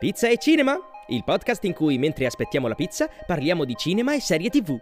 Pizza e Cinema, il podcast in cui mentre aspettiamo la pizza parliamo di cinema e serie tv.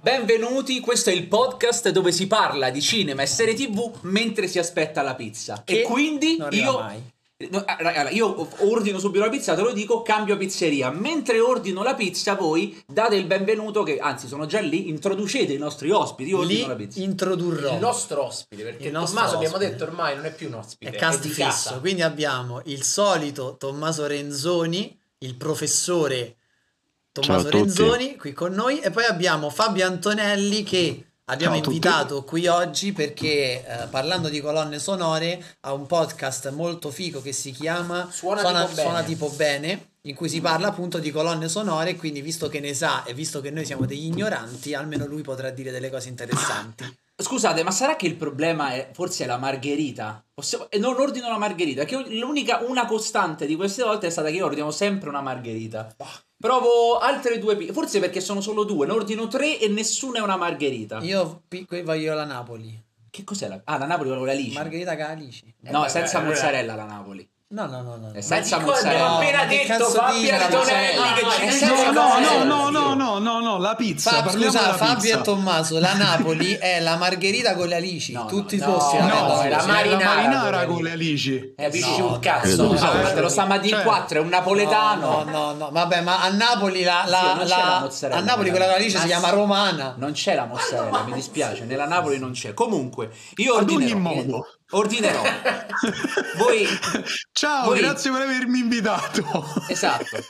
Benvenuti, questo è il podcast dove si parla di cinema e serie tv mentre si aspetta la pizza. Che e quindi io... mai. No, ah, raga, io ordino subito la pizza, te lo dico, cambio pizzeria. Mentre ordino la pizza, voi date il benvenuto, che anzi sono già lì, introducete i nostri ospiti. Io ordino Lì la pizza. introdurrò il nostro ospite, perché Il nostro Tommaso abbiamo ospite. detto ormai non è più un ospite, è cast di fisso. casa. Quindi abbiamo il solito Tommaso Renzoni, il professore Tommaso. Renzoni qui con noi e poi abbiamo Fabio Antonelli che abbiamo invitato qui oggi perché eh, parlando di colonne sonore ha un podcast molto figo che si chiama Suona tipo bene. Suona tipo bene in cui si parla appunto di colonne sonore quindi visto che ne sa e visto che noi siamo degli ignoranti almeno lui potrà dire delle cose interessanti Scusate, ma sarà che il problema è forse la margherita? Possiamo- E non ordino la margherita, che l'unica, una costante di queste volte è stata che io ordino sempre una margherita. Provo altre due, pi- forse perché sono solo due, ne ordino tre e nessuna è una margherita. io qui voglio la Napoli Che cos'è la... Ah, la Napoli con la lice. Margherita Calici No, Eh, senza beh, allora- mozzarella la Napoli. No, no, no, no. È no. senza Ma di cosa mozzarella. abbiamo appena No, detto Fabio Antonelli mozzarella? che ci No, no, senza no, No, no, no, no, no, no, no, la pizza. Fab- parliamo scusa, della Fabio pizza. e Tommaso, la Napoli è la margherita con le alici. No, Tutti no, i posti no, la no, è la marinara la marinara con con le alici. Eh, capisci No, un cazzo. Ah, Cioè, te lo sta a dire in cioè- quattro, è un napoletano. No, no, no, vabbè, ma a Napoli la, la, Sì, la- la mozzarella, a Napoli quella con le alici ma- si chiama romana. Non c'è la mozzarella, mi dispiace, nella Napoli non c'è. Comunque, io Ad ordinerò. ogni modo. Ordinerò. Voi Ciao, Voi- grazie per avermi invitato. Esatto.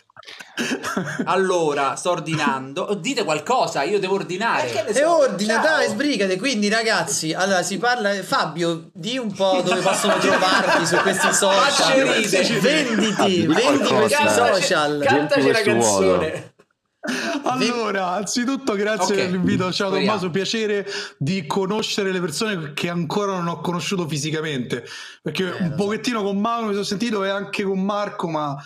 Allora, sto ordinando. Dite qualcosa, io devo ordinare. Eh, ne E so, ordina, ciao. dai, sbrigate. Quindi, ragazzi, allora si parla. Fabio, di un po' dove possono trovarti su questi social. Facce ride. Venditi, Di vendi qualcosa. questi social. Cantaci la canzone. Allora, anzitutto grazie Ok, per l'invito. Ciao speriamo. Tommaso, piacere di conoscere le persone che ancora non ho conosciuto fisicamente. Perché Eh, un lo so. pochettino con Mauro mi sono sentito e anche con Marco, ma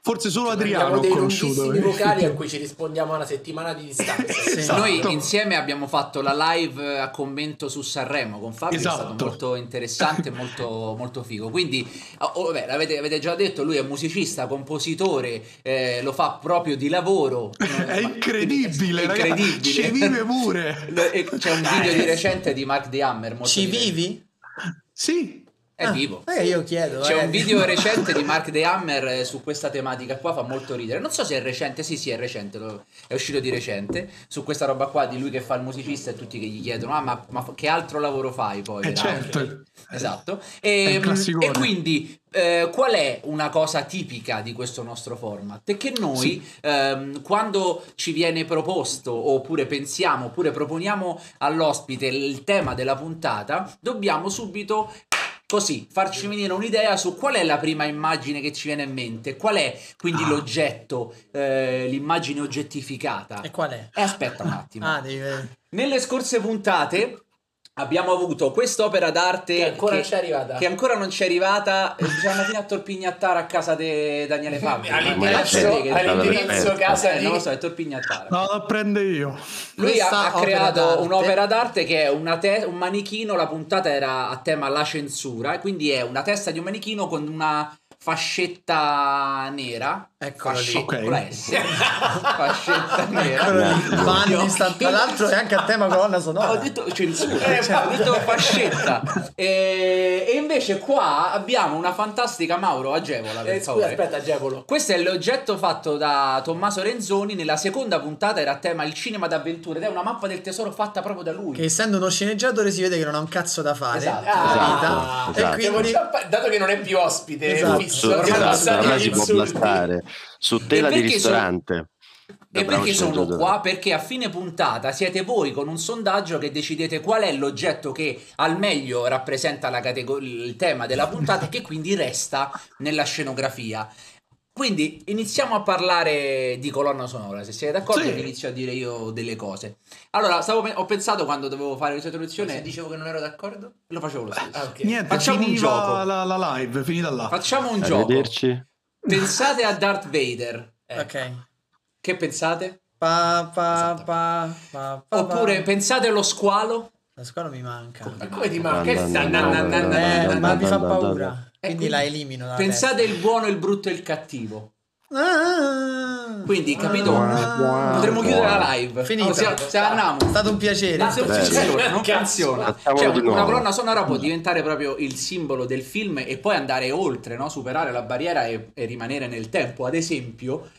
forse solo Adriano Abbiamo ho dei conosciuto. lunghissimi vocali a cui ci rispondiamo a una settimana di distanza. Esatto. Noi insieme abbiamo fatto la live a commento su Sanremo con Fabio, è stato Esatto. molto interessante e molto, molto figo. Quindi, oh, oh, vabbè, l'avete, avete già detto, lui è musicista, compositore, eh, lo fa proprio di lavoro. È incredibile, ragazzi. incredibile. Ci vive pure. C'è un video di recente di Mark De Hammer. molto Ci vivi? Sì, È Ah, vivo. eh, io chiedo. C'è eh. un video recente di Mark De Hammer eh, su questa tematica qua, fa molto ridere. Non so se è recente, sì, sì, è recente, lo- è uscito di recente. Su questa roba qua di lui che fa il musicista e tutti che gli chiedono: Ah, ma, ma che altro lavoro fai poi? eh, certo. Esatto. È E, e quindi eh, qual è una cosa tipica di questo nostro format? È che noi ehm, quando ci viene proposto oppure pensiamo oppure proponiamo all'ospite il tema della puntata, dobbiamo subito così farci venire un'idea su qual è la prima immagine che ci viene in mente, qual è quindi Ah. l'oggetto, eh, l'immagine oggettificata. E qual è? E aspetta un attimo. Ah, devi. Nelle scorse puntate abbiamo avuto quest'opera d'arte Che ancora non ci è arrivata. che ancora non ci è arrivata e bisogna fino a torpignattare a casa di Daniele Fabio. All'indirizzo, che- all'indirizzo casa Eh, di... non lo so, è torpignattare. No, la prende io. Lui Questa ha, ha creato d'arte- un'opera d'arte che è una te- un manichino, la puntata era a tema la censura, e quindi è una testa di un manichino con una fascetta nera. Eccolo lì. fascetta Ok. con la S. fascetta nera. Vanni sta- Tra l'altro è anche a tema colonna sonora. Ho detto censura, cioè, ho detto fascetta. E, e invece qua abbiamo una fantastica Mauro Agevola, per Eh, scusa, aspetta, Agevolo. Questo è l'oggetto fatto da Tommaso Renzoni. Nella seconda puntata era a tema il cinema d'avventura ed è una mappa del tesoro fatta proprio da lui. Che essendo uno sceneggiatore si vede che non ha un cazzo da fare Esatto. Ah, esatto. E Stiamo quindi dato che non è più ospite Esatto. fisso, esatto, agli si può blastare. Su tela di perché sono- ristorante. Da E perché sono qua? Perché a fine puntata siete voi con un sondaggio che decidete qual è l'oggetto che al meglio rappresenta la catego- il tema della puntata e che quindi resta nella scenografia. Quindi iniziamo a parlare di colonna sonora. Se siete d'accordo, Sì. inizio a dire io delle cose. Allora, stavo pe- ho pensato quando dovevo fare questa Se introduzione, dicevo che non ero d'accordo? lo facevo lo stesso. Ah, ok. Niente, Facciamo un gioco. La, la live, finita là. Facciamo un gioco. Pensate a Darth Vader. Eh. Ok. Che pensate? Pa, pa, pa, pa, pa, Oppure pa. pensate allo squalo? La scuola mi manca. Ma come ti manca? Eh, ma mi fa paura. no. Quindi la elimino. Pensate il buono, il brutto e il cattivo. Testa. Quindi, capito? Ah. Potremmo chiudere la live. Finita. Oh, se, se andiamo. È stato un piacere. Non funziona, non funziona. Cioè, una colonna sonora può diventare proprio il simbolo del film e poi andare oltre, no? superare la barriera e, e rimanere nel tempo. Ad esempio,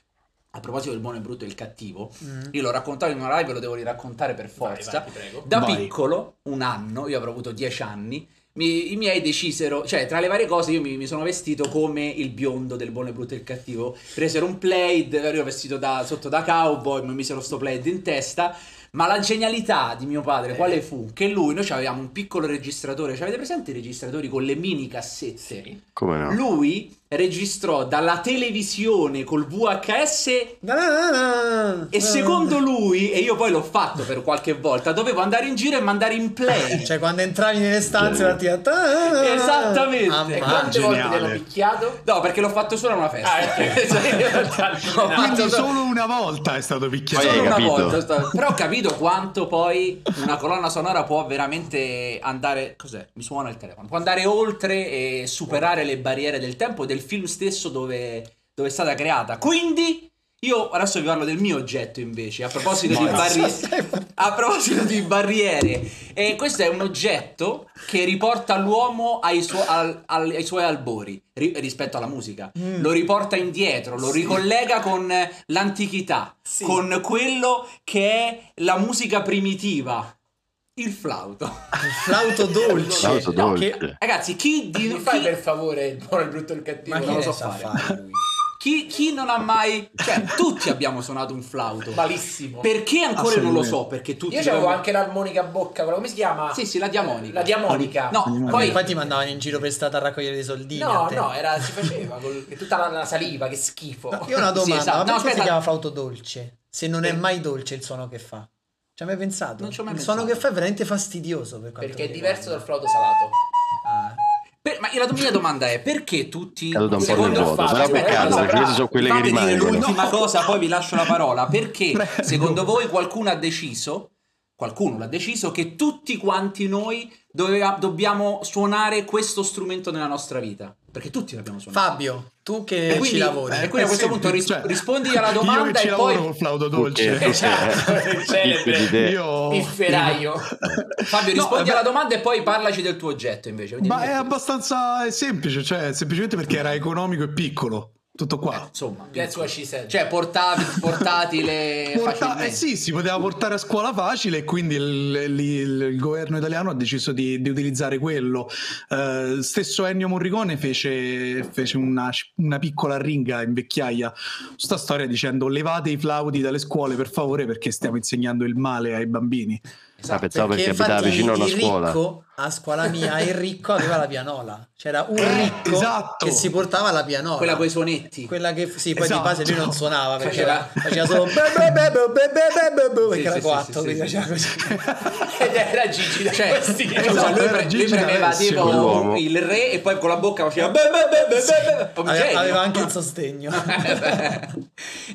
a proposito del buono, il brutto e il cattivo, Mm. io l'ho raccontato in una live e lo devo raccontare per Vai, forza. vai, prego. Da Vai. piccolo, un anno, io avrò avuto dieci anni, mi- i miei decisero, cioè tra le varie cose io mi, mi sono vestito come il biondo del buono, il brutto e il cattivo. Presero un plaid, ero vestito da, sotto da cowboy, mi misero sto plaid in testa. Ma la genialità di mio padre, quale fu? Che lui, noi avevamo un piccolo registratore, cioè avete presente i registratori con le mini cassette? Come no? Lui registrò dalla televisione col VHS Na na na e secondo lui, e io poi l'ho fatto per qualche volta, dovevo andare in giro e mandare in play. Cioè, quando entravi nelle stanze, partiva. Esattamente. E Ammazza. quante volte ti hanno picchiato? No, perché l'ho fatto solo a una festa. Ah. Ho fatto Quindi solo- una volta è stato picchiato. Solo hai una capito. volta. Però ho capito quanto poi una colonna sonora può veramente andare. Cos'è? Mi suona il telefono. Può andare oltre e superare le barriere del tempo e del film stesso dove, dove è stata creata. Quindi. Io adesso vi parlo del mio oggetto invece, a proposito di Ma- barriere. A proposito di barriere, e questo è un oggetto che riporta l'uomo ai, suo- al- al- ai suoi albori ri- rispetto alla musica. Mm. Lo riporta indietro, lo ricollega con l'antichità, Sì. con quello che è la musica primitiva. Il flauto. Il flauto dolce. Flauto No, dolce. che- Ragazzi, chi di Mi fai chi- per favore il buono, il brutto e il cattivo? Ma chi non lo so sa fare. fare lui? chi, chi non ha mai. Cioè, tutti abbiamo suonato un flauto. Malissimo. Perché ancora non lo so? Perché tutti. Io avevo anche l'armonica a bocca, quella come si chiama? Sì, sì, la diamonica. La diamonica. No, Poi- poi. Poi ti mandavano in giro per strada a raccogliere dei soldini. No, no, era, si faceva con tutta la, la saliva, che schifo. Io ho una domanda, Sì, esatto. ma No, perché aspetta. si chiama flauto dolce? Se non è mai dolce il suono che fa. Ci hai mai pensato? Non ci ho mai il pensato. suono che fa è veramente fastidioso per Perché è diverso dal flauto salato. Ah. Per- ma la mia domanda è perché tutti Caduto un po' secondo nel vuoto, però peccato perché queste sono quelle che Fammi dire rimangono. l'ultima cosa, poi vi lascio la parola. Perché secondo voi qualcuno ha deciso, qualcuno l'ha deciso, che tutti quanti noi doveva- dobbiamo suonare questo strumento nella nostra vita? Perché tutti l'abbiamo suonato. Fabio, tu che E quindi, ci lavori. e quindi a È questo punto ris- cioè, rispondi alla io domanda che ci e lavoro poi col flauto dolce. ok. Esatto, il celebre. Tipo di te. Io... Il ferraio. Fabio No, rispondi vabbè. alla domanda e poi parlaci del tuo oggetto invece. Dimmi Ma è te. abbastanza semplice, cioè semplicemente perché era economico e piccolo. Tutto qua. Insomma, That's what she said. cioè portavi- portatile Porta- eh sì, si poteva portare a scuola facile e quindi il, il- il- il governo italiano ha deciso di, di utilizzare quello. Eh, stesso Ennio Morricone fece, fece una, una piccola ringa in vecchiaia su sta storia dicendo levate i flauti dalle scuole per favore perché stiamo insegnando il male ai bambini. Esatto, pensavo perché, perché abitava vicino alla una ricco, scuola. A scuola mia il ricco aveva la pianola. C'era un ricco esatto. che si portava la pianola. Quella con i suonetti. Quella che sì, poi esatto. di base lui non suonava perché faceva, faceva solo perché era quattro. quindi faceva così. Ed era Gigi, cioè, esatto, lui, era Gigi lui premeva tipo il re e poi con la bocca faceva be be be be be aveva anche il sostegno.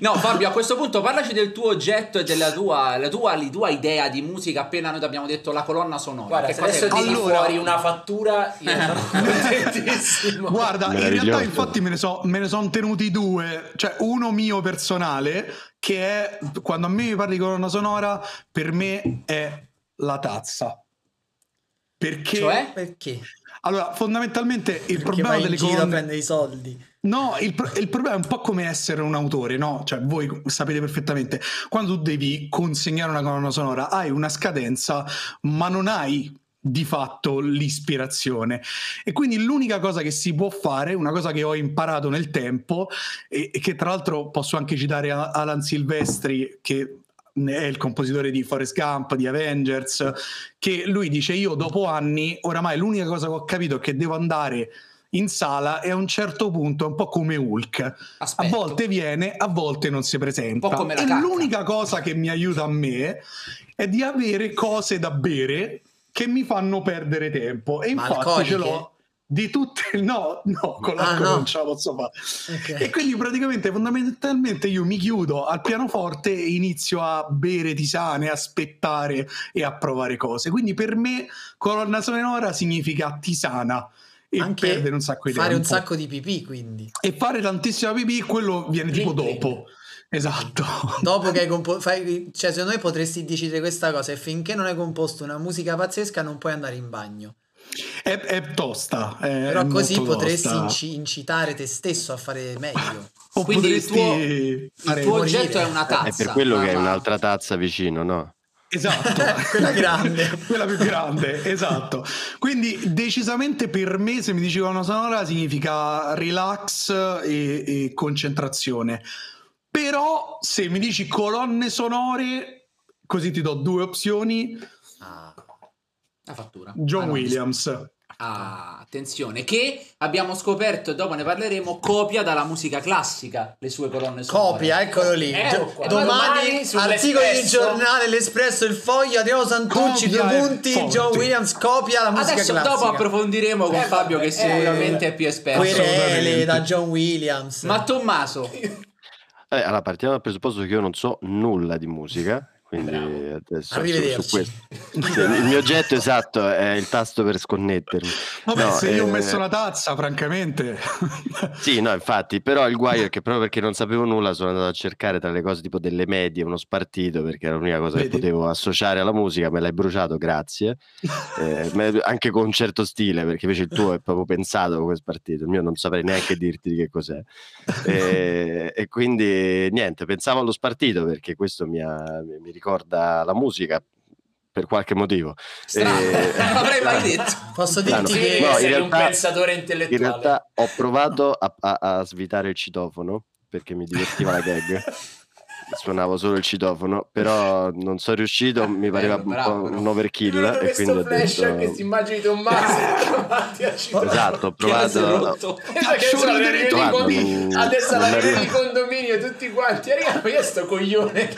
no, Fabio, a questo punto parlaci del tuo oggetto e della tua, la tua, la tua idea di musica appena noi ti abbiamo detto la colonna sonora Guarda, che adesso tiri Allora- fuori una fattura, io sono contentissimo. Guarda, in realtà infatti me ne, so- me ne sono tenuti due, cioè uno mio personale che è, quando a me mi parli di colonna sonora, per me è la tazza. Perché... Cioè? perché? Allora, fondamentalmente il perché problema vai in delle colonne... i soldi No, il, pro- il problema è un po' come essere un autore, no? Cioè, voi sapete perfettamente, quando tu devi consegnare una colonna sonora, hai una scadenza, ma non hai di fatto l'ispirazione. E quindi l'unica cosa che si può fare, una cosa che ho imparato nel tempo, e, e che tra l'altro posso anche citare Alan Silvestri, che è il compositore di Forrest Gump, di Avengers, che lui dice io dopo anni, oramai l'unica cosa che ho capito è che devo andare in sala e a un certo punto è un po' come Hulk. A Aspetta. volte viene, a volte non si presenta. Un po' come la e cacca. l'unica cosa che mi aiuta a me è di avere cose da bere che mi fanno perdere tempo. E Ma infatti alcoliche? ce l'ho di tutte. No, no, con Ah, l'alcol no. non ce la posso fare. Ok. E quindi praticamente, fondamentalmente, io mi chiudo al pianoforte e inizio a bere tisane, aspettare e a provare cose. Quindi per me, colonna sonora significa tisana. E Anche perdere un sacco di fare tempo. un sacco di pipì, quindi. E fare tantissima pipì, quello viene tipo Bling, bling. dopo. Esatto. Dopo che hai composto, cioè secondo me potresti decidere questa cosa e finché non hai composto una musica pazzesca non puoi andare in bagno. È, è tosta. È Però così molto potresti tosta. inci- incitare te stesso a fare meglio. O Quindi il potresti tuo, il fare- tuo oggetto è una tazza. È per quello che hai un'altra tazza vicino, no? Esatto. Quella grande. Quella più grande, esatto. Quindi decisamente per me, se mi dici colonna sonora, significa relax e, e concentrazione. Però se mi dici colonne sonore, così ti do due opzioni, Ah, La fattura. John Ah, no, Williams. Ah, attenzione, che abbiamo scoperto e dopo ne parleremo, copia dalla musica classica le sue colonne sonore. Copia, eccolo lì. Eh, qua. domani Domani articoli di giornale, l'Espresso, il Foglio, Adriano Santucci, Copia due punti, forti. John Williams copia la musica Adesso classica. dopo approfondiremo con Eh, Fabio che vabbè, sicuramente eh, è più esperto. Querele da John Williams. Ma Tommaso, Eh, allora partiamo dal presupposto che io non so nulla di musica, quindi adesso su, questo. Il mio oggetto esatto è il tasto per sconnettermi. Vabbè, No, se io ho eh, messo la tazza, francamente. Sì, no, infatti, però il guaio è che proprio perché non sapevo nulla sono andato a cercare tra le cose tipo delle medie, uno spartito, perché era l'unica cosa Vedi? che potevo associare alla musica, me l'hai bruciato, grazie. Eh, anche con un certo stile, perché invece il tuo è proprio pensato come spartito, il mio non saprei neanche dirti di che cos'è. E, e quindi niente, pensavo allo spartito perché questo mi, ha- mi- mi ricorda la musica per qualche motivo. strano, Eh, non l'avrei mai detto. Posso dirti Sì, che No, in sei un realtà- pensatore In intellettuale. realtà ho provato a, a- a svitare il citofono perché mi divertiva la gag. Suonavo solo il citofono, però non sono riuscito, mi pareva un bravo, po' però. un overkill e quindi ho questo flash detto... che si immagini a citofono. Esatto, ho provato... Adesso alla riunione di condominio, tutti quanti arrivano io sto coglione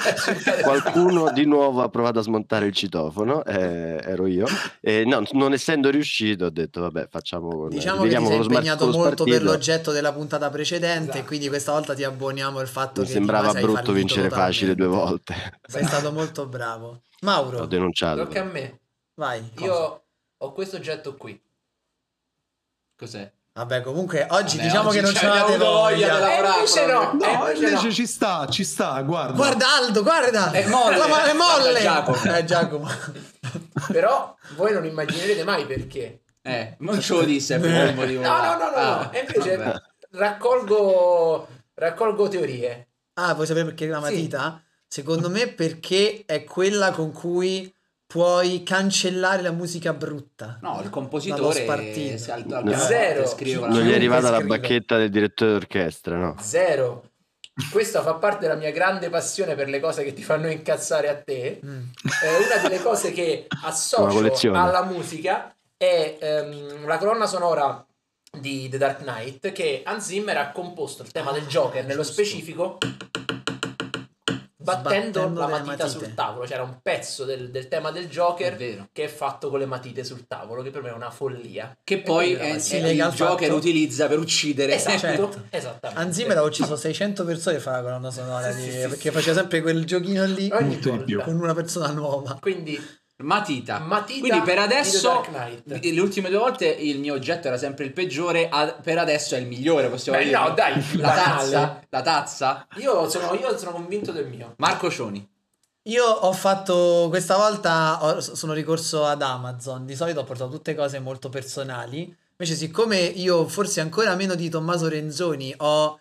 Qualcuno di nuovo ha provato a smontare il citofono, eh, ero io, e no, non essendo riuscito ho detto vabbè facciamo con... Diciamo che ti vediamo sei smart- impegnato lo molto per l'oggetto della puntata precedente, Esatto. quindi questa volta ti abboniamo il fatto Mi che sembrava di base vincere facile due volte. Sei stato molto bravo. Ho Mauro, denunciato. Tocca a me. vai. Io ho questo oggetto qui. Cos'è? Vabbè, comunque oggi Vabbè, diciamo oggi che non ce l'avete voglia voglia. della- E invece no, No, e invece invece no. ci sta, ci sta, guarda. Guarda Aldo, guarda! È molle. La è molle! Guarda Giacomo. Eh, Giacomo. Però voi non immaginerete mai perché. Eh, non ce lo disse per quel motivo. No, no, no, no, Ah. E invece vabbè. raccolgo, raccolgo teorie. Ah, vuoi sapere perché la Sì. matita? Secondo me perché è quella con cui puoi cancellare la musica brutta. No, il compositore spartito. si alza al No. Zero. scrive Non gli è arrivata la bacchetta del direttore d'orchestra, no? Zero. Questa fa parte della mia grande passione per le cose che ti fanno incazzare a te. Mm. Eh, una delle cose che associo alla musica è ehm, la colonna sonora di The Dark Knight che Hans Zimmer ha composto il tema del Joker nello giusto. specifico battendo Sbattendo la matita matite. sul tavolo c'era un pezzo del, del tema del È Joker vero. che è fatto con le matite sul tavolo che per me è una follia Che poi è, la si è lega il Joker fatto- utilizza per uccidere. esatto, certo. esattamente Hans Zimmer ha ucciso 600 persone per fare la colonna sonora Sì, di- sì, perché sì. faceva sempre quel giochino lì ogni con una persona nuova. quindi Matita. Matita Quindi per adesso, le ultime due volte il mio oggetto era sempre il peggiore, per adesso è il migliore, possiamo Beh, dire. no, dai, la tazza, la tazza. io sono, io sono convinto del mio Marco Cioni. Io ho fatto questa volta ho- sono ricorso ad Amazon. Di solito ho portato tutte cose molto personali. Invece, siccome io, forse ancora meno di Tommaso Renzoni, ho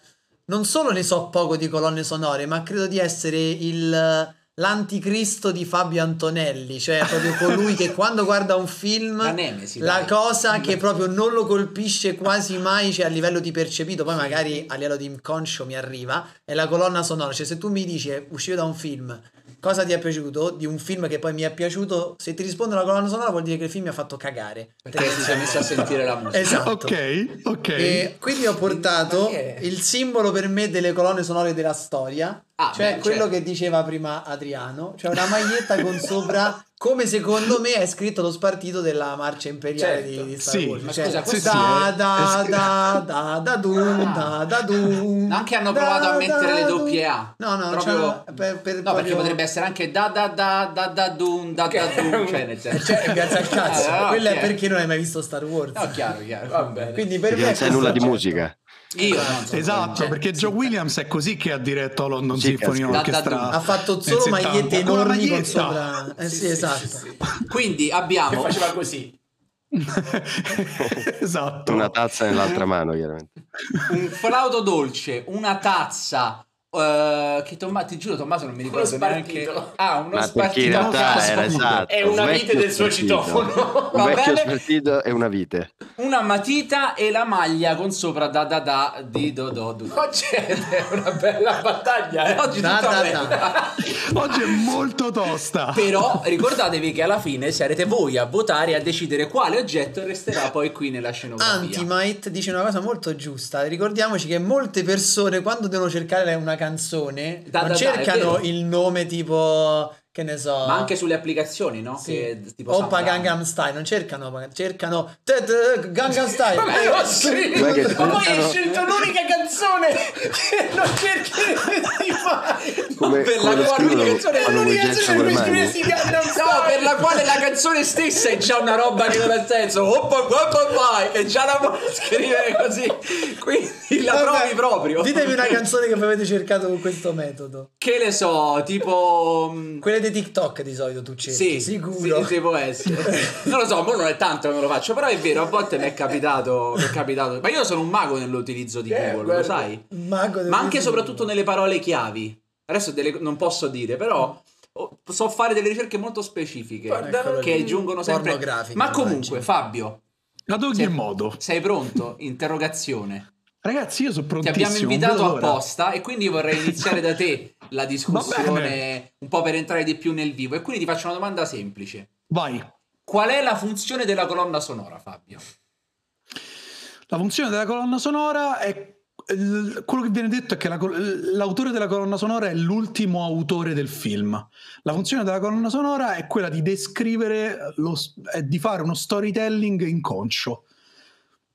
non solo ne so poco di colonne sonore, ma credo di essere il l'anticristo di Fabio Antonelli, cioè proprio colui che quando guarda un film La Nemesi, la cosa che proprio non lo colpisce quasi mai, cioè a livello di percepito, poi magari a livello di inconscio mi arriva, è la colonna sonora. Cioè, se tu mi dici è uscito da un film, cosa ti è piaciuto? Di un film che poi mi è piaciuto, se ti rispondo la colonna sonora vuol dire che il film mi ha fatto cagare. Perché si è messo a sentire la musica. Esatto. Ok, ok. E quindi ho portato il simbolo per me delle colonne sonore della storia, Ah, Cioè beh, quello certo. che diceva prima Adriano, cioè una maglietta con sopra come secondo me è scritto lo spartito della marcia imperiale Certo. di, di Star Sì, Wars. ma Cioè, scusa, sì, questo- sì, da, è- da, da, da, da, dun, da, da, dun, Anche hanno da, provato a mettere le da, doppie dun. A. No, no, Proprio- cioè, per, per No, perché proprio- potrebbe essere anche da da da da da dun da da dun, cioè nel Eh, senso. Cioè, grazie al cazzo. Ah, no, Quello ok. è perché non hai mai visto Star Wars. No, chiaro, chiaro. Va bene. Quindi per Perché me non sai nulla di certo. musica. Io non so. Esatto, Cioè, perché sì, Joe Williams è così che ha diretto London Sì, Symphony. Orchestra. Ha fatto solo 70. magliette Con enormi con maglietta. sopra. Eh sì, esatto. Quindi Che abbiamo faceva così. esatto. Una tazza nell'altra mano, chiaramente. un flauto dolce, una tazza. Eh, che Tommaso, ti giuro, Tommaso non mi Uno ricordo neanche. spartito. Ah, uno Ma perché in spartito. realtà era esatto. È una un vite del suo spartito. citofono. Un Va vecchio bene? spartito e una vite. una matita e la maglia con sopra da da da di do do do. Oggi è una bella battaglia, eh. Oggi Da, da, da. Oggi è molto tosta. Però ricordatevi che alla fine sarete voi a votare e a decidere quale oggetto resterà poi qui nella scenografia. Antimite dice una cosa molto giusta. Ricordiamoci che molte persone quando devono cercare una canzone Da, non da, da, cercano vero. il nome tipo che ne so. Ma anche sulle applicazioni, no? Sì. Che, tipo Oppa Gangnam Style, non cercano, cercano te- te- Gangnam Style. Ma Eh, no, sì. Ma poi hai scelto l'unica canzone che non cercheresti mai. Come, per come la quale scrivono l'unica canzone- un l'unica canzone mani? scriversi Gangnam No, Style. per la quale la canzone stessa è già una roba che non ha senso. Oppa, oppa, vai, è già la puoi scrivere così. Quindi la Vabbè, provi proprio. Ditemi una canzone che avete cercato con questo metodo. Che ne so, tipo. mm, Quelle di TikTok di solito tu cerchi, Sì, sicuro. Sì, sì, può essere. non lo so, mo non è tanto che me lo faccio, però è vero, a volte mi è capitato, mi è capitato. Ma io sono un mago nell'utilizzo di Eh, Google, lo guarda. sai? Mago Ma anche e soprattutto nelle parole chiavi. Adesso delle- non posso dire, però so fare delle ricerche molto specifiche Guarda, che lì. giungono sempre. Ma immagino. comunque, Fabio, Ad ogni Sì. modo. sei pronto? Interrogazione. Ragazzi, io sono Ti prontissimo. abbiamo non invitato apposta e quindi vorrei iniziare da te la discussione un po' per entrare di più nel vivo. E quindi ti faccio una domanda semplice. Vai. Qual è la funzione della colonna sonora, Fabio? La funzione della colonna sonora è quello che viene detto è che la l'autore della colonna sonora è l'ultimo autore del film. La funzione della colonna sonora è quella di descrivere, lo, di fare uno storytelling inconscio.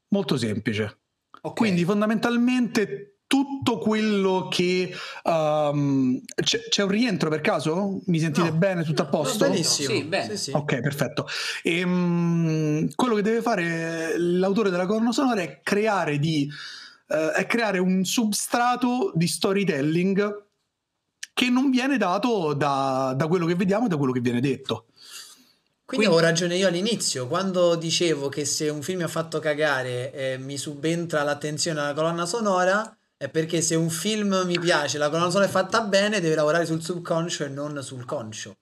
Molto semplice. Ok. Quindi fondamentalmente tutto quello che... um, c'è, c'è un rientro per caso? Mi sentite No. bene? Tutto a posto? benissimo. Sì, bene. Sì, sì. Ok, perfetto. Ehm, quello che deve fare l'autore della colonna sonora è creare, di, eh, è creare un substrato di storytelling che non viene dato da, da quello che vediamo e da quello che viene detto. Quindi, Quindi- avevo ragione io all'inizio, quando dicevo che se un film mi ha fatto cagare eh, mi subentra l'attenzione alla colonna sonora, è perché se un film mi piace, la colonna sonora è fatta bene, deve lavorare sul subconscio e non sul conscio.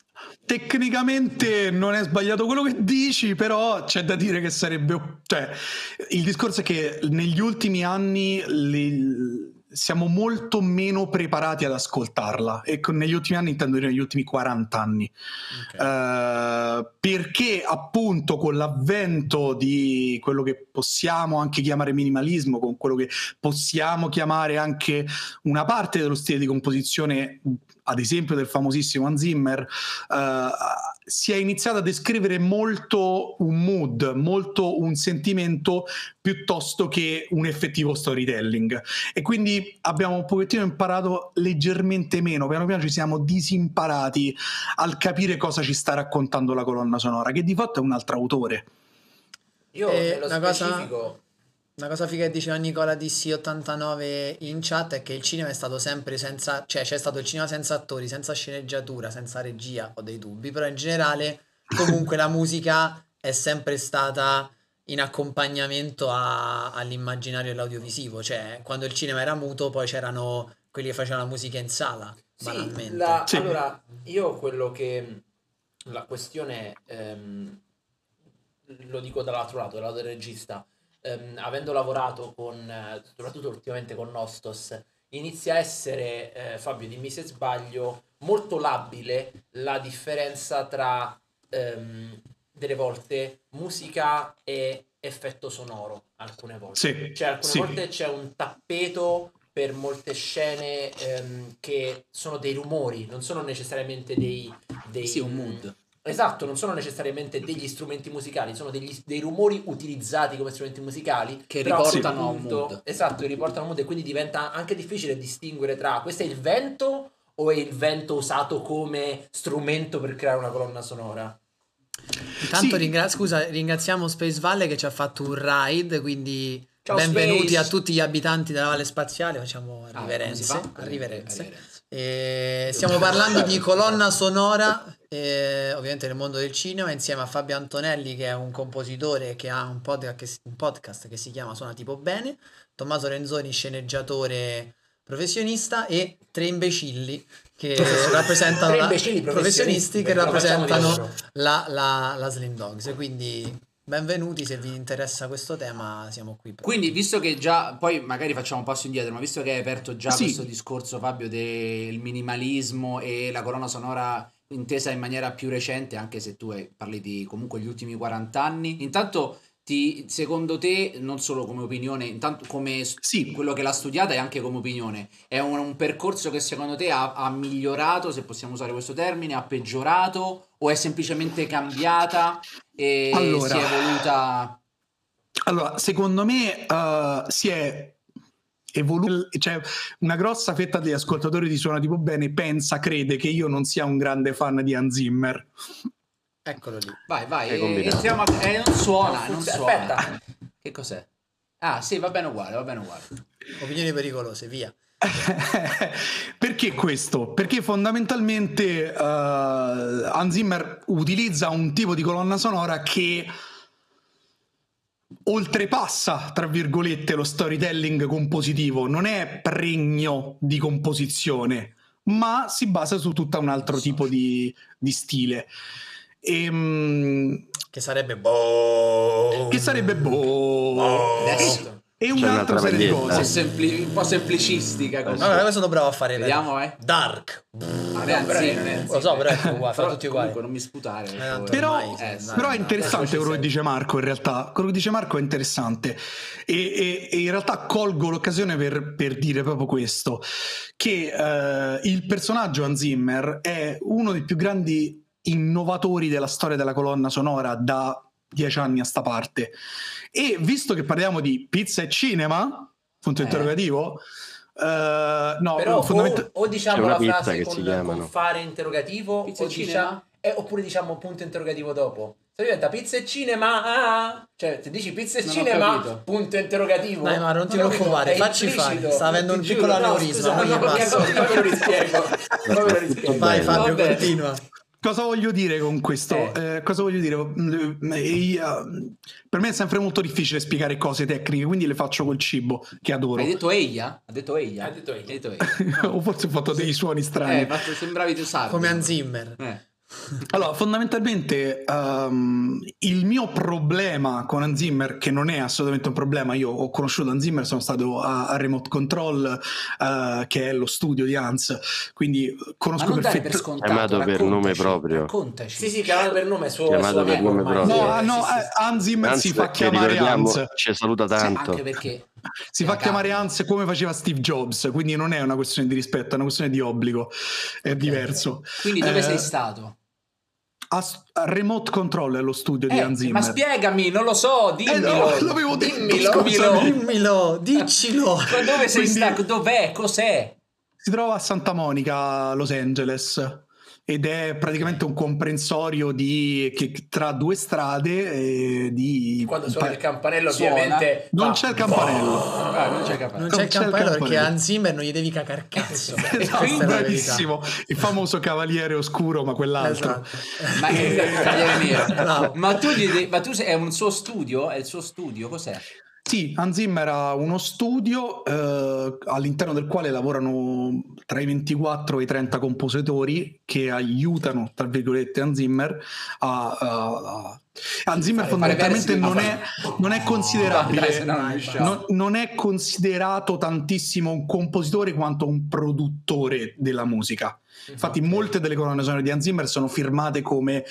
Tecnicamente non è sbagliato quello che dici, però c'è da dire che sarebbe... Cioè, il discorso è che negli ultimi anni le- siamo molto meno preparati ad ascoltarla e con- negli ultimi anni intendo dire negli ultimi 40 anni. Eh, perché appunto con l'avvento di quello che possiamo anche chiamare minimalismo, con quello che possiamo chiamare anche una parte dello stile di composizione, ad esempio del famosissimo Hans Zimmer, eh, si è iniziato a descrivere molto un mood, molto un sentimento piuttosto che un effettivo storytelling. E quindi abbiamo un pochettino imparato leggermente meno, piano piano ci siamo disimparati al capire cosa ci sta raccontando la colonna sonora, che di fatto è un altro autore. Io Eh, nello una cosa- specifico Una cosa figa che diceva Nicola DC89 in chat è che il cinema è stato sempre senza, cioè c'è stato il cinema senza attori, senza sceneggiatura, senza regia, ho dei dubbi, però in generale comunque la musica è sempre stata in accompagnamento a- all'immaginario e all'audiovisivo, cioè quando il cinema era muto poi c'erano quelli che facevano la musica in sala, Sì, banalmente. la- Sì. allora io quello che la questione ehm, lo dico dall'altro lato, dal lato del regista, ehm, avendo lavorato con, eh, soprattutto ultimamente con Nostos, inizia a essere, eh, Fabio dimmi se sbaglio, molto labile la differenza tra ehm, delle volte musica e effetto sonoro, alcune volte. Sì, Cioè, alcune sì. volte c'è un tappeto per molte scene ehm, che sono dei rumori, non sono necessariamente dei... dei Sì, un mood. Esatto, non sono necessariamente degli strumenti musicali, sono degli- dei rumori utilizzati come strumenti musicali Che riportano appunto- mood. Esatto, che riportano mood e quindi diventa anche difficile distinguere tra questo è il vento o è il vento usato come strumento per creare una colonna sonora. Intanto Sì. ringra- scusa, ringraziamo Space Valley che ci ha fatto un ride, quindi Ciao, benvenuti Space. a tutti gli abitanti della Valle Spaziale, facciamo Ah, riverenze. si fa? riverenze. Riverenze. E stiamo parlando di colonna sonora, eh, ovviamente nel mondo del cinema, insieme a Fabio Antonelli che è un compositore che ha un podcast che, si- un podcast che si chiama Suona tipo bene, Tommaso Renzoni sceneggiatore professionista e tre imbecilli che rappresentano la- imbecilli professionisti che rappresentano la, la, la Slim Dogs. Quindi benvenuti, se vi interessa questo tema siamo qui. per- Quindi, visto che già, poi magari facciamo un passo indietro, ma visto che hai aperto già Sì. questo discorso, Fabio, del minimalismo e la colonna sonora intesa in maniera più recente, anche se tu parli di comunque gli ultimi 40 anni, intanto ti, secondo te, non solo come opinione, intanto come Sì. quello che l'ha studiata e anche come opinione, è un, un percorso che secondo te ha, ha migliorato, se possiamo usare questo termine, ha peggiorato o è semplicemente cambiata e Allora. si è evoluta... Allora, secondo me eh, si è evoluto, cioè una grossa fetta degli ascoltatori di Suona Tipo Bene pensa, crede che io non sia un grande fan di Hans Zimmer. Eccolo lì. Vai, vai, Hai eh, a- eh, non suona, Non suona. Aspetta. Che cos'è? Ah, sì, va bene uguale, va bene uguale. Opinioni pericolose, via. Perché questo? Perché fondamentalmente eh, Hans Zimmer utilizza un tipo di colonna sonora che oltrepassa, tra virgolette, lo storytelling compositivo, non è pregno di composizione, ma si basa su tutto un altro tipo di, di stile. Ehm, Che sarebbe boh. che sarebbe boh, Adesso e un'altra serie di cose. sempli- un po' semplicistica così. Allora, questo lo provo a fare. però. Vediamo, eh. Dark. Non è Anzi. Lo so, però ecco, uguale, fa Però tutti uguali. Comunque non mi sputare. Eh, Però, ormai, eh, sì. però è interessante quello che dice Marco in realtà quello che dice Marco è interessante e, e- e in realtà colgo l'occasione per, per dire proprio questo che eh, il personaggio Hans Zimmer è uno dei più grandi innovatori della storia della colonna sonora da dieci anni a sta parte e visto che parliamo di pizza e cinema punto Eh. interrogativo eh, no Però fondament- o, o diciamo la pizza frase che con, si chiamano. con fare interrogativo Pizza o e diciamo, cinema? eh, oppure diciamo punto interrogativo dopo. Se diventa pizza e cinema, ah, cioè se dici pizza e Non cinema, punto interrogativo. Dai, Maro, non ti preoccupare, facci fare. Sta avendo un piccolo no, aneurisma, no, rispiego. Poi ve lo rispiego. Vai Bello. Fabio, Vabbè. continua. Cosa voglio dire con questo? Eh. Eh, cosa voglio dire? Mm, eh, io- per me è sempre molto difficile spiegare cose tecniche, quindi le faccio col cibo, che adoro. Hai detto Eia? Ha detto Eia? Ha detto Eia. Hai detto Eia. o forse ho fatto dei suoni strani. Eh, ma sembravi tu sardo. Come Hans Zimmer. Eh. Allora, fondamentalmente ehm, il mio problema con Hans Zimmer, che non è assolutamente un problema, io ho conosciuto Hans Zimmer, sono stato a, a Remote Control, eh, che è lo studio di Hans, quindi Ma conosco per perfettamente... scontato. Chiamato per raccontaci, nome proprio. Raccontaci. Sì, sì, chiamato per nome suo, Chiamato suo per nome proprio. No, Sì, no, sì, sì. eh, Hans Zimmer Anzi, si fa chiamare Hans. ci saluta Sì, tanto. anche perché Si fa Eh, chiamare cavolo. Hans come faceva Steve Jobs, quindi non è una questione di rispetto, è una questione di obbligo, è diverso. Quindi dove Eh, sei stato? A, a Remote Control è lo studio di Eh, Hans ma Zimmer. spiegami, non lo so, Eh, dimmelo. no, l'avevo detto, dimmelo, scusami. dimmelo. Dimmelo, diccilo. Ma dove sei Quindi- stato? Dov'è? Cos'è? Si trova a Santa Monica, Los Angeles, ed è praticamente un comprensorio di, che, tra due strade eh, di... Quando suona il campanello, Suona. ovviamente. Non c'è il campanello. Ah, non c'è capace. Non Non c'è il il campanello perché campanello. Hans Zimmer non gli devi cacar cazzo. Esatto, bravissimo, il famoso cavaliere oscuro, ma quell'altro. Esatto. Ma. Bravo. ma tu, ma tu sei, è un suo studio? È il suo studio? Cos'è? Sì, Hans Zimmer ha uno studio eh, all'interno del quale lavorano tra i 24 e i 30 compositori che aiutano, tra virgolette, Hans Zimmer a... a- a- Hans Zimmer Fare- fondamentalmente non è, non è considerabile, non non, è considerato tantissimo un compositore quanto un produttore della musica. Infatti. molte delle colonne sonore di Hans Zimmer sono firmate come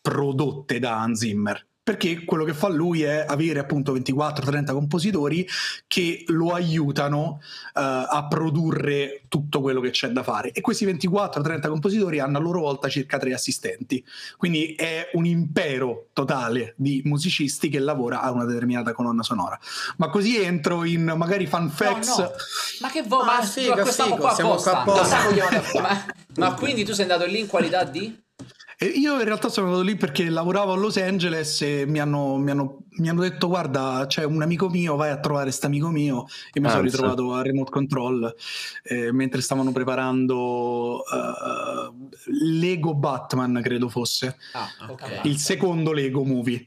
prodotte da Hans Zimmer perché quello che fa lui è avere appunto 24-30 compositori che lo aiutano uh, a produrre tutto quello che c'è da fare e questi 24-30 compositori hanno a loro volta circa tre assistenti quindi è un impero totale di musicisti che lavora a una determinata colonna sonora ma così entro in magari fan facts No, no. Ma che vuoi? Ah, ma figo, ma figo, qua siamo apposta. qua apposta. Ma quindi tu sei andato lì in qualità di? E io in realtà sono andato lì perché lavoravo a Los Angeles e mi hanno, mi hanno- mi hanno detto guarda c'è un amico mio, vai a trovare questo amico mio e mi sono Anza. ritrovato a Remote Control eh, mentre stavano preparando eh, Lego Batman credo fosse, Ah, ok. il secondo Lego Movie.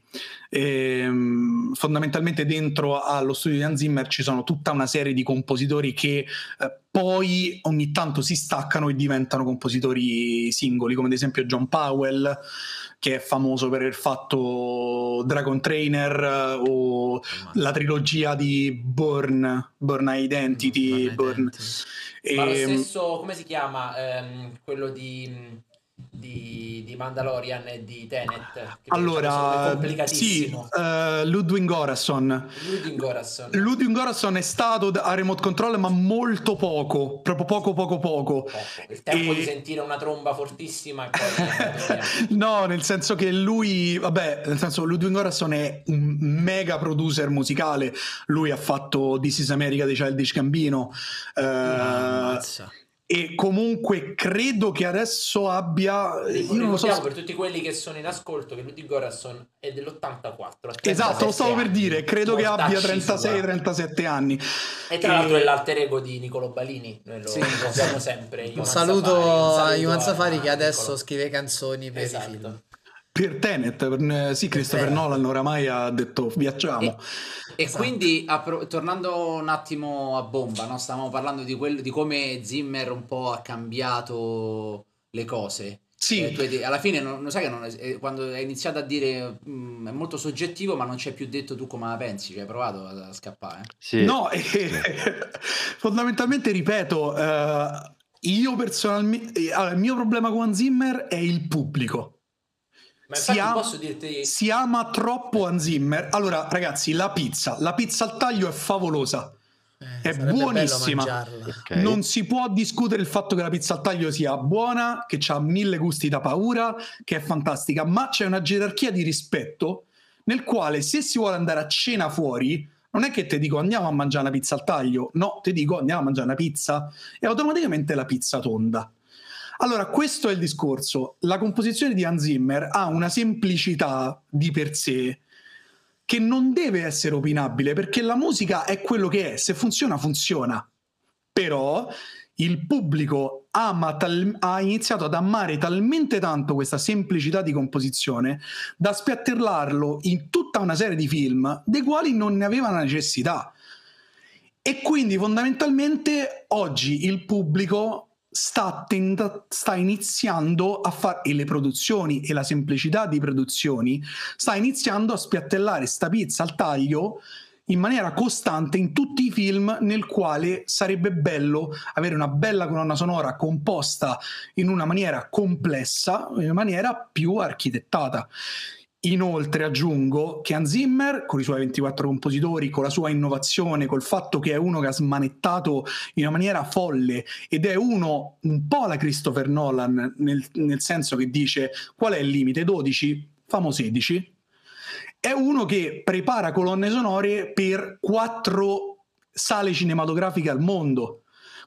Ehm, fondamentalmente dentro allo studio di Hans Zimmer ci sono tutta una serie di compositori che eh, poi ogni tanto si staccano e diventano compositori singoli, come ad esempio John Powell, che è famoso per aver fatto Dragon Trainer eh, o la trilogia di Born, Born Identity, Non Born. identity. Ma lo Ehm, stesso, come si chiama? Ehm, quello di, di, di Mandalorian e di Tenet. diciamo allora, sì, complicatissimo. eh, Ludwig Göransson. Ludwig Göransson è stato a Remote Control, ma molto poco, proprio poco, poco, poco. Poco. Il tempo E- di sentire una tromba fortissima no, nel senso che lui, vabbè, nel senso Ludwig Göransson è un mega producer musicale. Lui ha fatto This is America di Childish Gambino. eh, Ammazza. E comunque credo che adesso abbia. Io non lo so. Ricordiamo per tutti quelli che sono in ascolto che Ludwig Göransson è dell'84. Esatto, lo stavo per dire, credo che abbia Mortacci sua. 36-37 anni. E tra l'altro è l'alter ego di Nicolo Balini, noi lo Sì. sempre. Un saluto Safari, un a saluto Ivan Safari che a adesso Nicolo. scrive canzoni per i Esatto. film. Per Tenet, per- sì, Christopher Tenet. Nolan oramai ha detto viaggiamo. E Esatto. quindi, appro- tornando un attimo a bomba, no? stavamo parlando di, quello, di come Zimmer un po' ha cambiato le cose. Sì. Eh, tu hai alla fine, non, non sai che non- eh, quando hai iniziato a dire "Mm, è molto soggettivo, ma non c'è più detto tu come la pensi, cioè hai provato a, a scappare. Sì. No, eh, fondamentalmente ripeto, eh, io personalmente, eh, allora, il mio problema con Zimmer è il pubblico. Ma Si ama- posso dirti Si ama troppo Hans Zimmer. Allora, ragazzi, la pizza, la pizza al taglio è favolosa. Eh, È buonissima. mangiarla. Ok. Non si può discutere il fatto che la pizza al taglio sia buona, che ha mille gusti da paura, che è fantastica, ma c'è una gerarchia di rispetto nel quale se si vuole andare a cena fuori, non è che ti dico andiamo a mangiare una pizza al taglio, no, ti dico andiamo a mangiare una pizza e automaticamente la pizza tonda. Allora, questo è il discorso. La composizione di Hans Zimmer ha una semplicità di per sé che non deve essere opinabile perché la musica è quello che è, se funziona funziona. Però il pubblico tal- ha iniziato ad amare talmente tanto questa semplicità di composizione da spiattellarlo in tutta una serie di film dei quali non ne aveva la necessità. E quindi fondamentalmente oggi il pubblico sta, tenta- sta iniziando a fare, e le produzioni e la semplicità di produzioni, sta iniziando a spiattellare sta pizza al taglio in maniera costante in tutti i film nel quale sarebbe bello avere una bella colonna sonora composta in una maniera complessa, in una maniera più architettata. Inoltre aggiungo che Hans Zimmer, con i suoi 24 compositori, con la sua innovazione, col fatto che è uno che ha smanettato in una maniera folle ed è uno un po' la Christopher Nolan, nel, nel senso che dice qual è il limite? 12? Famo 16. È uno che prepara colonne sonore per quattro sale cinematografiche al mondo.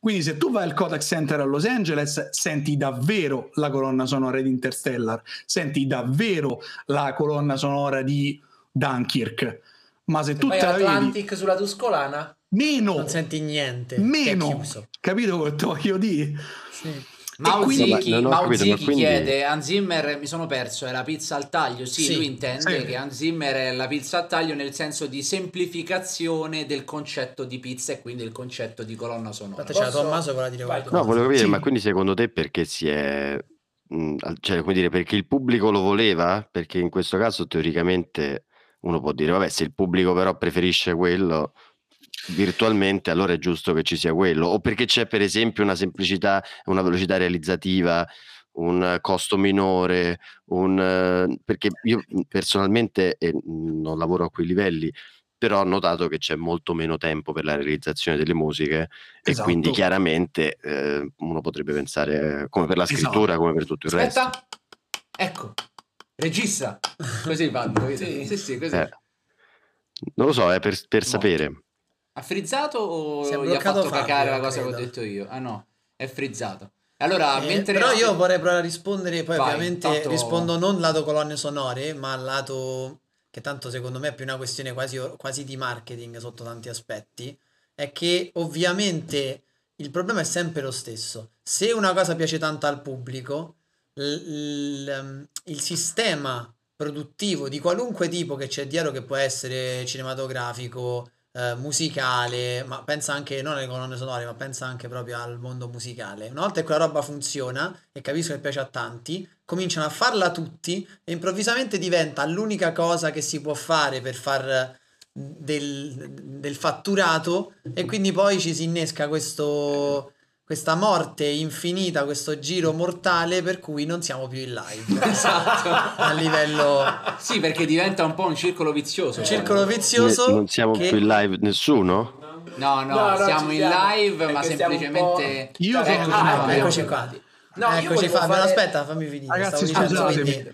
Quindi se tu vai al Kodak Center a Los Angeles senti davvero la colonna sonora di Interstellar, senti davvero la colonna sonora di Dunkirk. Ma se tu vai te la vedi sulla Tuscolana, meno, Non senti niente. meno, capito cosa voglio dire? Sì. Mauzicchi, quindi- chiede Hans Zimmer mi sono perso è la pizza al taglio sì, Sì, lui intende sì. che Hans Zimmer è la pizza al taglio nel senso di semplificazione del concetto di pizza e quindi il concetto di colonna sonora Infatti c'era Posso- Tommaso con la dire Vai, qualcosa. No, volevo capire, Sì. ma quindi secondo te perché si è... al- Cioè, come dire, perché il pubblico lo voleva? Perché in questo caso teoricamente uno può dire, vabbè, se il pubblico però preferisce quello, virtualmente allora è giusto che ci sia quello. O perché c'è per esempio una semplicità, una velocità realizzativa, un costo minore, un, eh, perché io personalmente eh, non lavoro a quei livelli, però ho notato che c'è molto meno tempo per la realizzazione delle musiche esatto. e quindi chiaramente eh, uno potrebbe pensare come per la esatto. scrittura, esatto. come per tutto il Aspetta. resto. Ecco, regista, così fanno. Sì, sì, sì così. Eh. Non lo so, è per, per sapere. Ha frizzato o gli ha fatto Fabio, cacare la cosa credo. che ho detto io? Ah no, è frizzato. Allora, eh, mentre... Però io vorrei provare a rispondere, poi Vai, ovviamente tanto... rispondo non lato colonne sonore, ma lato che tanto secondo me è più una questione quasi, quasi di marketing sotto tanti aspetti, è che ovviamente il problema è sempre lo stesso. Se una cosa piace tanto al pubblico, l- l- il sistema produttivo di qualunque tipo che c'è dietro, che può essere cinematografico, eh, musicale, ma pensa anche non alle colonne sonore, ma pensa anche proprio al mondo musicale. Una volta che quella roba funziona e capisco che piace a tanti, cominciano a farla tutti e improvvisamente diventa l'unica cosa che si può fare per far del, del fatturato e quindi poi ci si innesca questo questa morte infinita, questo giro mortale per cui non siamo più in live. esatto. A livello... Sì, perché diventa un po' un circolo vizioso. Un circolo vizioso. Ne, non siamo che... più in live nessuno? No, no, no siamo in live, ma semplicemente... Io sono ecco, ah, eccoci qua. No, Eccoci Fabio, fare... aspetta, fammi finire. Ragazzi, scusate, quindi...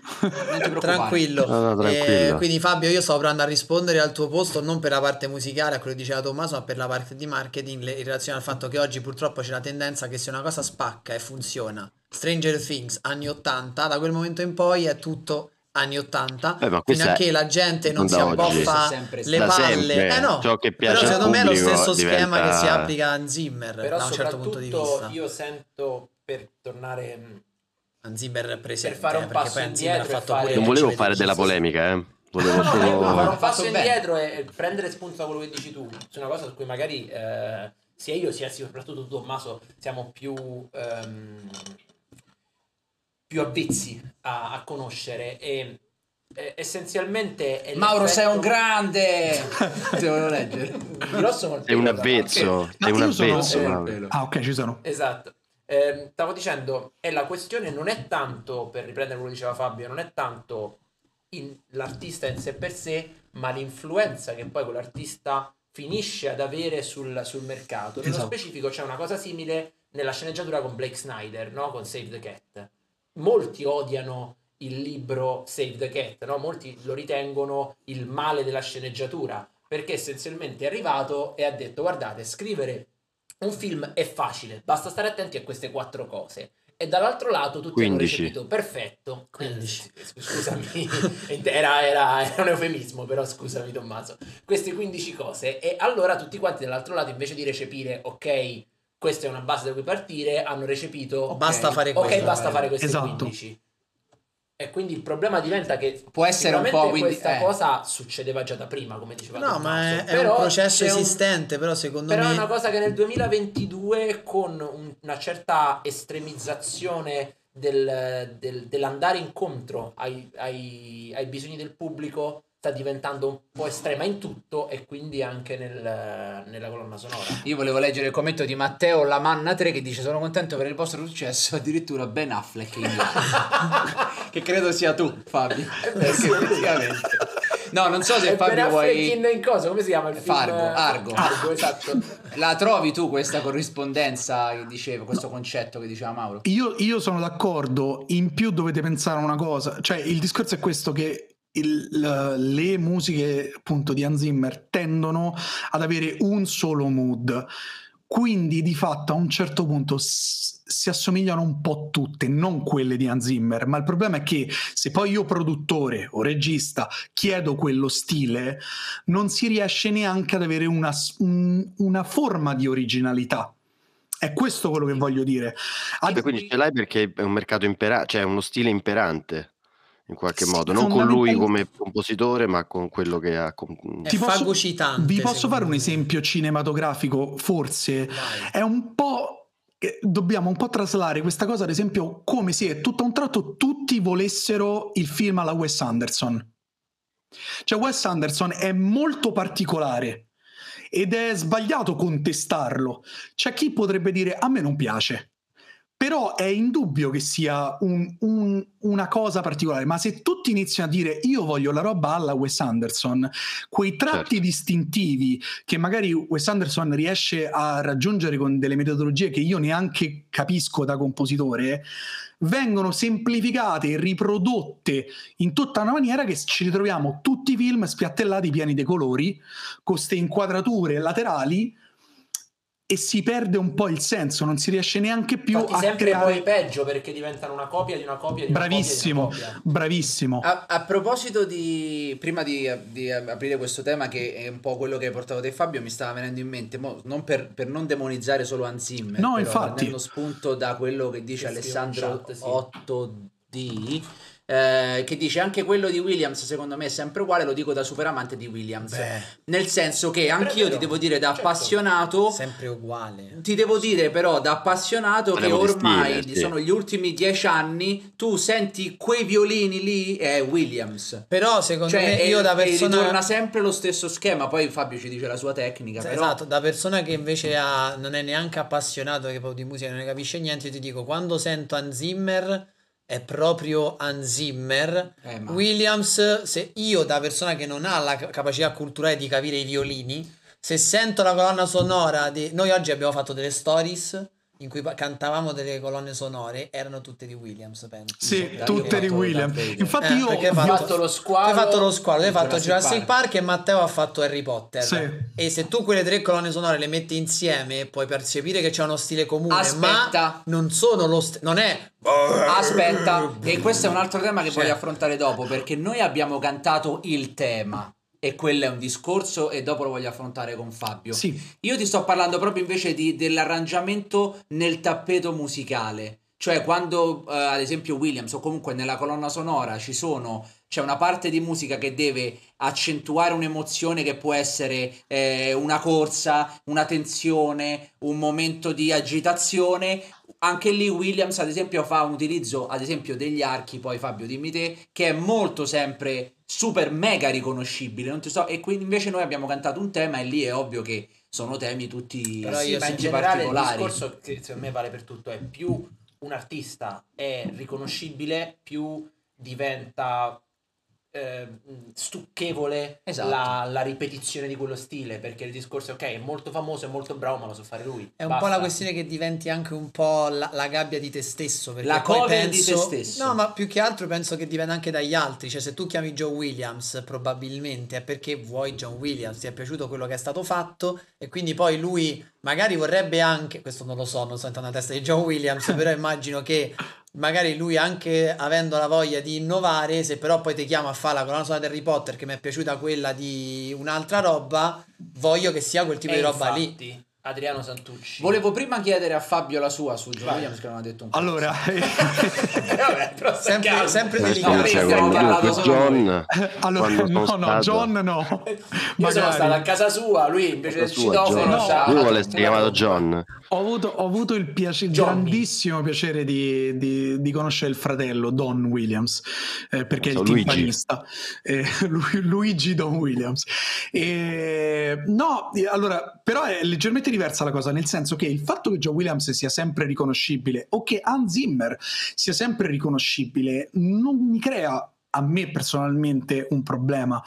tranquillo. No, no, eh, quindi Fabio, io sto provando a rispondere al tuo posto non per la parte musicale, a quello che diceva Tommaso, ma per la parte di marketing in relazione al fatto che oggi purtroppo c'è la tendenza che se una cosa spacca e funziona, Stranger Things anni 80, da quel momento in poi è tutto anni 80 eh, fino a che la gente non si abboffa le palle. eh no, ciò che piace però secondo me è lo stesso diventa... schema che si applica a Zimmer però da un certo punto di vista. io sento per tornare mm, a Zimmer presente per fare un passo indietro fare... non volevo fare della polemica eh. Volevo solo fare un passo indietro e prendere spunto da quello che dici tu. Su una cosa su cui magari eh, sia io sia soprattutto Tommaso siamo più ehm, più avvezzi a, a conoscere e eh, essenzialmente è Mauro sei un grande! Volevo leggere. È un avvezzo è un avvezzo sono... ah ok ci sono. Esatto eh, stavo dicendo, è la questione non è tanto, per riprendere quello che diceva Fabio, non è tanto in, l'artista in sé per sé, ma l'influenza che poi quell'artista finisce ad avere sul, sul mercato. Nello esatto. specifico c'è una cosa simile nella sceneggiatura con Blake Snyder, no? con Save the Cat. Molti odiano il libro Save the Cat, no? molti lo ritengono il male della sceneggiatura, perché essenzialmente è arrivato e ha detto guardate, scrivere un film è facile, basta stare attenti a queste quattro cose. E dall'altro lato tutti 15. hanno recepito, perfetto. 15. Scusami, era, era, era, un eufemismo, però scusami Tommaso. Queste 15 cose. E allora tutti quanti dall'altro lato, invece di recepire, ok, questa è una base da cui partire, hanno recepito... Okay, basta fare questo. Ok, basta fare queste esatto. 15. E quindi il problema diventa che può essere un po' quindi, questa eh. cosa succedeva già da prima, come diceva No, ma è, è un processo esistente, un, però secondo però me Però è una cosa che nel 2022 con un, una certa estremizzazione del, del, dell'andare incontro ai, ai, ai bisogni del pubblico sta diventando un po' estrema in tutto e quindi anche nel, nella colonna sonora. Io volevo leggere il commento di Matteo Lamanna 3 che dice sono contento per il vostro successo, addirittura Ben Affleck in che credo sia tu Fabio. Eh beh, sì, effettivamente. No, non so se Fabio vuoi... In, in cosa? Come si chiama il film? Fargo, Argo. Argo, esatto. La trovi tu questa corrispondenza che diceva, questo concetto che diceva Mauro? Io, io sono d'accordo, in più dovete pensare a una cosa, cioè il discorso è questo che il, le musiche appunto di Hans Zimmer tendono ad avere un solo mood quindi di fatto a un certo punto si assomigliano un po' tutte, non quelle di Hans Zimmer, ma il problema è che se poi io produttore o regista chiedo quello stile, non si riesce neanche ad avere una, un, una forma di originalità. È questo quello che voglio dire. Ad... Quindi ce l'hai perché è un mercato imperante, cioè uno stile imperante in qualche sì, modo, non con lui come compositore, ma con quello che ha. Con... Ti posso, vi posso fare un esempio cinematografico? Forse Vai. è un po'. Dobbiamo un po' traslare questa cosa, ad esempio, come se tutto a un tratto tutti volessero il film alla Wes Anderson. Cioè, Wes Anderson è molto particolare ed è sbagliato contestarlo. C'è chi potrebbe dire: A me non piace però è indubbio che sia un- un- una cosa particolare, ma se tutti iniziano a dire io voglio la roba alla Wes Anderson, quei tratti Certo. distintivi che magari Wes Anderson riesce a raggiungere con delle metodologie che io neanche capisco da compositore, vengono semplificate e riprodotte in tutta una maniera che ci ritroviamo tutti i film spiattellati pieni di colori, con queste inquadrature laterali e si perde un po' il senso, non si riesce neanche più Infatti a sempre creare... poi peggio perché diventano una copia di una copia di una Bravissimo, copia di una copia. bravissimo. A, a proposito di, prima di, di aprire questo tema che è un po' quello che hai portato te Fabio, mi stava venendo in mente, mo, non per, per non demonizzare solo Hans Zimmer, No, però infatti. prendendo spunto da quello che dice Che Alessandro chat, sì. 8D, eh, che dice anche quello di Williams secondo me è sempre uguale, lo dico da super amante di Williams, Beh, nel senso che Però è anch'io ti devo dire da certo. appassionato... sempre uguale. Ti devo dire però da appassionato che ormai stile, sì. sono gli ultimi dieci anni, tu senti quei violini lì, è Williams. Però secondo Cioè, me e- io da persona... ritorna sempre lo stesso schema. Poi Fabio ci dice la sua tecnica. Però Esatto, da persona che invece ha- non è neanche appassionato che proprio di musica, non ne capisce niente, io ti dico, quando sento Hans Zimmer è proprio Hans Zimmer. Eh, ma- Williams, se io da persona che non ha la ca- capacità culturale di capire i violini, se sento la colonna sonora di... Noi oggi abbiamo fatto delle stories in cui cantavamo delle colonne sonore, erano tutte di Williams, penso. Sì, Perché tutte di fatto Williams. Infatti Eh, io ho- Ho fatto lo squalo. hai fatto lo squalo, hai fatto Jurassic Jurassic Park. Park. e Matteo ha fatto Harry Potter. Sì. E se tu quelle tre colonne sonore le metti insieme, puoi percepire che c'è uno stile comune, Aspetta. ma non sono lo st- non è Aspetta, e questo è un altro tema che Cioè. voglio affrontare dopo. Perché noi abbiamo cantato il tema. E quello è un discorso, e dopo lo voglio affrontare con Fabio. Sì, Io ti sto parlando proprio invece di- dell'arrangiamento nel tappeto musicale. Cioè, quando eh, ad esempio Williams o comunque nella colonna sonora ci sono, c'è una parte di musica che deve accentuare un'emozione che può essere eh, una corsa, una tensione, un momento di agitazione. Anche lì Williams, ad esempio, fa un utilizzo, ad esempio, degli archi, poi Fabio dimmi te, che è molto sempre super mega riconoscibile. Non ti so, e quindi invece noi abbiamo cantato un tema e lì è ovvio che sono temi tutti, Però io ma in generale il discorso che secondo me vale per tutto è più un artista è riconoscibile, più diventa eh, stucchevole Esatto. la, la ripetizione di quello stile, perché il discorso è ok, è molto famoso, è molto bravo, ma lo so fare lui. è un Basta. po' la questione che diventi anche un po' la, la gabbia di te stesso. Perché La cover di penso, te stesso. No, ma più che altro penso che dipenda anche dagli altri. Cioè, se tu chiami John Williams, probabilmente è perché vuoi John Williams, ti è piaciuto quello che è stato fatto, e quindi poi lui magari vorrebbe anche. Questo non lo so, non sento nella testa di John Williams, però immagino che magari lui anche avendo la voglia di innovare, se però poi ti chiama a fare la colonna sonora di Harry Potter che mi è piaciuta quella di un'altra roba, voglio che sia quel tipo E di roba lì. infatti, Adriano Santucci. Volevo prima chiedere a Fabio la sua su John Williams che non ha detto un cazzo. allora, Eh, vabbè, però Sempre, sempre Eh, delicato. no, cioè, con John, allora no, sono no, stato- John no. Io sono Magari. stato a casa sua, lui invece del citofono John. c'ha- Lui vuole essere chiamato John. Ho avuto, ho avuto il Johnny. grandissimo piacere di, di- di conoscere il fratello Don Williams, eh, perché è il So, Luigi. timpanista, eh, Lu- Luigi Don Williams. E, no, allora, però è leggermente diversa la cosa, nel senso che il fatto che John Williams sia sempre riconoscibile o che Hans Zimmer sia sempre riconoscibile non mi crea a me personalmente un problema.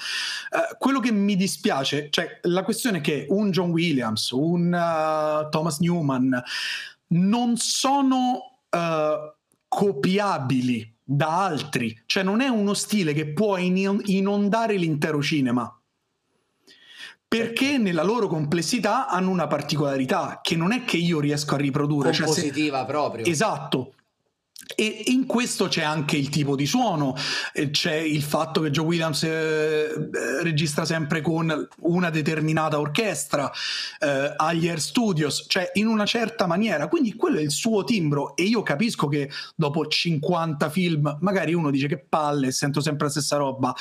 Eh, quello che mi dispiace, cioè la questione è che un John Williams, un eh, Thomas Newman non sono eh, copiabili da altri, cioè non è uno stile che può in- inondare l'intero cinema. Perché nella loro complessità hanno una particolarità che non è che io riesco a riprodurre. cioè se- Compositiva proprio. Esatto. E in questo c'è anche il tipo di suono, eh, c'è il fatto che Joe Williams eh, eh, registra sempre con una determinata orchestra eh, agli Air Studios, cioè in una certa maniera, quindi quello è il suo timbro. E io capisco che dopo 50 film magari uno dice che palle, sento sempre la stessa roba,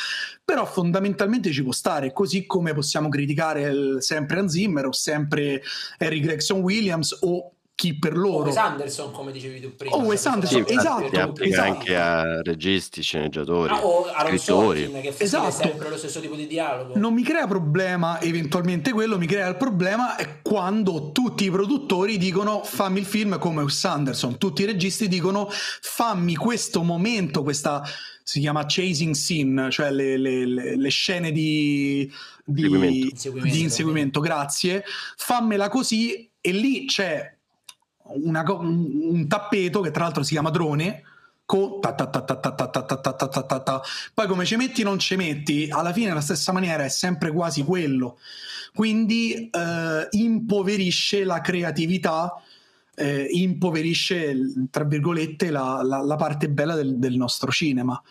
però fondamentalmente ci può stare, così come possiamo criticare il- sempre Hans Zimmer o sempre Harry Gregson Williams o chi per loro. Wes Anderson, come dicevi tu prima. O Wes Anderson, questa esatto, si applica tutti. anche a registi, sceneggiatori, Ah, o Aaron scrittori. Sorkin che Esatto. sempre lo stesso tipo di dialogo. Non mi crea problema eventualmente quello, mi crea il problema è quando tutti i produttori dicono fammi il film come Wes Anderson, tutti i registi dicono fammi questo momento, questa si chiama chasing scene, cioè le, le- le- le scene di, di-. Inseguimento. di inseguimento, grazie, fammela così e lì c'è una, un tappeto che tra l'altro si chiama drone. Poi come ci metti non ci metti, alla fine alla stessa maniera è sempre quasi quello. Quindi eh, impoverisce la creatività, eh, impoverisce, tra virgolette, la, la, la parte bella del, del nostro cinema.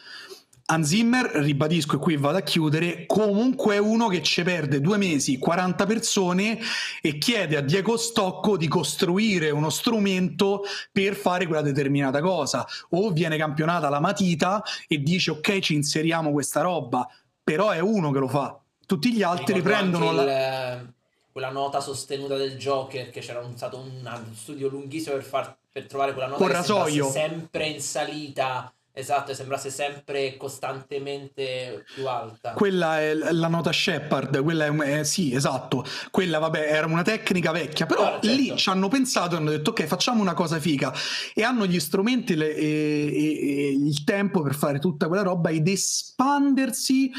Hans Zimmer, ribadisco e qui vado a chiudere, comunque è uno che ci perde due mesi, 40 persone e chiede a Diego Stocco di costruire uno strumento per fare quella determinata cosa. O viene campionata la matita e dice ok ci inseriamo questa roba, però è uno che lo fa. Tutti gli altri anche la... il- quella nota sostenuta del Joker che c'era un- stato un, studio lunghissimo per, far, per trovare quella nota Col che rasoio. sempre in salita esatto sembrasse sempre costantemente più alta Quella è la nota Shepard, quella è, un- eh, sì, esatto. Quella, vabbè, era una tecnica vecchia, però certo. lì ci hanno pensato e hanno detto ok, facciamo una cosa figa e hanno gli strumenti le- e, e- e il tempo per fare tutta quella roba ed espandersi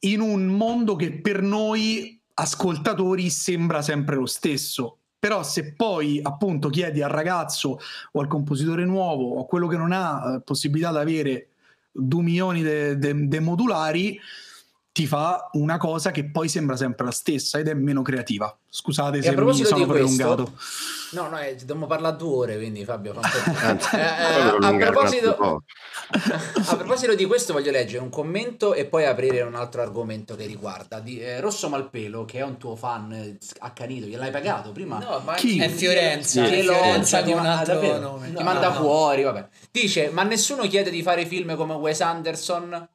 in un mondo che per noi ascoltatori sembra sempre lo stesso. Però se poi appunto chiedi al ragazzo o al compositore nuovo o a quello che non ha eh, possibilità di avere 2 milioni di modulari, ti fa una cosa che poi sembra sempre la stessa ed è meno creativa. Scusate E a se mi proposito sono di questo, prolungato. no, no, eh, dobbiamo parlare due ore, quindi Fabio. fa un po'. Anzi, Eh, eh, a, proposito, po'. a proposito di questo, voglio leggere un commento e poi aprire un altro argomento che riguarda di, eh, Rosso Malpelo, che è un tuo fan eh, accanito. Gliel'hai pagato prima? no ma Chi? È Fiorenza, Che lo- Fiorenza di un altro davvero? nome. Ti No, manda no. fuori, vabbè. Dice, ma nessuno chiede di fare film come Wes Anderson,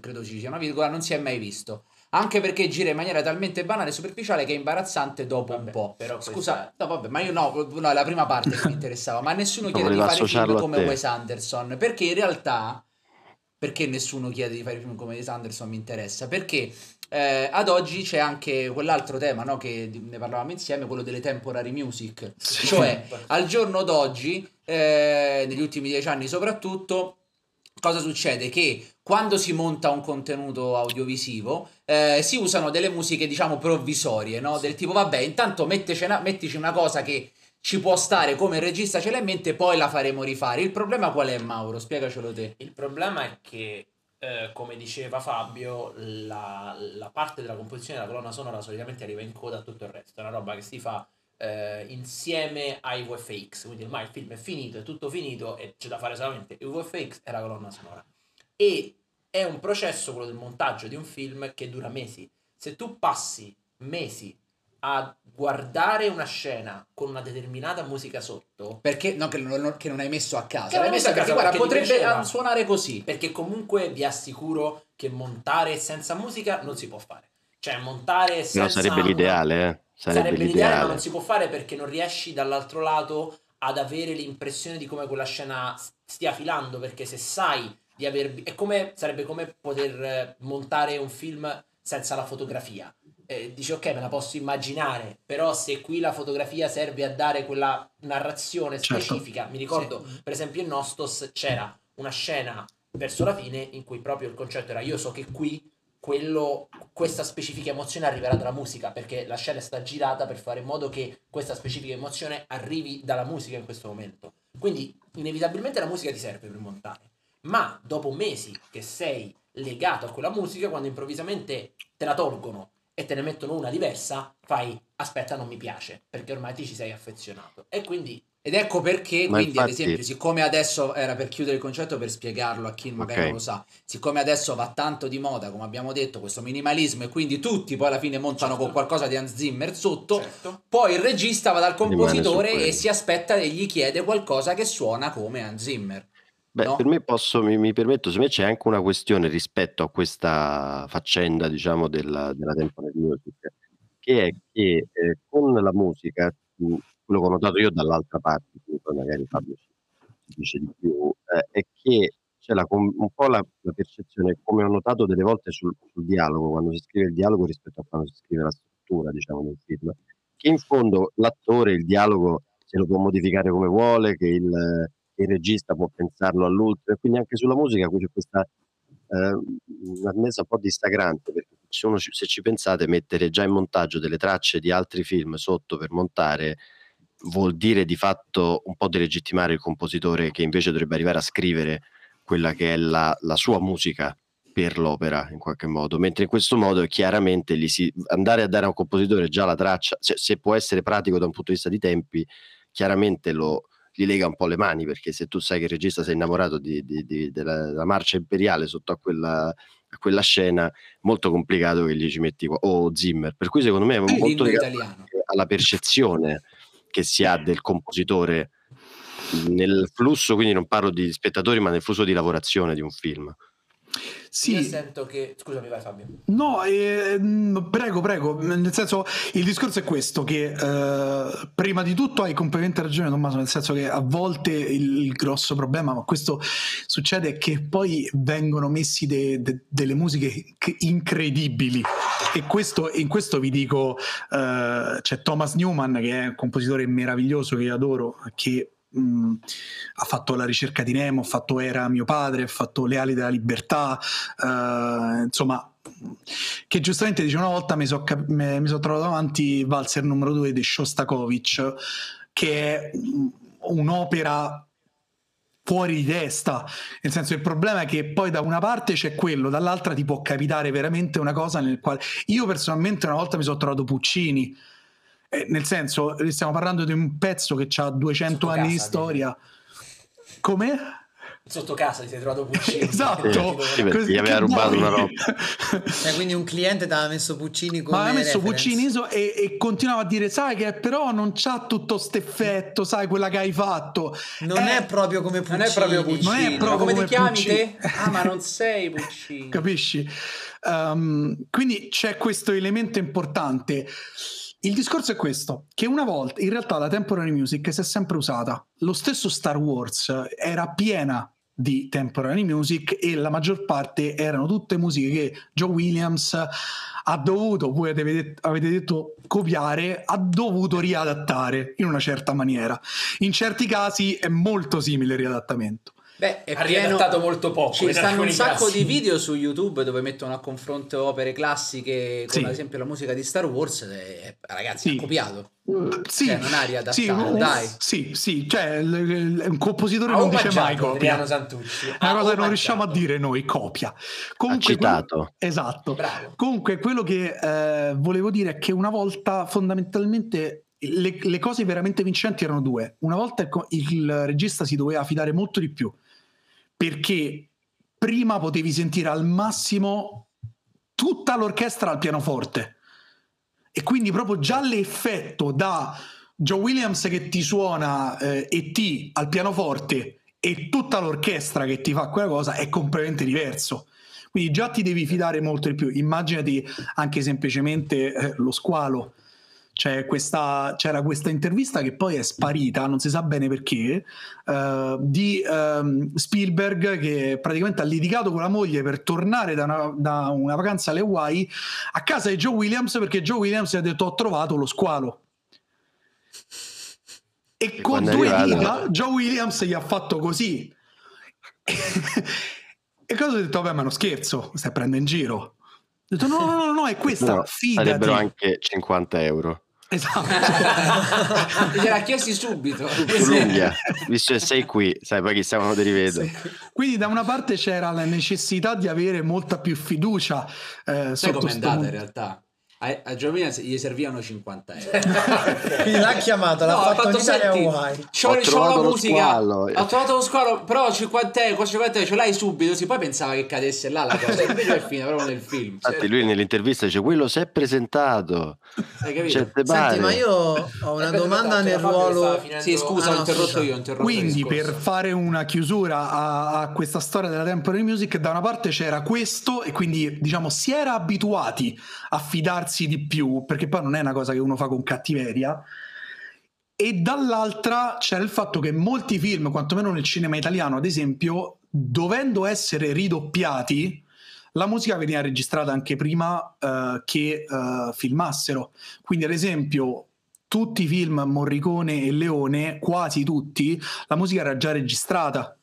credo ci sia una virgola, non si è mai visto. Anche perché gira in maniera talmente banale e superficiale che è imbarazzante dopo un Vabbè, po'. però Scusa, no, vabbè, ma io no, no, è la prima parte che mi interessava. Ma nessuno chiede di fare film come te. Wes Anderson. Perché in realtà, perché nessuno chiede di fare film come Wes Anderson mi interessa? Perché eh, ad oggi c'è anche quell'altro tema, no, che ne parlavamo insieme, quello delle temporary music. Cioè, al giorno d'oggi, eh, negli ultimi dieci anni soprattutto, cosa succede? Che quando si monta un contenuto audiovisivo eh, si usano delle musiche, diciamo, provvisorie, no? Del tipo, vabbè, intanto una, mettici una cosa che ci può stare come regista ce l'ha in mente, poi la faremo rifare. Il problema qual è, Mauro? Spiegacelo te. Il problema è che, eh, come diceva Fabio, la, la parte della composizione della colonna sonora solitamente arriva in coda a tutto il resto. È una roba che si fa eh, insieme ai VFX. Quindi ormai il film è finito, è tutto finito e c'è da fare solamente i VFX e la colonna sonora. E è un processo, quello del montaggio di un film, che dura mesi. Se tu passi mesi a guardare una scena con una determinata musica sotto, Perché no, che, non, che non hai messo a casa. L'hai messo a perché, casa, guarda, perché ti potrebbe piaceva. suonare così. perché comunque vi assicuro che montare senza musica non si può fare. Cioè, montare No, senza... sarebbe l'ideale, eh. Sarebbe, Sarebbe l'ideale, l'ideale. ma non si può fare perché non riesci dall'altro lato ad avere l'impressione di come quella scena stia filando, perché se sai di aver... È come, sarebbe come poter eh, montare un film senza la fotografia. Eh, dici ok, me la posso immaginare, però se qui la fotografia serve a dare quella narrazione Certo. specifica, mi ricordo per esempio in Nostos c'era una scena verso la fine in cui proprio il concetto era io so che qui quello, questa specifica emozione arriverà dalla musica perché la scena è stata girata per fare in modo che questa specifica emozione arrivi dalla musica in questo momento. Quindi inevitabilmente la musica ti serve per montare, ma dopo mesi che sei legato a quella musica, quando improvvisamente te la tolgono e te ne mettono una diversa, fai aspetta non mi piace perché ormai ti ci sei affezionato e quindi Ed ecco perché, Ma quindi, ad infatti- esempio, siccome adesso era per chiudere il concetto per spiegarlo a chi magari Ok. non lo sa, siccome adesso va tanto di moda, come abbiamo detto, questo minimalismo e quindi tutti poi alla fine montano Certo. con qualcosa di Hans Zimmer sotto, certo. poi il regista va dal compositore e si aspetta e gli chiede qualcosa che suona come Hans Zimmer. Beh, No? per me posso, mi, mi permetto, secondo me c'è anche una questione rispetto a questa faccenda, diciamo, della, della temporary music, che è che eh, con la musica quello che ho notato io dall'altra parte, quindi magari Fabio ci, dice di più, eh, è che c'è la un po' la, la percezione, come ho notato delle volte sul, sul dialogo, quando si scrive il dialogo rispetto a quando si scrive la struttura, diciamo, del film, che in fondo l'attore il dialogo se lo può modificare come vuole, che il, il regista può pensarlo all'ultimo, e quindi anche sulla musica c'è questa eh, una messa un po' distacrante, perché se, uno, se ci pensate mettere già in montaggio delle tracce di altri film sotto per montare vuol dire di fatto un po' delegittimare il compositore che invece dovrebbe arrivare a scrivere quella che è la, la sua musica per l'opera in qualche modo, mentre in questo modo chiaramente si, andare a dare a un compositore già la traccia, cioè, se può essere pratico da un punto di vista di tempi, chiaramente lo, gli lega un po' le mani perché se tu sai che il regista si è innamorato di, di, di, della, della, marcia imperiale sotto a quella, a quella, scena, molto complicato che gli ci metti qua, o oh, Zimmer, per cui secondo me è molto legato alla percezione che si ha del compositore nel flusso, quindi non parlo di spettatori, ma nel flusso di lavorazione di un film. Sì. Io sento che... Scusami, vai Fabio. No, eh, prego, prego. Nel senso, il discorso è questo, che eh, prima di tutto hai completamente ragione Tommaso, nel senso che a volte il, il grosso problema, ma questo succede, è che poi vengono messi de, de, delle musiche incredibili. E questo, in questo vi dico, eh, c'è Thomas Newman, che è un compositore meraviglioso che io adoro, che mh, ha fatto la ricerca di Nemo, ha fatto Era mio padre, ha fatto Le ali della libertà, uh, insomma, che giustamente dice una volta mi sono cap- so trovato davanti Valzer numero 2 di Shostakovich, che è un'opera fuori di testa. Nel senso, il problema è che poi da una parte c'è quello, dall'altra ti può capitare veramente una cosa nel quale io personalmente una volta mi sono trovato Puccini eh, nel senso, stiamo parlando di un pezzo che ha 200 Sotto anni di storia. Come? Sotto casa ti sei trovato Puccini. esatto. Sì, gli aveva rubato una roba. eh, quindi un cliente ti aveva messo Puccini come Ma aveva messo reference. Puccini e, e, continuava a dire, sai che però non c'ha tutto st'effetto, sai, quella che hai fatto. Non eh, è proprio come Puccini. Non è proprio Puccini. Non è proprio come, come ti chiami Puccini. te? Ah, ma non sei Puccini. Capisci? Um, quindi c'è questo elemento importante. Il discorso è questo, che una volta, in realtà la temporary music si è sempre usata. Lo stesso Star Wars era piena di temporary music e la maggior parte erano tutte musiche che Joe Williams ha dovuto, voi avete, avete detto copiare, ha dovuto riadattare in una certa maniera. In certi casi è molto simile il riadattamento. Beh, è ha pieno... riadattato molto poco. Ci stanno un sacco casi. di video su YouTube dove mettono a confronto opere classiche con Sì. ad esempio la musica di Star Wars e, ragazzi, Sì. ha copiato. Sì, Cioè, non ha riadattato, sì, un- dai. Sì, sì, cioè l- l- un compositore Ha non dice mai copia. Adriano Santucci. Una cosa che non riusciamo a dire noi, copia. Ha Comunque, citato. quello- esatto. Bravo. Comunque, quello che eh, volevo dire è che una volta fondamentalmente le, le cose veramente vincenti erano due. Una volta il, il regista si doveva fidare molto di più perché prima potevi sentire al massimo tutta l'orchestra al pianoforte e quindi proprio già l'effetto da Joe Williams che ti suona eh, E.T. al pianoforte e tutta l'orchestra che ti fa quella cosa è completamente diverso. Quindi già ti devi fidare molto di più. Immaginati anche semplicemente eh, lo squalo. C'è questa, c'era questa intervista che poi è sparita, non si sa bene perché, eh, di ehm, Spielberg che praticamente ha litigato con la moglie per tornare da una, da una vacanza alle Hawaii a casa di Joe Williams perché Joe Williams gli ha detto ho trovato lo squalo. E con quando è due dita Joe Williams gli ha fatto così. e cosa ho detto? Vabbè, ma è uno scherzo, stai prendendo in giro. Ho detto no, no, no, no, è questa, No, fidati. sarebbero anche 50 euro. Esatto. Gliel'ha chiesti subito. Sull'unghia, visto che sei qui, sai poi chissà quando ti rivedo. Quindi da una parte c'era la necessità di avere molta più fiducia eh, Sai sotto com'è andata in realtà? A, a Williams gli servivano 50 euro. Quindi l'ha chiamato, l'ha No, fatto Italia senti, Hawaii. C'ho, Ho c'ho trovato la musica. squalo. Ho trovato lo squalo, però 50 euro, 50 euro ce l'hai subito. Si poi pensava che cadesse là la cosa. Invece è fine proprio nel film. Infatti lui nell'intervista dice quello si è presentato. Hai capito? Senti, ma io ho una Aspetta, domanda nel ruolo... finendo- Sì, scusa, Ah, ho interrotto scusa. io. Ho interrotto il Quindi per fare una chiusura a, a questa storia della temporary music, da una parte c'era questo e quindi diciamo si era abituati a fidarsi di più, perché poi non è una cosa che uno fa con cattiveria. e dall'altra c'è il fatto che molti film, quantomeno nel cinema italiano, ad esempio, dovendo essere ridoppiati, la musica veniva registrata anche prima eh, che eh, filmassero. Quindi, ad esempio, tutti i film Morricone e Leone, quasi tutti, la musica era già registrata.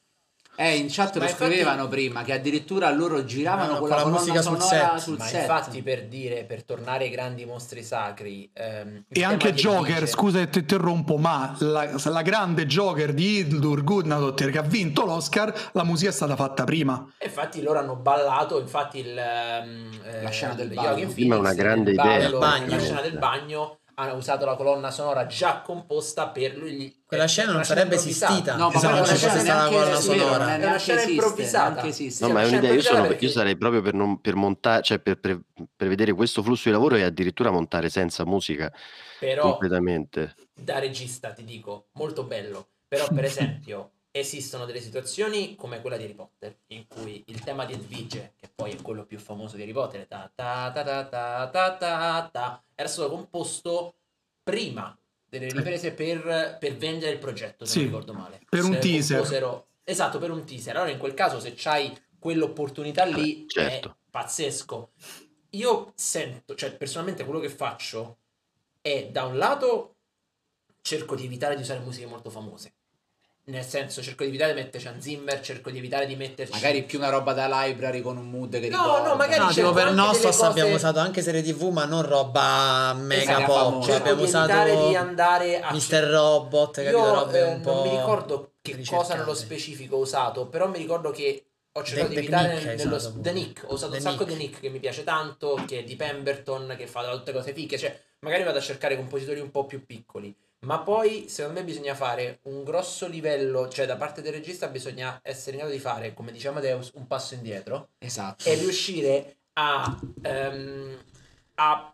Eh, in chat lo Ma infatti- scrivevano prima che addirittura loro giravano No, con con la, la colonna musica sul sonora set. sul Ma set. infatti per dire, per tornare ai grandi mostri sacri ehm, E anche Joker, Edvige- scusa che ti interrompo, ma la, la grande Joker di Hildur Gudnadottir che ha vinto l'Oscar, la musica è stata fatta prima. E infatti loro hanno ballato, infatti il, ehm, eh, La scena del il bagno. È una grande idea. ballo, Bagno. nella scena del bagno hanno usato la colonna sonora già composta per lui. Quella è scena non sarebbe esistita. No, ma Esatto, scena fosse stata la colonna esiste, sonora. non È una scena esiste, improvvisata. esiste. No, ma è una un'idea. Io, sono, perché- io sarei proprio per, non, per montare, cioè per, per- prevedere questo flusso di lavoro e addirittura montare senza musica Però completamente. da regista ti dico, molto bello. Però per esempio esistono delle situazioni come quella di Harry Potter, in cui il tema di Edvige, che poi è quello più famoso di Harry Potter, ta ta ta ta ta ta ta, ta era stato composto prima delle riprese per, per vendere il progetto, se sì, non ricordo male. Per un teaser. Composero... Esatto, per un teaser. Allora in quel caso se c'hai quell'opportunità lì certo. è pazzesco. Io sento, cioè personalmente quello che faccio è da un lato cerco di evitare di usare musiche molto famose nel senso, cerco di evitare di metterci Hans Zimmer, cerco di evitare di metterci. Magari più una roba da library con un mood che No, ricorda. no, magari No, tipo per Nostos cose- abbiamo usato anche serie tv, ma non roba mega Esatto, pop. Cioè, cerco abbiamo usato di andare a Mr. Robot, capito? Robe eh, un po' non mi ricordo che ricercate. cosa nello specifico ho usato, però mi ricordo che ho cercato The- di evitare Nick nello usato. The Nick, ho usato The un sacco Nick. di Nick che mi piace tanto, che è di Pemberton, che fa tutte cose fighe, cioè magari vado a cercare compositori un po' più piccoli. Ma poi, secondo me, bisogna fare un grosso livello, cioè da parte del regista bisogna essere in grado di fare, come diciamo Deus, un passo indietro Esatto. e riuscire a, ehm, a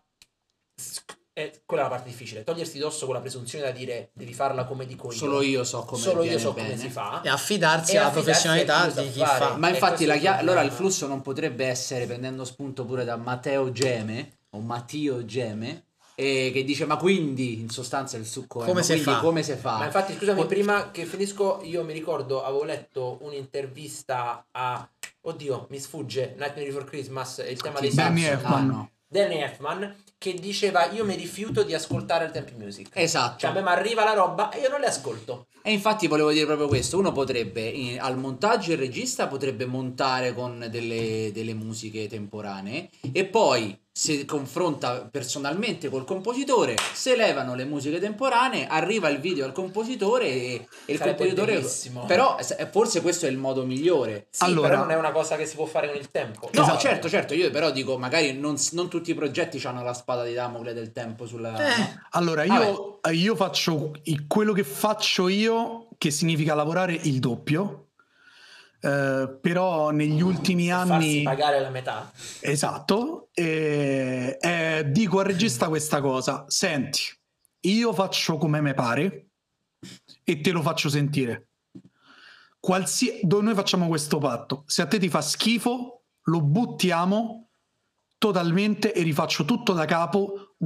eh, quella è la parte difficile, togliersi dosso quella presunzione da dire devi farla come dico io. Solo io so come Solo io so bene. come si fa. E affidarsi E alla affidarsi professionalità di chi fare. fa. Ma E infatti la è il chia- allora il flusso non potrebbe essere, prendendo spunto pure da Matteo Geme o Matteo Geme, e che dice ma quindi in sostanza il succo è Come si quindi fa? come si fa? Ma infatti, scusami, Qu- prima che finisco, io mi ricordo, avevo letto un'intervista a. Oddio, mi sfugge Nightmare Before Christmas, il tema dei Danny. Elfman. Ah. Danny Elfman, che diceva io mi rifiuto di ascoltare il tempo music. Esatto. Cioè a me arriva la roba e io non le ascolto. E infatti volevo dire proprio questo, uno potrebbe, in- al montaggio il regista potrebbe montare con delle, delle musiche temporanee e poi si confronta personalmente col compositore, si elevano le musiche temporanee, arriva il video al compositore e, e il compositore... bellissimo. Però eh, forse questo è il modo migliore. Sì, Allora- però non è una cosa che si può fare con il tempo. No, Esatto. certo, certo, io però dico, magari non, non tutti i progetti hanno la spada di Damocle del tempo sulla... Eh, no? Allora, io, io faccio quello che faccio io, che significa lavorare il doppio, eh, però negli ultimi Farsi anni... pagare la metà. Esatto, e, e dico al regista questa cosa, senti, io faccio come me pare e te lo faccio sentire. Qualsi- noi facciamo questo patto, se a te ti fa schifo, lo buttiamo totalmente e rifaccio tutto da capo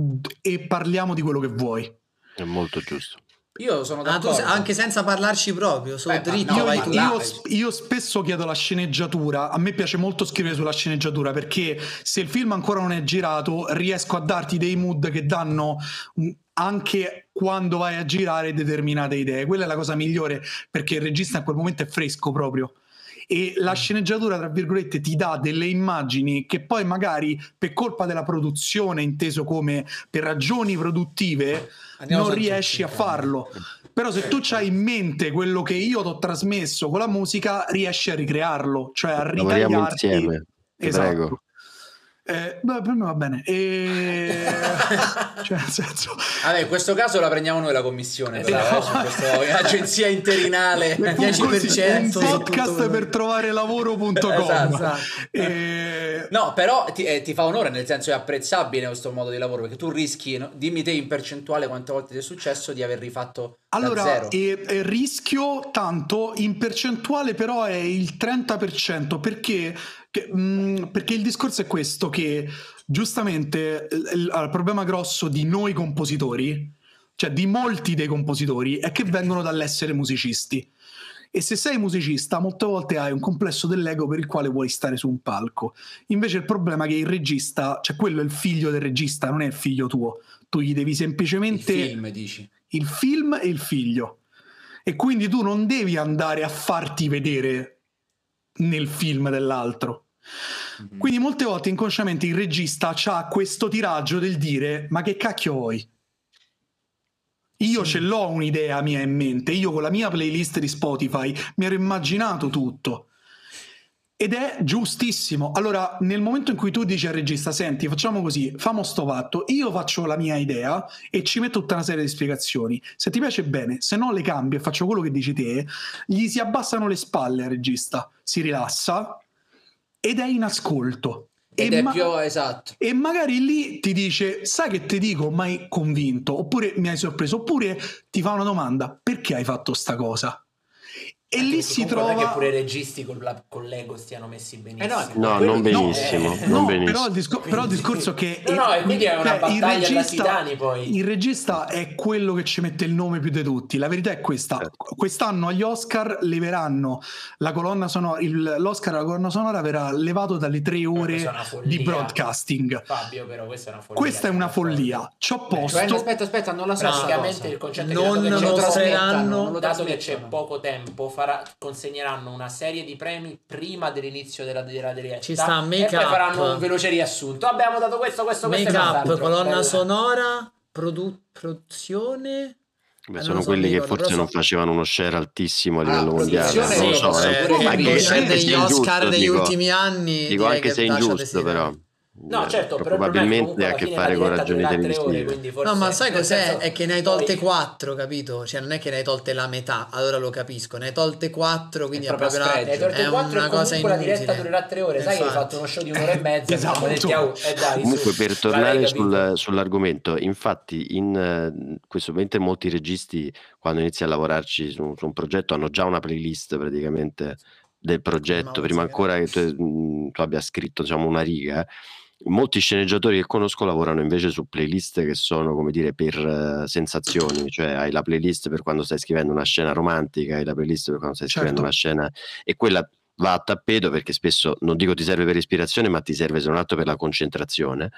e parliamo di quello che vuoi. È molto giusto. Io sono ah, tu d'accordo. se- anche senza parlarci proprio, solo Beh, dritto no, Io, sp- io spesso chiedo la sceneggiatura, a me piace molto scrivere sulla sceneggiatura perché se il film ancora non è girato riesco a darti dei mood che danno mm, anche quando vai a girare determinate idee. Quella è la cosa migliore perché il regista in quel momento è fresco proprio. E la sceneggiatura, tra virgolette, ti dà delle immagini che poi magari per colpa della produzione, inteso come per ragioni produttive, Andiamo non riesci a farlo. Però se tu hai in mente quello che io ti ho trasmesso con la musica, riesci a ricrearlo, cioè a Lavoriamo ritagliarti. insieme. Ti Esatto. prego. Eh, beh, per me va bene. E... cioè, nel senso... Vabbè, in questo caso la prendiamo noi la commissione, però, Esatto. eh, su questo, agenzia interinale. Le 10% un podcast per trovare lavoro.com Esatto, E- No, però ti, eh, ti fa onore, nel senso è apprezzabile questo modo di lavoro, perché tu rischi, no? dimmi te in percentuale quante volte ti è successo di aver rifatto Allora, e, e rischio tanto in percentuale, però è il 30% perché, che- mh, perché il discorso è questo: che giustamente il, il- il problema grosso di noi compositori. cioè di molti dei compositori, è che vengono dall'essere musicisti. E se sei musicista, molte volte hai un complesso dell'ego per il quale vuoi stare su un palco. Invece il problema è che il regista, cioè quello è il figlio del regista, non è il figlio tuo. Tu gli devi Il semplicemente film, dici. il film e il figlio. E quindi tu non devi andare a farti vedere nel film dell'altro. Mhm. Quindi molte volte inconsciamente il regista ha questo tiraggio del dire ma che cacchio vuoi? Io ce l'ho un'idea mia in mente, io con la mia playlist di Spotify mi ero immaginato tutto. Ed è giustissimo. Allora, nel momento in cui tu dici al regista, senti, facciamo così, famo sto fatto, io faccio la mia idea e ci metto tutta una serie di spiegazioni. Se ti piace bene, se no le cambio e faccio quello che dici te, gli si abbassano le spalle al regista, si rilassa ed è in ascolto. Ed E è ma- più esatto. e magari lì ti dice, sai che ti dico, mai convinto, oppure mi hai sorpreso, oppure ti fa una domanda, perché hai fatto sta cosa? E lì Perché si comunque non è trova... che pure i registi con, la- con l'ego stiano messi benissimo. Eh No, Quello- non no, benissimo. eh, non No, benissimo. però il, discor- però il discorso che No, no, e quindi è una il battaglia da regista- titani, poi. Il regista è quello che ci mette il nome più di tutti. La verità è questa: Certo. quest'anno agli Oscar leveranno la colonna sonora. il- L'Oscar alla colonna sonora verrà levato dalle tre ore di broadcasting. Fabio, però questa è una follia. Questa è una follia. Ci ho Cioè, posto. aspetta, aspetta, non la so Praticamente il concetto Non che dato che c'è- mostreranno- non lo dato che c'è poco tempo, farà- consegneranno una serie di premi prima dell'inizio della, della diretta. Ci sta e make poi up. faranno un veloce riassunto. Abbiamo dato questo, questo, questo Make e up, colonna Bella. sonora, produ- produzione. Beh, Eh, sono so, quelli che ricordo, forse non so- facevano uno share altissimo a Ah, livello mondiale. produzione Non lo so, eh, pure Ma che che scende scende degli sia Oscar degli dico. ultimi anni. Dico anche che se è ingiusto, però. desiderare. No, Eh, certo, probabilmente ha a che fare la con ragioni ore, televisive. No, ma sai cos'è? senso, È che ne hai tolte poi- 4, capito? Cioè, non è che ne hai tolte la metà, allora lo capisco. Ne hai tolte 4, quindi è, proprio proprio tolte è 4 una cosa comunque la diretta inutile. durerà tre ore. Sai che hai Infatti. fatto uno show di un'ora e mezza. Esatto. detti, "Oh, eh dai, Comunque su". per tornare sul- sull'argomento, infatti in eh, questo momento molti registi quando inizi a lavorarci su, su un progetto hanno già una playlist praticamente del progetto, Ma prima ancora che tu, tu abbia scritto diciamo, una riga. Molti sceneggiatori che conosco lavorano invece su playlist che sono come dire per eh, sensazioni, cioè hai la playlist per quando stai scrivendo una scena romantica, hai la playlist per quando stai scrivendo Certo. una scena e quella va a tappeto perché spesso non dico ti serve per ispirazione, ma ti serve se non altro per la concentrazione.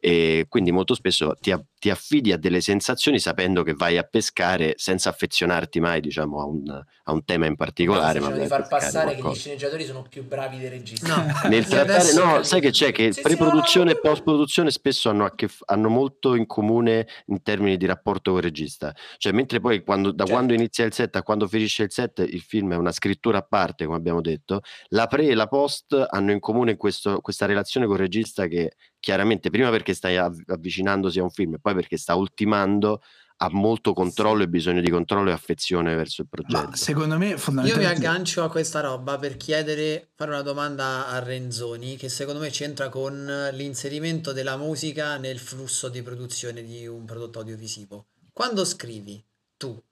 E quindi molto spesso ti, ti affidi a delle sensazioni sapendo che vai a pescare senza affezionarti mai diciamo, a, un, a un tema in particolare. Ma cercando di far passare che gli qualcosa. sceneggiatori sono più bravi dei registi. No, Nel Io trattare, no, sai che c'è che Sì, sì, pre-produzione no, e no, no. post-produzione spesso hanno, a che f- hanno molto in comune in termini di rapporto con il regista. Cioè, mentre poi quando, da Certo. quando inizia il set a quando finisce il set, il film è una scrittura a parte, come abbiamo detto, la pre e la post hanno in comune questo- questa relazione con il regista che chiaramente prima perché stai av- avvicinandosi a un film e poi perché sta ultimando ha molto controllo e bisogno di controllo e affezione verso il progetto. Ma secondo me Io mi fondamentalmente aggancio a questa roba per chiedere, fare una domanda a Renzoni che secondo me c'entra con l'inserimento della musica nel flusso di produzione di un prodotto audiovisivo. Quando scrivi, tu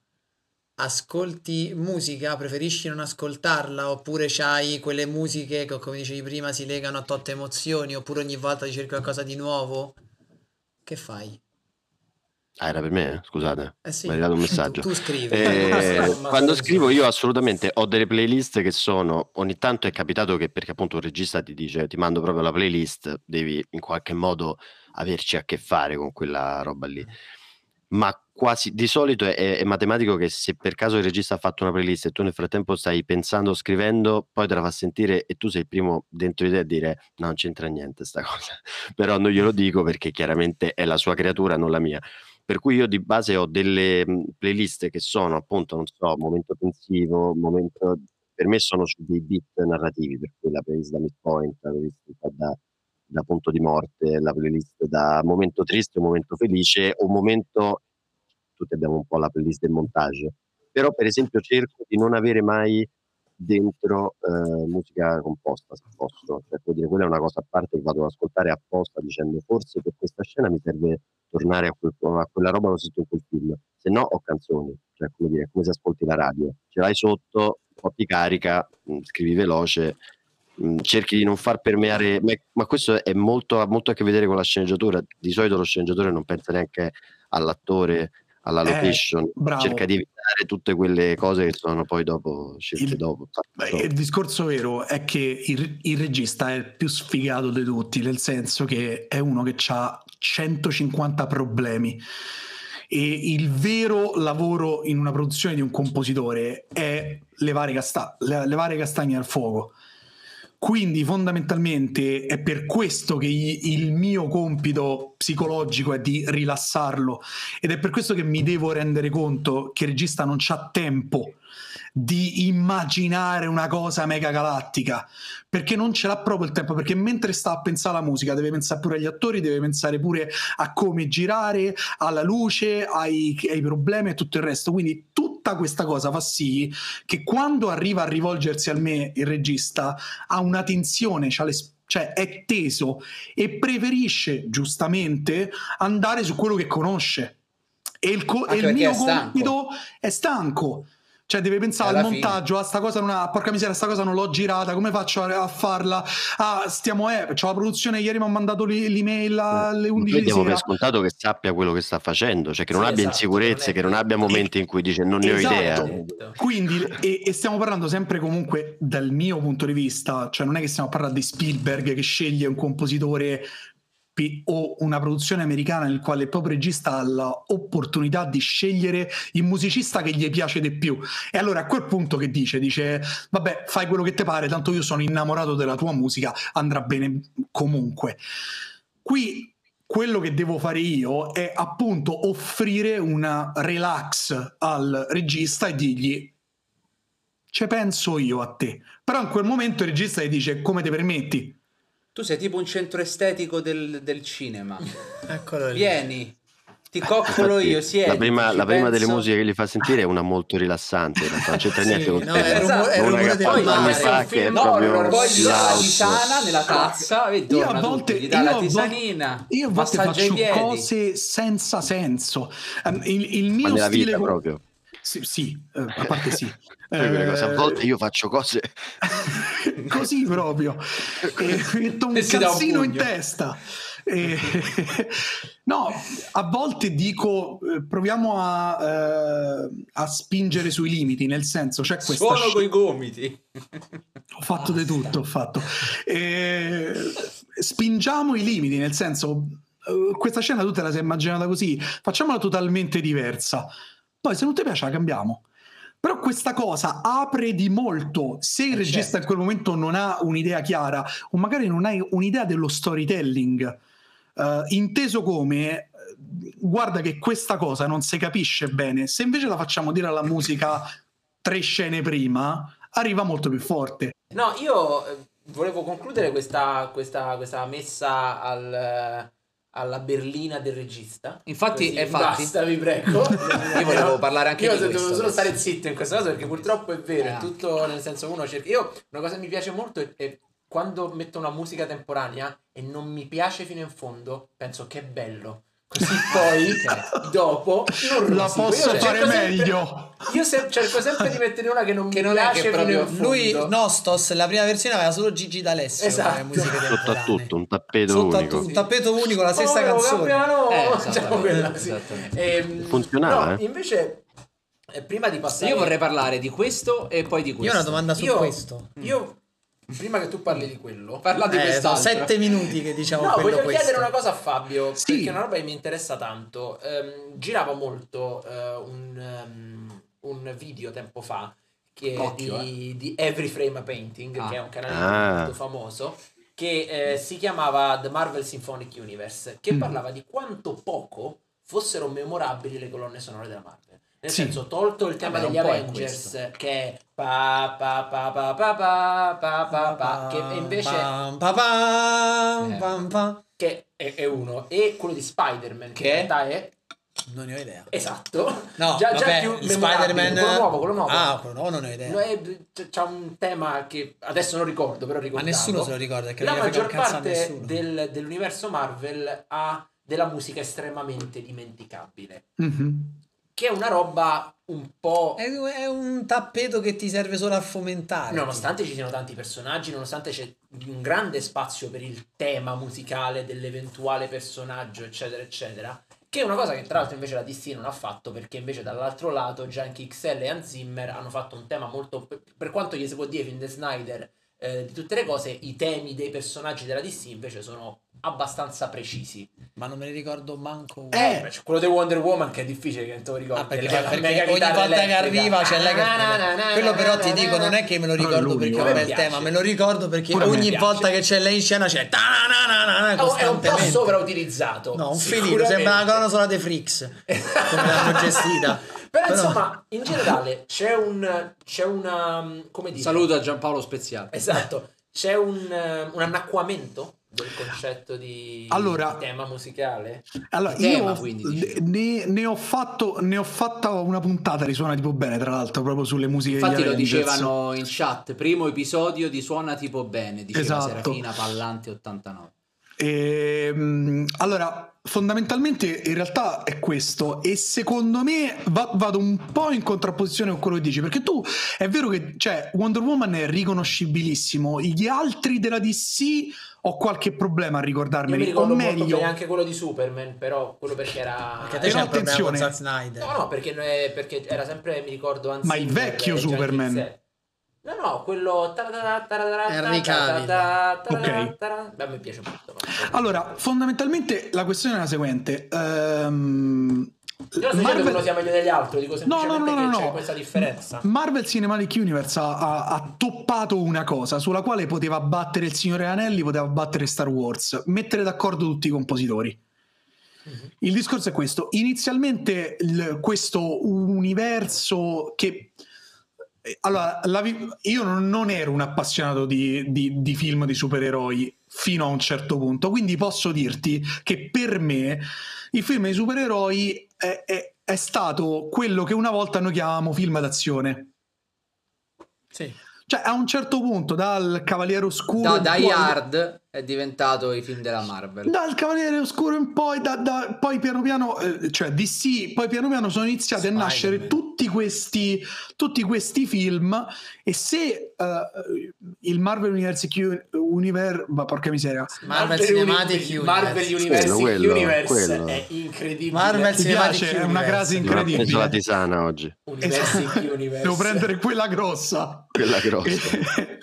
ascolti musica, preferisci non ascoltarla oppure c'hai quelle musiche che come dicevi prima si legano a totte emozioni oppure ogni volta ti cerchi qualcosa di nuovo? Che fai? Ah, era per me? eh? Scusate. Eh sì, Mi è arrivato un messaggio. tu, tu scrivi. Eh, quando scrivo io assolutamente ho delle playlist che sono ogni tanto è capitato che perché appunto un regista ti dice ti mando proprio la playlist devi in qualche modo averci a che fare con quella roba lì ma quasi di solito è, è matematico che se per caso il regista ha fatto una playlist e tu nel frattempo stai pensando scrivendo poi te la fa sentire e tu sei il primo dentro di te a dire no non c'entra niente sta cosa però non glielo dico perché chiaramente è la sua creatura non la mia. Per cui io di base ho delle mh, playlist che sono appunto, non so, momento pensivo, momento... Per me sono su dei beat narrativi, per cui la playlist da midpoint, la playlist da, da punto di morte, la playlist da momento triste, momento felice, o momento... Tutti abbiamo un po' la playlist del montage. Però per esempio cerco di non avere mai dentro eh, musica composta, se posso. Cioè, dire, quella è una cosa a parte che vado ad ascoltare apposta dicendo forse per questa scena mi serve tornare a, quel- a quella roba che ho sentito in quel film. Se no ho canzoni, cioè come dire, come se ascolti la radio. Ce l'hai sotto, un ti carica, mh, scrivi veloce, mh, cerchi di non far permeare, ma, ma questo è molto, ha molto a che vedere con la sceneggiatura. Di solito lo sceneggiatore non pensa neanche all'attore, alla Eh, location, bravo. cerca di evitare tutte quelle cose che sono poi dopo scelte Il- dopo. Beh, dopo. il discorso vero è che il, il regista è il più sfigato di tutti, nel senso che è uno che ha 150 problemi. E il vero lavoro in una produzione di un compositore è levare, casta- le- levare castagne al fuoco. Quindi fondamentalmente è per questo che il mio compito psicologico è di rilassarlo. Ed è per questo che mi devo rendere conto che il regista non c'ha tempo di immaginare una cosa mega galattica perché non ce l'ha proprio il tempo perché mentre sta a pensare alla musica deve pensare pure agli attori deve pensare pure a come girare alla luce ai, ai problemi e tutto il resto. Quindi tutta questa cosa fa sì che quando arriva a rivolgersi a me il regista ha una tensione c'ha le sp- cioè è teso e preferisce giustamente andare su quello che conosce. E il, co- e il mio è compito è stanco cioè deve pensare al Alla fine. montaggio, a sta cosa non ha, porca miseria, sta cosa non l'ho girata, come faccio a, a farla? Ah, stiamo, eh, c'ho la produzione, ieri mi ha mandato l'e- l'email alle 11 Noi di diamo per scontato che sappia quello che sta facendo, cioè che non Sì, abbia esatto, insicurezze, che non abbia momenti in cui dice non ne ho Esatto. idea. Quindi, e, e stiamo parlando sempre comunque dal mio punto di vista, cioè non è che stiamo parlando di Spielberg che sceglie un compositore o una produzione americana nel quale il proprio regista ha l'opportunità di scegliere il musicista che gli piace di più. E allora a quel punto che dice? Dice, vabbè, fai quello che ti pare, tanto io sono innamorato della tua musica, andrà bene comunque. Qui quello che devo fare io è appunto offrire una relax al regista e dirgli ci penso io a te. Però in quel momento il regista gli dice come ti permetti? Tu sei tipo un centro estetico del, del cinema. Eccolo lì. Vieni, ti coccolo Infatti, io, siedi. la prima, la prima delle penso. musiche che gli fa sentire è una molto rilassante, in realtà non c'entra Sì, niente con no, te. rumore, è rumore che del fa Poi film proprio poi gli dà la tisana nella tazza, vedi, Io a volte, tutto, gli dà io la tisanina, io a volte faccio cose senza senso. Ehm, Il, il mio stile proprio. Sì, sì, eh, a parte sì. Quelle cose, A Eh, volte io faccio cose. Così proprio. E mi metto un E dà un in testa. E- no a volte dico eh, proviamo a, eh, a spingere sui limiti nel senso c'è questa Suono sci- coi gomiti. ho fatto di tutto ho fatto. E spingiamo i limiti nel senso eh, questa scena tu te la sei immaginata così? Facciamola totalmente diversa poi se non ti piace la cambiamo. Però questa cosa apre di molto. Se il Eh, regista certo. in quel momento non ha un'idea chiara o magari non hai un'idea dello storytelling eh, inteso come eh, guarda che questa cosa non si capisce bene se invece la facciamo dire alla musica tre scene prima arriva molto più forte. No, io volevo concludere questa, questa, questa messa al, alla berlina del regista. Infatti, Così, è fatti. Basta, vi prego. Io volevo parlare anche io di devo questo solo adesso. stare zitto in questa cosa perché purtroppo è vero, è tutto nel senso uno cerca... Io, una cosa che mi piace molto è, è quando metto una musica temporanea e non mi piace fino in fondo, penso che è bello. Così poi, dopo, non la rosico. Io posso cerco fare sempre- meglio Io se- cerco sempre di mettere una che non Che mi non è piace che fino proprio-. Lui, Nostos, la prima versione aveva solo Gigi D'Alessio Esatto. sotto a tutto, un tappeto Sotto unico. tu- un tappeto unico, la stessa Oh, canzone. Cappiano! Eh, Diciamo esattamente, quella, sì. esattamente. Ehm, Funzionava, no, eh. invece, eh, prima di passare... Io vorrei parlare di questo e poi di questo. Io ho una domanda su Io- questo. Io, prima che tu parli di quello... Parla di Eh, sono quest'altro. sette minuti che diciamo No, quello voglio questo. chiedere una cosa a Fabio, Sì. perché è una roba che mi interessa tanto. Ehm, girava molto eh, un, ehm, un video tempo fa che Occhio, di, di Every Frame a Painting, Ah. che è un canale Ah. molto famoso, che eh, si chiamava The Marvel Symphonic Universe, che Mm. parlava di quanto poco fossero memorabili le colonne sonore della Marvel. Nel Sì. senso, tolto il tema degli Avengers, che è pa pa pa pa pa pa pa pa pa, che invece pa, pam, Eh. pam, pam. che è, è uno, e quello di Spider-Man, che, Che? in realtà è Non ne ho idea. esatto. No, già, già vabbè, più il memorabile, Spider-Man quello nuovo, quello nuovo. Ah, quello nuovo non ne ho idea. È- c- c'ha un tema che adesso non ricordo, però Ma ricordavo. nessuno se lo ricorda perché La maggior parte del- dell'universo Marvel ha della musica estremamente dimenticabile, Mhm. Che è una roba un po'... È, è un tappeto che ti serve solo a fomentare. Nonostante ci siano tanti personaggi, nonostante c'è un grande spazio per il tema musicale dell'eventuale personaggio, eccetera, eccetera, Che è una cosa che tra l'altro invece la DC non ha fatto perché invece dall'altro lato anche XL e Hans Zimmer hanno fatto un tema molto... Per quanto gli si può dire film di Snyder eh, di tutte le cose, i temi dei personaggi della DC invece sono abbastanza precisi. Ma non me ne ricordo manco uno. Eh, beh, c'è quello di Wonder Woman che è difficile che non te lo ricordi. Ah, perché, La- la perché mega ogni volta che arriva c'è lei che Na, na, na, na, quello però na, ti na, dico na. non è che me lo ricordo l'unico, perché è un eh. bel Piace. tema me lo ricordo perché Pure ogni volta che c'è lei in scena c'è Oh, è un po' costantemente sovrautilizzato. no un filino sembra una colonna sonora dei Freaks come l'hanno gestita Però, Però- insomma, in generale c'è un c'è una come dire Saluto a Giampaolo Speziale. Esatto, c'è un, eh, un annacquamento del concetto di, Allora- di tema musicale. Allora, tema, io quindi, ne- ne, ho fatto, ne ho fatta una puntata di Suona tipo bene, tra l'altro, proprio sulle musiche Infatti lo dicevano in chat, primo episodio di Suona tipo bene, diceva Esatto. Serafina Pallante 89. Ehm, allora, fondamentalmente in realtà è questo e secondo me va- vado un po' in contrapposizione con quello che dici perché tu è vero che cioè, Wonder Woman è riconoscibilissimo gli altri della DC ho qualche problema a Io ricordarmeli mi o ricordo molto meglio anche quello di Superman, però quello perché era... perché te Però c'è un problema con attenzione. Zack Snyder No, no, perché, perché era sempre, mi ricordo, Hans Ma il vecchio Superman. No, no, quello... Henry Cavill. Ok. Beh, me piace molto. allora fondamentalmente la questione è la seguente ehm, Io non Marvel- uno sia meglio degli altri, dico No, no, semplicemente no, no, che c'è no. questa differenza. Marvel Cinematic Universe ha, ha- ha toppato una cosa sulla quale poteva battere il Signore Anelli, poteva battere Star Wars, mettere d'accordo tutti i compositori. Mhm. Il discorso è questo: inizialmente il- questo universo che. Allora, la io non, non ero un appassionato di, di- di film di supereroi fino a un certo punto, quindi posso dirti che per me il film di supereroi è, è- è stato quello che una volta noi chiamavamo film d'azione. sì Cioè, a un certo punto, dal Cavaliere Oscuro. Da Die Hard è diventato i film della Marvel. Dal Cavaliere Oscuro in poi, da- da- poi piano piano, eh, cioè DC, poi piano piano sono iniziati a Spider-Man. nascere tutti questi, tutti questi film. E se eh, il Marvel Universe, Universe, ma porca miseria, Marvel Cinematic Universe. Marvel Universe, Quello, quello, Universe quello. è incredibile. Marvel ti Cinematic piace? È una Non ho preso la incredibile. tisana oggi, University Esatto. Universe. Devo prendere quella grossa. quella grossa.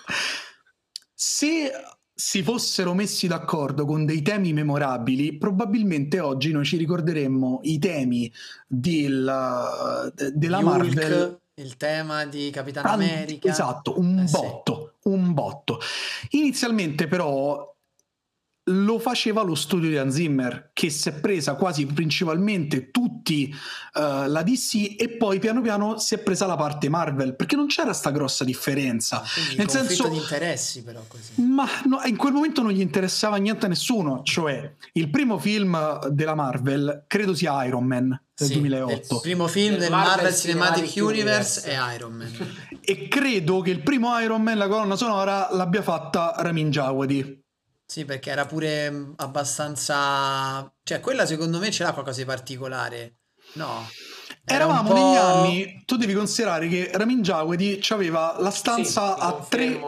Se si fossero messi d'accordo con dei temi memorabili, probabilmente oggi noi ci ricorderemmo i temi del- della Hulk, Marvel. il tema di Capitano Ah, America Esatto, un Eh sì. botto, un botto. Inizialmente però lo faceva lo studio di Hans Zimmer che si è presa quasi principalmente tutti eh, la DC e poi piano piano si è presa la parte Marvel perché non c'era sta grossa differenza quindi nel conflitto senso di interessi però così ma no, in quel momento non gli interessava niente a nessuno, cioè il primo film della Marvel credo sia Iron Man del Sì, 2008 il primo film Del del Marvel Marvel, Cinematic, Cinematic Universe, Universe. è Iron Man e credo che il primo Iron Man, la colonna sonora, l'abbia fatta Ramin Djawadi. Sì, perché era pure mh, abbastanza... Cioè, quella secondo me ce l'ha qualcosa di particolare. No. Era Eravamo po'- negli anni, tu devi considerare che Ramin Djawadi aveva la stanza Sì, a tre...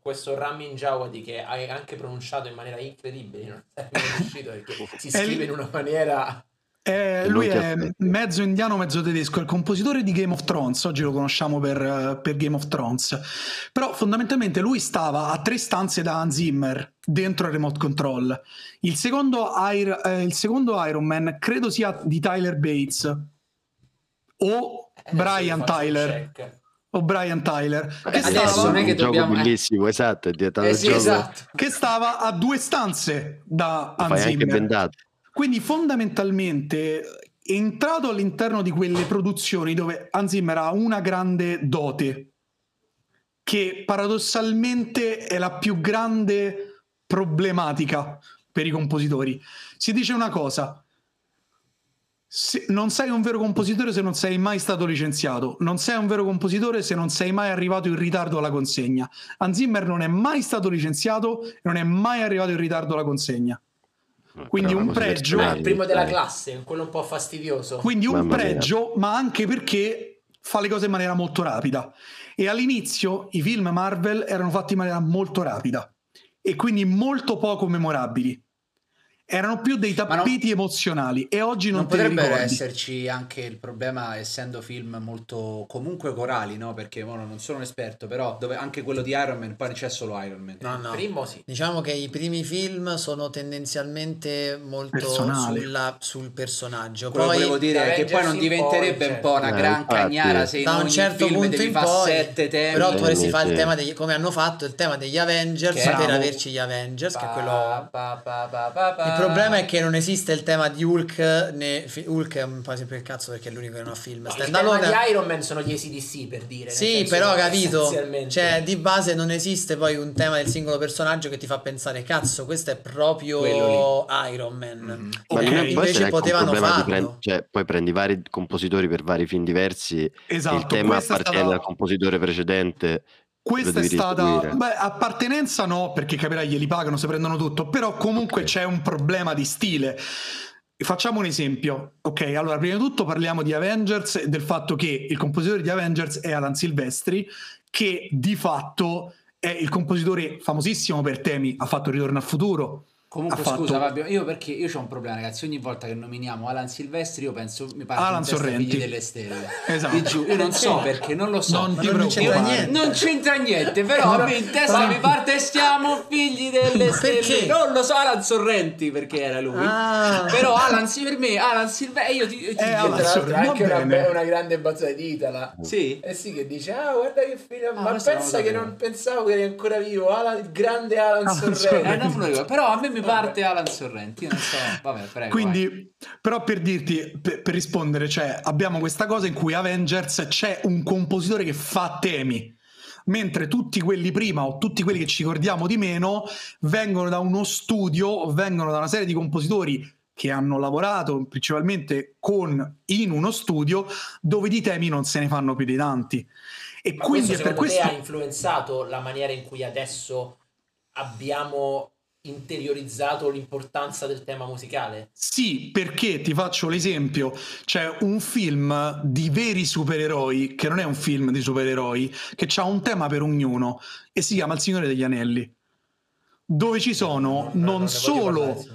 questo Ramin Djawadi che hai anche pronunciato in maniera incredibile, non è riuscito perché si scrive in una maniera... Eh, lui è mezzo indiano, mezzo tedesco, è il compositore di Game of Thrones, oggi lo conosciamo per, eh, per Game of Thrones, però fondamentalmente lui stava a tre stanze da Hans Zimmer dentro il remote control. Il secondo, Ir- eh, il secondo Iron Man credo sia di Tyler Bates o Adesso Brian Tyler. check. O Brian Tyler, che Adesso stava, non è che un gioco dobbiamo- eh. bellissimo, esatto, è diventato Eh sì, gioco esatto. che stava a due stanze da Hans anche Zimmer. Quindi fondamentalmente è entrato all'interno di quelle produzioni dove Hans Zimmer ha una grande dote che paradossalmente è la più grande problematica per i compositori. Si dice una cosa, se- non sei un vero compositore se non sei mai stato licenziato, non sei un vero compositore se non sei mai arrivato in ritardo alla consegna. Hans Zimmer non è mai stato licenziato e non è mai arrivato in ritardo alla consegna. Quindi Però un pregio- Ah, il primo della dai. classe, quello un po' fastidioso. Quindi un Mamma mia. pregio, ma anche perché fa le cose in maniera molto rapida. E all'inizio i film Marvel erano fatti in maniera molto rapida e quindi molto poco memorabili. Erano più dei Ma non- tappeti emozionali e oggi non, Non potrebbero ricordi. esserci anche il problema, essendo film molto comunque corali, no? Perché ora non sono un esperto, però dove anche quello di Iron Man, poi c'è solo Iron Man. No, no. Primo sì. Diciamo che i primi film sono tendenzialmente molto sulla- sul personaggio. Quello Poi volevo dire che poi non diventerebbe un po' una gran Eh, infatti. cagnara se in da un ogni certo film punto devi in fare poi sette temi. però tu dovresti fare il tema degli come hanno fatto il tema degli Avengers Che- per averci gli Avengers che è quello Pa, pa, pa, pa, pa, pa. Il problema è che non esiste il tema di Hulk né fi- Hulk è un po' sempre il cazzo perché è l'unico che non ha film No, il tema di Iron Man sono gli ACDC per dire. sì, però capito, cioè di base non esiste poi un tema del singolo personaggio che ti fa pensare cazzo, questo è proprio Iron Man. Ma Ok. non è- può Invece potevano farlo. prend- cioè, poi prendi vari compositori per vari film diversi, Esatto, il tema appartiene stata- al compositore precedente. Questa è stata, beh, appartenenza no, perché capirai, glieli pagano, se prendono tutto, però comunque Ok. c'è un problema di stile. Facciamo un esempio, ok? Allora, prima di tutto parliamo di Avengers e del fatto che il compositore di Avengers è Alan Silvestri, che di fatto è il compositore famosissimo per temi, ha fatto Ritorno al futuro. Comunque ha fatto- scusa Fabio, io perché io ho un problema ragazzi, ogni volta che nominiamo Alan Silvestri io penso mi parte Alan Sorrenti. Figli delle Stelle. Esatto. Giuro, io non so perché, non lo so. Non non c'entra niente. Non c'entra niente, però a me in testa Però- mi parte stiamo figli delle stelle. perché? Non lo so, Alan Sorrenti perché era lui. Ah. Però Alan sì, per me, Alan Silvestri, io ti, io ti Eh, dico- Alan Tra l'altro Sorrenti, anche una, be- una grande battuta di Itala. Sì. Eh sì, che dice, ah guarda che film, Ah, ma pensa che non pensavo che eri ancora vivo, Alan, il grande Alan Alan Sorrenti. Sorrenti. Eh, ricordo, però a me mi parte Alan Sorrenti, io non so. Vabbè, prego. vai. Quindi, però per dirti, per, per rispondere, cioè, abbiamo questa cosa in cui Avengers c'è un compositore che fa temi, mentre tutti quelli prima o tutti quelli che ci ricordiamo di meno vengono da uno studio o vengono da una serie di compositori che hanno lavorato principalmente con in uno studio dove di temi non se ne fanno più di tanti. E Ma quindi questo è per questo ha influenzato la maniera in cui adesso abbiamo interiorizzato l'importanza del tema musicale? Sì, perché ti faccio l'esempio, c'è un film di veri supereroi, che non è un film di supereroi, che ha un tema per ognuno e si chiama Il Signore degli Anelli, dove ci sono non, ne voglio solo...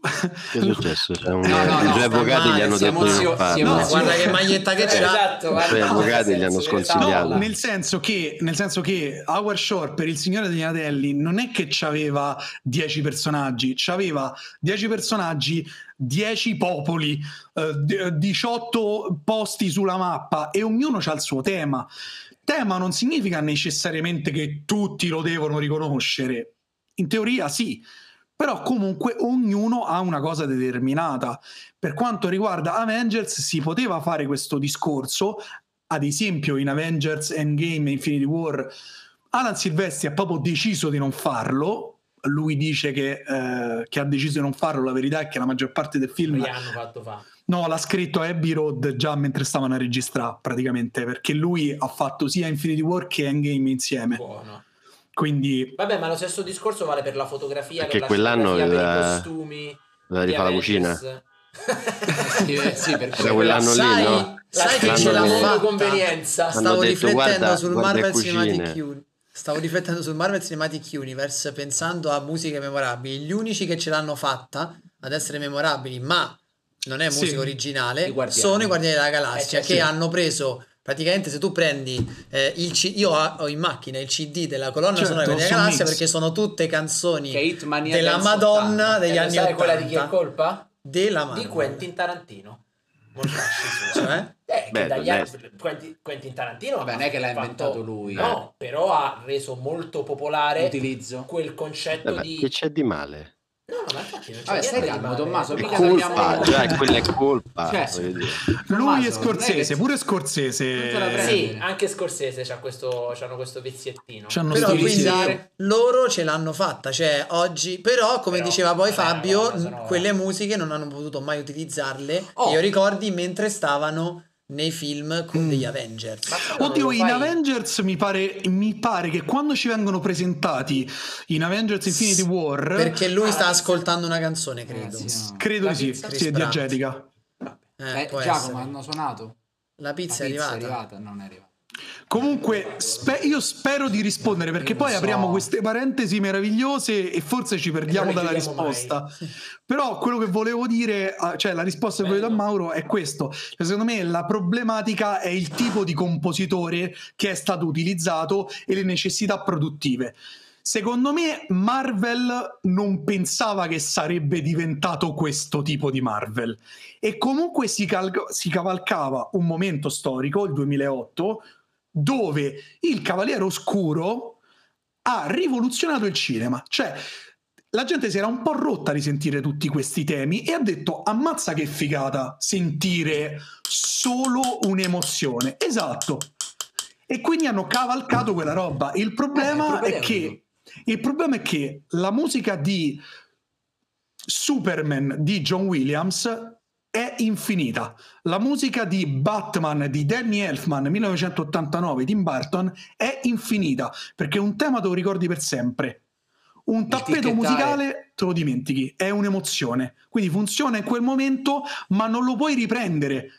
Che è successo? C'è un- No, no, no, I due avvocati male, gli hanno detto di non farlo. guarda che maglietta che c'ha. Esatto, I suoi avvocati gli hanno sconsigliato. No, nel senso che, nel senso che Howard Shore per il Signore degli Anelli non è che c'aveva 10 personaggi, c'aveva 10 personaggi, 10 popoli, eh, d- 18 posti sulla mappa e ognuno ha il suo tema. Tema non significa necessariamente che tutti lo devono riconoscere. In teoria sì, però comunque ognuno ha una cosa determinata. Per quanto riguarda Avengers si poteva fare questo discorso, ad esempio in Avengers Endgame e Infinity War Alan Silvestri ha proprio deciso di non farlo. Lui dice che, eh, che ha deciso di non farlo. La verità è che la maggior parte del film Gli hanno fatto fa. no, l'ha scritto Abbey Road già mentre stavano a registrare praticamente perché lui ha fatto sia Infinity War che Endgame insieme. Buono. Quindi Vabbè, ma lo stesso discorso vale per la fotografia, Perché per la quell'anno per i costumi. Di rifare la cucina. Sì, sì, perché Era quell'anno lì, sai, no? sai che ce l'ha lì. fatta convenienza. Stavo detto, riflettendo guarda, sul guarda Marvel. Cinematic Universe. Stavo riflettendo sul Marvel Cinematic Universe pensando a musiche memorabili. Gli unici che ce l'hanno fatta ad essere memorabili, ma non è Sì. musica originale, I sono i Guardiani della Galassia Eh, che sì. hanno preso praticamente se tu prendi eh, il C- io ho in macchina il CD della colonna Certo, sonora della Galassia mix. perché sono tutte canzoni della Madonna 80. degli Eh, lo anni sai 80 quella di chi è colpa? della Di Marvel. Quentin Tarantino. Cioè? Eh, è- anni- Quentin, Quentin Tarantino Vabbè, non è che l'ha ha inventato lui, No, però ha reso molto popolare Utilizzo. quel concetto Vabbè, di che c'è di male? No, no, ma infatti non c'è Vabbè, stai calmo. Tommaso, È mica colpa, dobbiamo- cioè quella è colpa. Cioè, lui e è Scorsese, pure Scorsese. Sì, anche Scorsese c'ha questo, c'hanno questo viziettino. c'hanno Però quindi loro ce l'hanno fatta, cioè oggi, però come Però, diceva poi Fabio, quelle musiche non hanno potuto mai utilizzarle, Oh. io ricordi mentre stavano nei film con Mm. degli Avengers. Però non Oddio, in fai- Avengers mi pare, mi pare che quando ci vengono presentati in Avengers Infinity War, Perché lui Ah, sta ascoltando una canzone, credo. Eh, sì, no. credo La di sì, pizza? sì, è diegetica. Eh, Eh, Giacomo essere. hanno suonato. La pizza, La è pizza arrivata. Non è arrivata. Comunque, spe- io spero di rispondere perché poi non apriamo so. queste parentesi meravigliose e forse ci perdiamo dalla risposta. Però quello che volevo dire, ah, cioè la risposta che volevo da Bello. Mauro è questo. Cioè, secondo me la problematica è il tipo di compositore che è stato utilizzato e le necessità produttive. Secondo me Marvel non pensava che sarebbe diventato questo tipo di Marvel e comunque si, cal- si cavalcava un momento storico, il 2008, dove il Cavaliere Oscuro ha rivoluzionato il cinema. Cioè, la gente si era un po' rotta di sentire tutti questi temi e ha detto ammazza che figata sentire solo un'emozione. Esatto. E quindi hanno cavalcato quella roba. Il problema Eh, è che il problema è che la musica di Superman di John Williams è infinita. La musica di Batman di Danny Elfman 1989 Tim Burton è infinita perché un tema te lo ricordi per sempre. Un tappeto musicale te lo dimentichi, è un'emozione. Quindi funziona in quel momento, ma non lo puoi riprendere.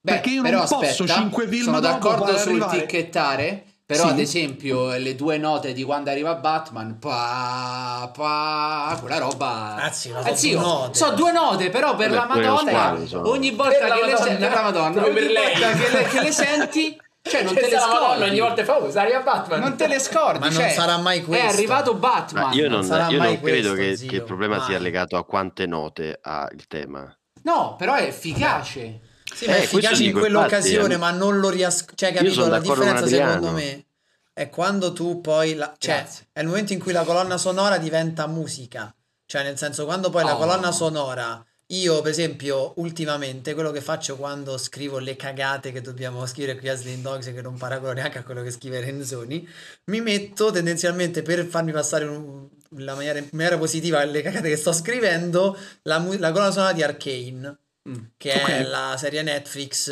Beh, Perché io non posso aspetta, cinque film sono d'accordo sul ticchettare, però Sì. ad esempio le due note di quando arriva Batman, pa, pa, quella roba... Anzi, ma Eh, due note. so due note, però per Vabbè, la Madonna, uguali sono. ogni volta che le, Madonna, senti, per la Madonna, ogni volta che le, che le senti, cioè non te le scordi. ogni volta fa, oh, arriva Batman. Non te le scordi, Ma non cioè, sarà mai questo. È arrivato Batman. Ma io non, sarà io mai non credo questo, che, zio, che il problema sia mai. legato a quante note ha il tema. No, però è efficace. Sì, ma Eh, efficace in quell'occasione, infatti, ma non lo riesco. Cioè, Io capito? La differenza, secondo me, è quando tu poi. la- cioè, Grazie. è il momento in cui la colonna sonora diventa musica. Cioè, nel senso, quando poi la Oh. colonna sonora. Io, per esempio, ultimamente quello che faccio quando scrivo le cagate che dobbiamo scrivere qui a Slim Dogs, che non paragone neanche a quello che scrive Renzoni, mi metto tendenzialmente per farmi passare la maniera, in maniera positiva le cagate che sto scrivendo, la, la colonna sonora di Arcane Mm. che Ok. è la serie Netflix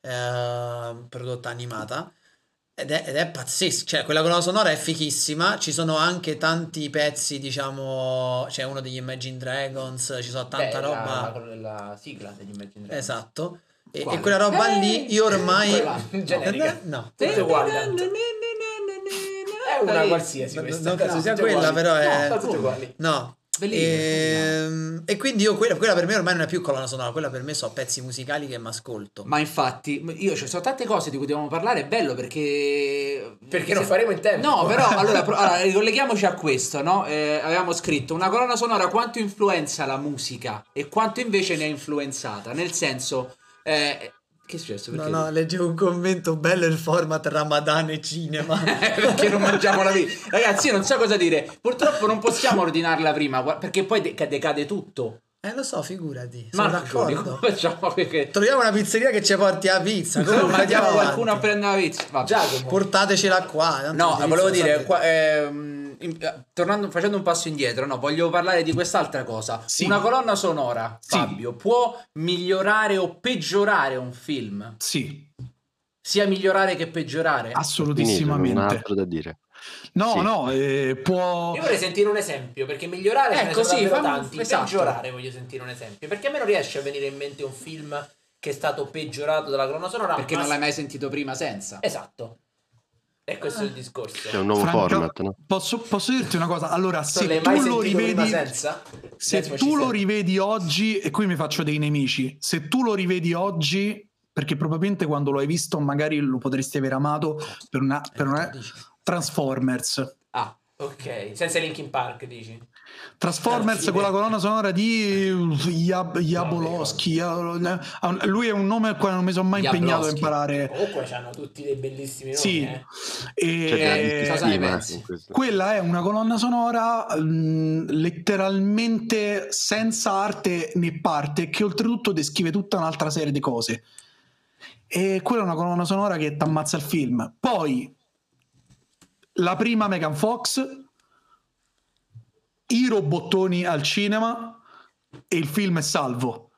eh, prodotta animata. Ed è, ed è pazzesco, cioè quella colonna sonora è fichissima, ci sono anche tanti pezzi, diciamo, c'è uno degli Imagine Dragons, ci sono tanta Beh, roba, La, la, la sigla degli Imagine Dragons. esatto, e, e quella roba Eh, lì io ormai... quella generica. No, Tutte uguali tanto. È una qualsiasi Non- questa. non credo sia quella, uguali. però è- No, tutte uguali. no. Bellissimo. Ehm, E, quindi io quella, quella per me ormai non è più colonna sonora, quella per me sono pezzi musicali che mi ascolto. Ma infatti, io ci sono tante cose di cui dobbiamo parlare, è bello perché... Perché non faremo in tempo. No, però allora, pro- allora, ricolleghiamoci a questo, no? Eh, avevamo scritto una colonna sonora quanto influenza la musica e quanto invece ne ha influenzata, nel senso... eh, che è successo? No, Perché, no, leggevo un commento bello il format Ramadan e cinema. perché non mangiamo la vita? Ragazzi, io non so cosa dire. Purtroppo non possiamo ordinarla prima, perché poi de- decade tutto. Eh lo so, figurati, come d'accordo. facciamo? Perché... Troviamo una pizzeria che ci porti a pizza, comunque Mandiamo andiamo qualcuno a prendere la pizza. Vabbè. Giacomo. Portatecela qua. No, volevo dire, qua- ehm, in- eh, tornando, facendo un passo indietro, no, voglio parlare di quest'altra cosa. Sì. Una colonna sonora, Sì. Fabio, può migliorare o peggiorare un film? Sì, Sia migliorare che peggiorare? Finito, non assolutissimamente. altro da dire. No, Sì. no, eh, può... Io vorrei sentire un esempio, perché migliorare ce ne Ecco, sono sì, davvero fammi- tanti. esatto. Peggiorare voglio sentire un esempio. Perché a me non riesce a venire in mente un film che è stato peggiorato dalla colonna sonora. Perché ma- non l'hai mai sentito prima senza. Esatto. E questo è il discorso. C'è un nuovo Franca, format, no? Posso, posso dirti una cosa? Allora, se tu lo rivedi, se That's tu lo rivedi oggi, e qui mi faccio dei nemici, se tu lo rivedi oggi, perché probabilmente quando lo hai visto magari lo potresti aver amato per una, per una Transformers. Ah, Ok, senza Linkin Park dici? Transformers con la colonna sonora di Jab- Jabolowski. Lui è un nome al quale non mi sono mai impegnato a imparare. Comunque hanno tutti dei bellissimi nomi, Sì, eh. e C'è Eh, quella è una colonna sonora mh, letteralmente senza arte né parte, che oltretutto descrive tutta un'altra serie di cose. E quella è una colonna sonora che ti ammazza il film. Poi la prima Megan Fox, i robottoni al cinema e il film è salvo.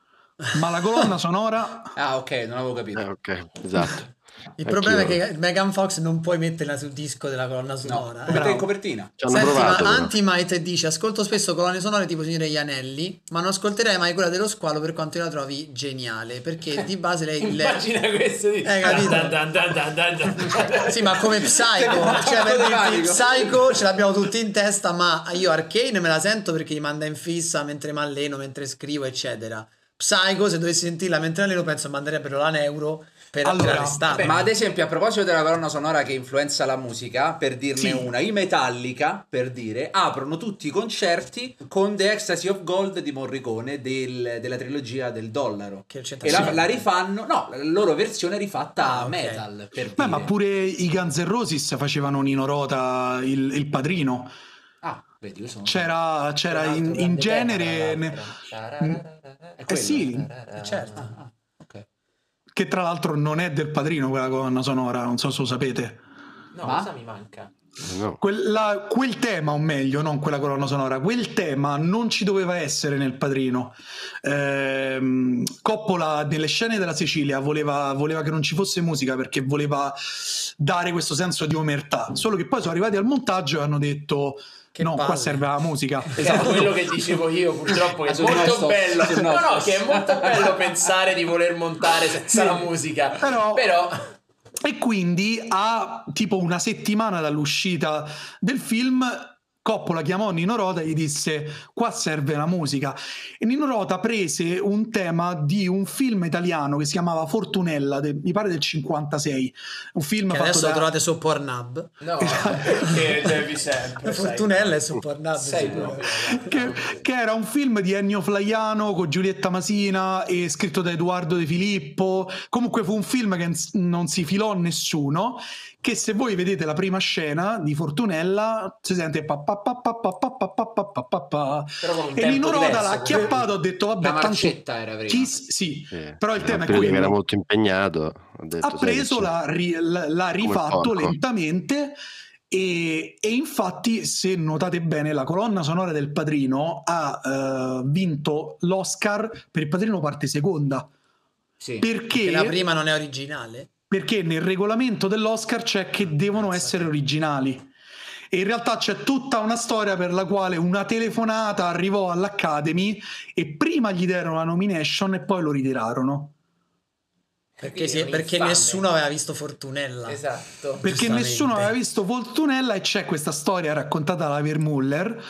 Ma la colonna sonora ah, ok, non avevo capito. Eh, ok, esatto. Il problema è che Megan Fox non puoi metterla sul disco della colonna No, sonora. eh. mette Bravo. in copertina. Senti, provato. ma però. Antimite dice: Ascolto spesso colonne sonore tipo Signore degli Anelli, ma non ascolterei mai quella dello squalo per quanto la trovi geniale. Perché di base lei. lei- Immagina questo di... Eh, capito? Dan, dan, dan, dan, dan, dan. Sì, ma come Psycho, cioè per di dirti. Psycho ce l'abbiamo tutti in testa, ma io Arcane me la sento perché mi manda in fissa mentre mi alleno, mentre scrivo, eccetera. Psycho, se dovessi sentirla mentre alleno, penso manderebbero la neuro per, Allora, per. Ma ad esempio, a proposito della colonna sonora che influenza la musica, per dirne Sì. una, i Metallica, per dire, aprono tutti i concerti con The Ecstasy of Gold di Morricone del- della trilogia del dollaro. Che E la, la rifanno, no, la loro versione è rifatta Ah, a ok. metal. Per Beh, dire. ma pure i Guns N' Roses facevano Nino Rota il, il padrino. Ah, vedi, io sono. C'era, c'era in, in genere. È Eh sì, certo. Ah, ah. Che tra l'altro non è del padrino quella colonna sonora, non so se lo sapete. No, Ma? cosa mi manca? No. Quella- quel tema, o meglio, non quella colonna sonora, quel tema non ci doveva essere nel padrino. Ehm, Coppola, nelle scene della Sicilia, voleva, voleva che non ci fosse musica perché voleva dare questo senso di omertà. Solo che poi sono arrivati al montaggio e hanno detto: Che No, qua palle." serve la musica. Era quello che dicevo io purtroppo che è molto bello no no che è molto bello pensare di voler montare senza Sì. la musica Però- però E quindi a tipo una settimana dall'uscita del film, Coppola chiamò Nino Rota e gli disse: Qua serve la musica. E Nino Rota prese un tema di un film italiano che si chiamava Fortunella, de- mi pare del 56. Un film Che fatto adesso da. lo trovate su Pornhub. no perché devi sempre. Fortunella è su Pornhub. sei Che, che era un film di Ennio Flaiano con Giulietta Masina e scritto da Edoardo De Filippo. Comunque fu un film che non si filò nessuno. Che se voi vedete la prima scena di Fortunella si sente pa pa pa pa pa pa pa pa pa pa pa pa. Però con un E Nino diverso, l'ha acchiappato ho detto vabbè La tanto marcetta era prima. chi sì, però il tema è Quello era molto impegnato. Detto, ha preso, l'ha, rifatto lentamente e, e infatti se notate bene la colonna sonora del Padrino ha eh, vinto l'Oscar per il Padrino parte seconda Sì. perché, Che la prima non è originale. Perché nel regolamento dell'Oscar c'è che devono essere originali. E in realtà c'è tutta una storia per la quale una telefonata arrivò all'Academy e prima gli derono la nomination e poi lo ritirarono. Perché, un perché nessuno aveva visto Fortunella. esatto. Perché nessuno aveva visto Fortunella e c'è questa storia raccontata da Vermuller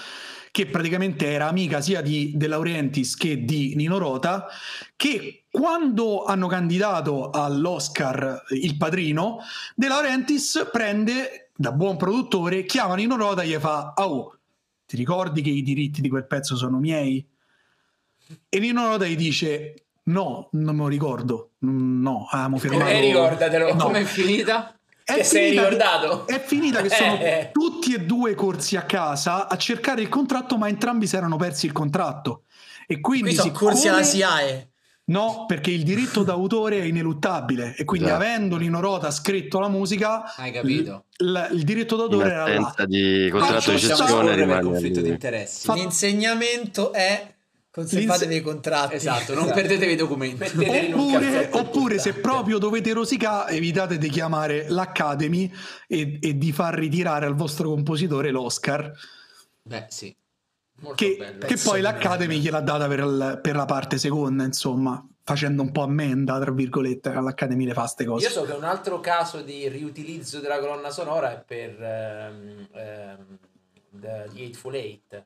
che praticamente era amica sia di De Laurentiis che di Nino Rota che quando hanno candidato all'Oscar Il Padrino De Laurentiis prende da buon produttore chiama Nino Rota e gli fa "Ah, oh ti ricordi che i diritti di quel pezzo sono miei? e Nino Rota gli dice no non me lo ricordo no avevamo firmato e ricordatelo No. Come è finita? è Che sei finita che- ricordato? è finita che sono Eh. tutti e due corsi a casa a cercare il contratto, ma entrambi si erano persi il contratto. E quindi Qui sono siccome- corsi alla SIAE. No, perché il diritto d'autore è ineluttabile e quindi Esatto. avendo Nino Rota scritto la musica, Hai capito? il, il diritto d'autore era là. di contratto di cessione rimane conflitto di lì. interessi. Fa- L'insegnamento è conservatevi i contratti. Esatto, non Esatto. perdetevi i documenti. Oppure, oppure se importante. proprio dovete rosicare, evitate di chiamare l'Academy e, e di far ritirare al vostro compositore l'Oscar. Beh, sì. Che, che poi l'Academy gliel'ha data per, il- per la parte seconda, insomma, facendo un po' ammenda, tra virgolette, all'Academy le fa ste cose. Io so che un altro caso di riutilizzo della colonna sonora è per ehm, The The Eightful Eight,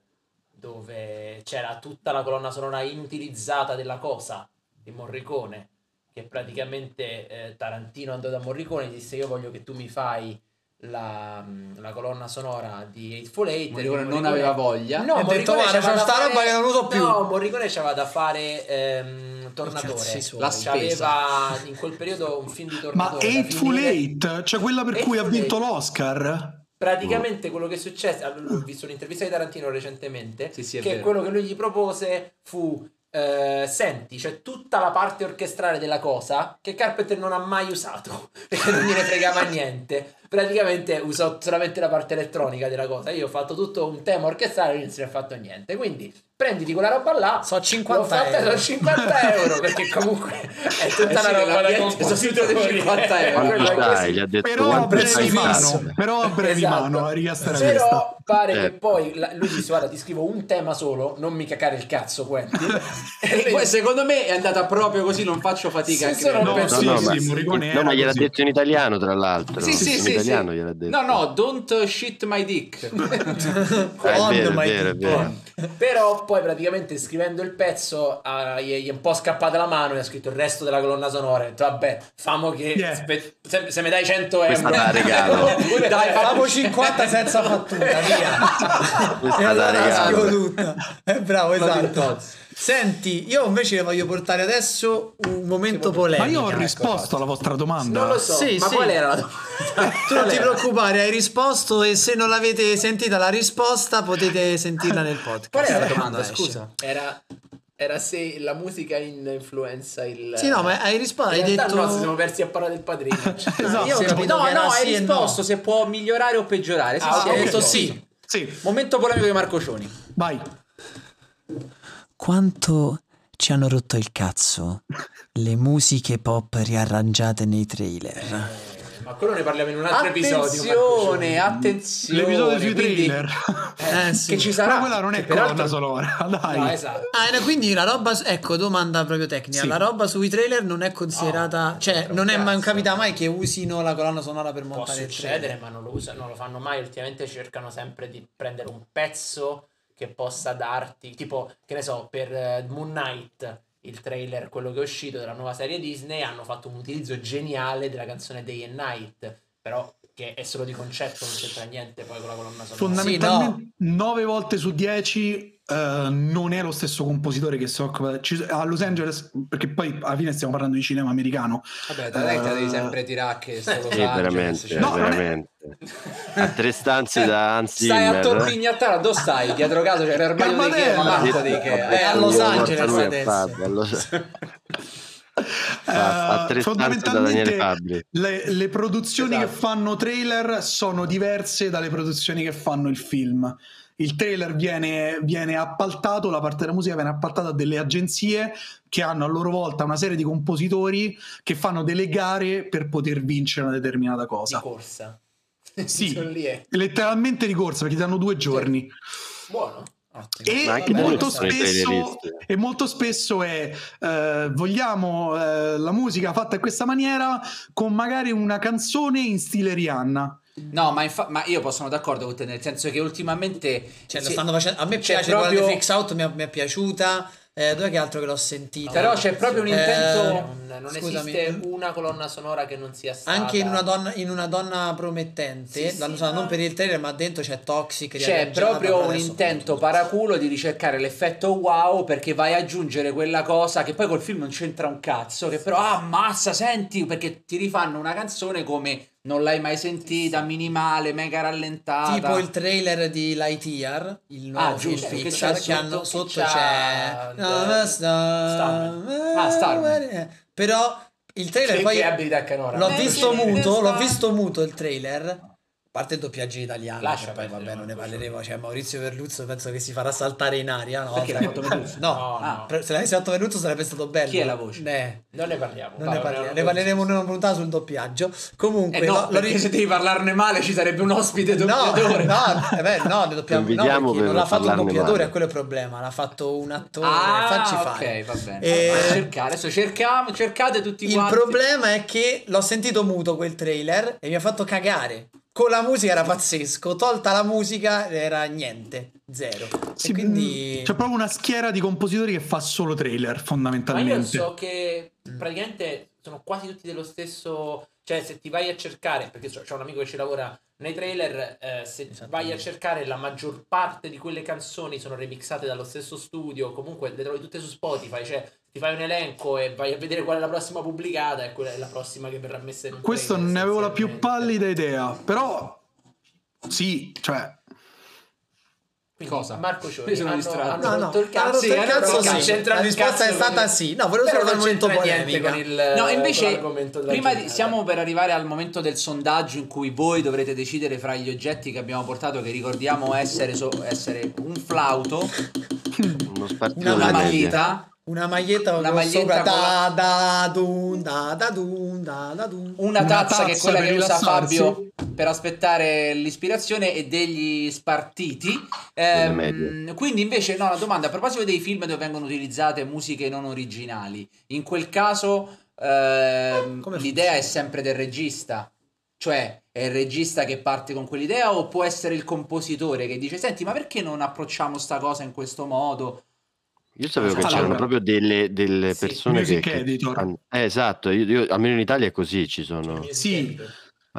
dove c'era tutta la colonna sonora inutilizzata della cosa di Morricone, che praticamente eh, Tarantino andò da Morricone e disse io voglio che tu mi fai la, la colonna sonora di Eightful Eight. Morricone non aveva voglia. No, Ha detto, Morricone "Guarda, da sta fare- roba che non uso più." No, Morricone c'aveva da fare ehm, Tornatore. La spesa. C'aveva in quel periodo un film di Ma Tornatore. da Eightful. Eight, cioè quella per cui ha Eightful vinto Eight. l'Oscar? Praticamente quello che è successo, ho visto un'intervista di Tarantino recentemente, Sì, sì, è che vero. quello che lui gli propose fu, eh, senti, c'è tutta la parte orchestrale della cosa che Carpenter non ha mai usato, perché non gliene fregava niente. Praticamente usò solamente la parte elettronica della cosa. Io ho fatto tutto un tema orchestrale e non se ne ha fatto niente. Quindi prenditi quella roba là. So 50 l'ho fatta, euro. sono 50 euro perché comunque è tutta Eh una roba da sostituto compositori. 50 euro. È dai? così. Gli ha detto Però a di mano, però a breve di Esatto. mano, a questa. Però pare Eh. che poi la- lui disse guarda ti scrivo un tema solo, non mi cacare il cazzo Quentin. E poi secondo me è andata proprio così, non faccio fatica a Sì, crederlo. No, no, sì, ma- No, ma gliel'ha detto in italiano, tra l'altro. Sì, sì, sì, italiano sì. gliel'ha detto. No, no, don't shit my dick. On vero, è my vero, dick. vero. Però poi praticamente scrivendo il pezzo ah, gli, gli è un po' scappata la mano e ha scritto il resto della colonna sonora. E ha detto, vabbè, famo che Yeah. spe- se, se mi dai 100 euro. La regalo. Dai, famo 50 senza fattura, via. Questa e la allora regalo. tutta. È bravo, esatto. Senti, io invece le voglio portare adesso un momento polemico. Ma io ho ecco. risposto alla vostra domanda. Non lo so, Sì, ma sì. qual era la domanda? Tu non ti preoccupare, hai risposto e se non l'avete sentita la risposta potete sentirla nel podcast. Qual era la domanda, scusa? Era, era se la musica influenza il... Sì, no, ma hai risposto, hai detto... no, siamo persi a parlare del padrino. Esatto, io ho capito no, no, hai sì risposto no. se può migliorare o peggiorare. Sì, Ah, sì, ok, hai Ho detto detto sì. Sì, Momento polemico di Marco Cioni. vai. Quanto ci hanno rotto il cazzo le musiche pop riarrangiate nei trailer. ma quello ne parliamo in un altro episodio. Attenzione, Marco. attenzione. L'episodio sui quindi- trailer. Eh, sì. Che ci Però sarà. quella non è colonna sonora, dai. No, esatto. Ah, quindi la roba, ecco, domanda proprio tecnica. Sì. La roba sui trailer non è considerata, No, cioè, però non è mai capita mai che usino la colonna sonora per Può montare il succedere, trailer. ma non lo usano, non lo fanno mai. Ultimamente cercano sempre di prendere un pezzo che possa darti, tipo, che ne so, per eh, Moon Knight, il trailer, quello che è uscito della nuova serie Disney, hanno fatto un utilizzo geniale della canzone Day and Night, però che è solo di concetto, non c'entra niente poi con la colonna sonora. Fondamentalmente 9 volte su 10 eh, non è lo stesso compositore che si occupa ci- a Los Angeles perché poi alla fine stiamo parlando di cinema americano Vabbè, da lei te devi Eh, sempre tirare che sto Los Sì, Angeles, veramente, cioè. No, non è- veramente. A tre stanze da Hans Stai a Zimmer. torpignattare, dove stai? Dietro casa c'è l'armadio di che? Ma di che? Vabbè, Eh, a Los Angeles adesso. Fabio, a Los- Fa- fa tre Eh, stanze da Daniele Fabbri. le, le produzioni Esatto. che fanno trailer sono diverse dalle produzioni che fanno il film. Il trailer viene, viene appaltato, la parte della musica viene appaltata a delle agenzie che hanno a loro volta una serie di compositori che fanno delle gare per poter vincere una determinata Di cosa. corsa. Sì. Sono lì, eh. Letteralmente di corsa perché ti danno due giorni. Buono. Ottimo. E molto, spesso, e molto spesso è eh, vogliamo eh, la musica fatta in questa maniera con magari una canzone in stile Rihanna. No, ma, infa- ma io sono d'accordo con te, nel senso che ultimamente... Cioè, lo stanno facendo. A me piace proprio-. Fix Out, mi, è- mi è piaciuta. Eh, dov'è che altro che l'ho sentita? Però c'è proprio un Eh, intento... Non, non Scusami. esiste una colonna sonora che non sia stata Anche in una donna, in una donna promettente, Sì, sì, non ma- per il trailer, ma dentro c'è Toxic. C'è proprio un intento paraculo di ricercare l'effetto wow perché vai ad aggiungere quella cosa che poi col film non c'entra un cazzo, che però ah, ammazza, senti, perché ti rifanno una canzone come non l'hai mai sentita, minimale, mega rallentata. Tipo il trailer di Lightyear, il nuovo Ah, giusto, film che Pixar, c'è che hanno sotto- sotto che c'è c'ha No, sta-. Ah, Starman. Però il trailer Che, poi che abilità canora. l'ho Eh, visto muto, l'ho visto muto il trailer. Parte il doppiaggio italiano, Lascia che poi perdere, vabbè, non ne parleremo. Cioè, Maurizio Verluzzo penso che si farà saltare in aria. No, Perché l'ha fatto Verluzzo? No, No, Ah, no. se l'avessi fatto Verluzzo sarebbe stato bello. Chi è la voce? Eh, Non ne parliamo. non ne, parliamo. ne parleremo in una puntata sul doppiaggio. Comunque, Eh no, lo- lo se devi parlarne male ci sarebbe un ospite No, doppiatore. no, eh beh, no, ne doppiamo, no, invitiamo perché per non l'ha fatto un doppiatore, male. è quello il problema, l'ha fatto un attore, Ah, facci ok, fare. va bene. E- cercare. Adesso cerchiamo, cercate tutti Il quanti. problema è che l'ho sentito muto quel trailer e mi ha fatto cagare. Con la musica era pazzesco, tolta la musica era niente, zero. Sì, e quindi C'è proprio una schiera di compositori che fa solo trailer, Ma io fondamentalmente. so che praticamente sono quasi tutti dello stesso. Cioè, se ti vai a cercare, perché c'ho c'ho un amico che ci lavora nei trailer, eh, se vai a cercare la maggior parte di quelle canzoni sono remixate dallo stesso studio, comunque le trovi tutte su Spotify, cioè ti fai un elenco e vai a vedere qual è la prossima pubblicata e quella è la prossima che verrà messa in Questo non ne avevo la più pallida idea, però sì, cioè Quindi, Cosa? Marco Cioni Io sono hanno, distratto. hanno No, no, rotto il cazzo, il sì, hanno cazzo, il sì. c'entra La il risposta è stata sì. No, volevo Però solo un momento polemica. con il No, invece, prima di, stiamo per arrivare al momento del sondaggio in cui voi dovrete decidere fra gli oggetti che abbiamo portato, che ricordiamo essere, so- essere un flauto, Una maglietta, Una maglietta Una maglietta da da dun da da dun da da dun. una Una tazza che è tazza quella che usa. Fabio per aspettare l'ispirazione e degli spartiti. Ehm, quindi invece, no, la domanda a proposito dei film dove vengono utilizzate musiche non originali, in quel caso ehm, l'idea funziona? è sempre del regista. Cioè, è il regista che parte con quell'idea o può essere il compositore che dice, senti, ma perché non approcciamo sta cosa in questo modo? Io sapevo che Allora, c'erano proprio delle, delle sì, persone che, music che editor. fanno- eh, esatto, io, io- almeno in Italia è così, ci sono. Sì.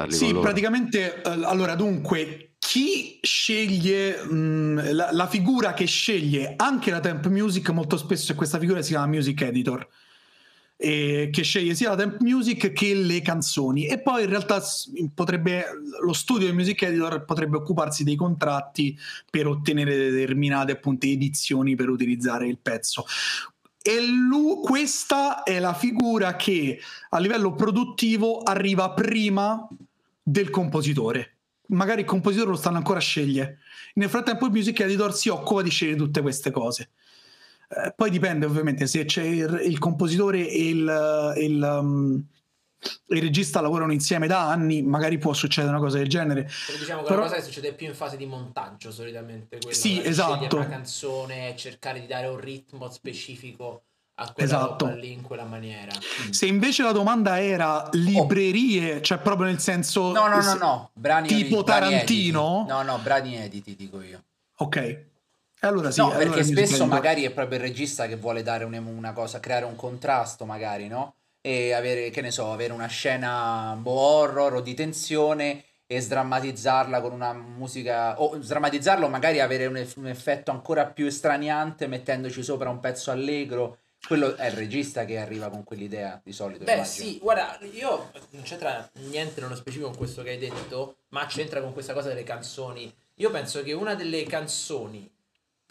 Sì, praticamente, eh, allora dunque, chi sceglie mh, la, la figura che sceglie anche la temp music molto spesso è questa figura si chiama music editor e che sceglie sia la temp music che le canzoni e poi in realtà potrebbe lo studio del music editor potrebbe occuparsi dei contratti per ottenere determinate appunto edizioni per utilizzare il pezzo e lu- questa è la figura che a livello produttivo arriva prima del compositore. Magari il compositore lo stanno ancora a scegliere. Nel frattempo il music editor si occupa di scegliere tutte queste cose. Eh, poi dipende ovviamente se c'è il, il compositore e il, il, um, il regista lavorano insieme da anni, magari può succedere una cosa del genere. Però diciamo che Però- è una cosa che succede più in fase di montaggio solitamente. Quella, Sì, magari esatto. una canzone, cercare di dare un ritmo specifico a quella Esatto. lì in quella maniera. Se invece la domanda era librerie, cioè proprio nel senso... No, no, no, no, brani Tipo brani Tarantino? editi. No, no, brani editi, dico io. Ok. E allora sì. no, allora perché spesso magari è proprio il regista che vuole dare un- una cosa, creare un contrasto magari, no? E avere, che ne so, avere una scena boh, horror o di tensione e sdrammatizzarla con una musica, o sdrammatizzarlo magari avere un, un effetto ancora più estraniante mettendoci sopra un pezzo allegro. Quello è il regista che arriva con quell'idea di solito. Beh, immagino. sì, guarda, io non c'entra niente nello specifico con questo che hai detto, ma c'entra con questa cosa delle canzoni. Io penso che una delle canzoni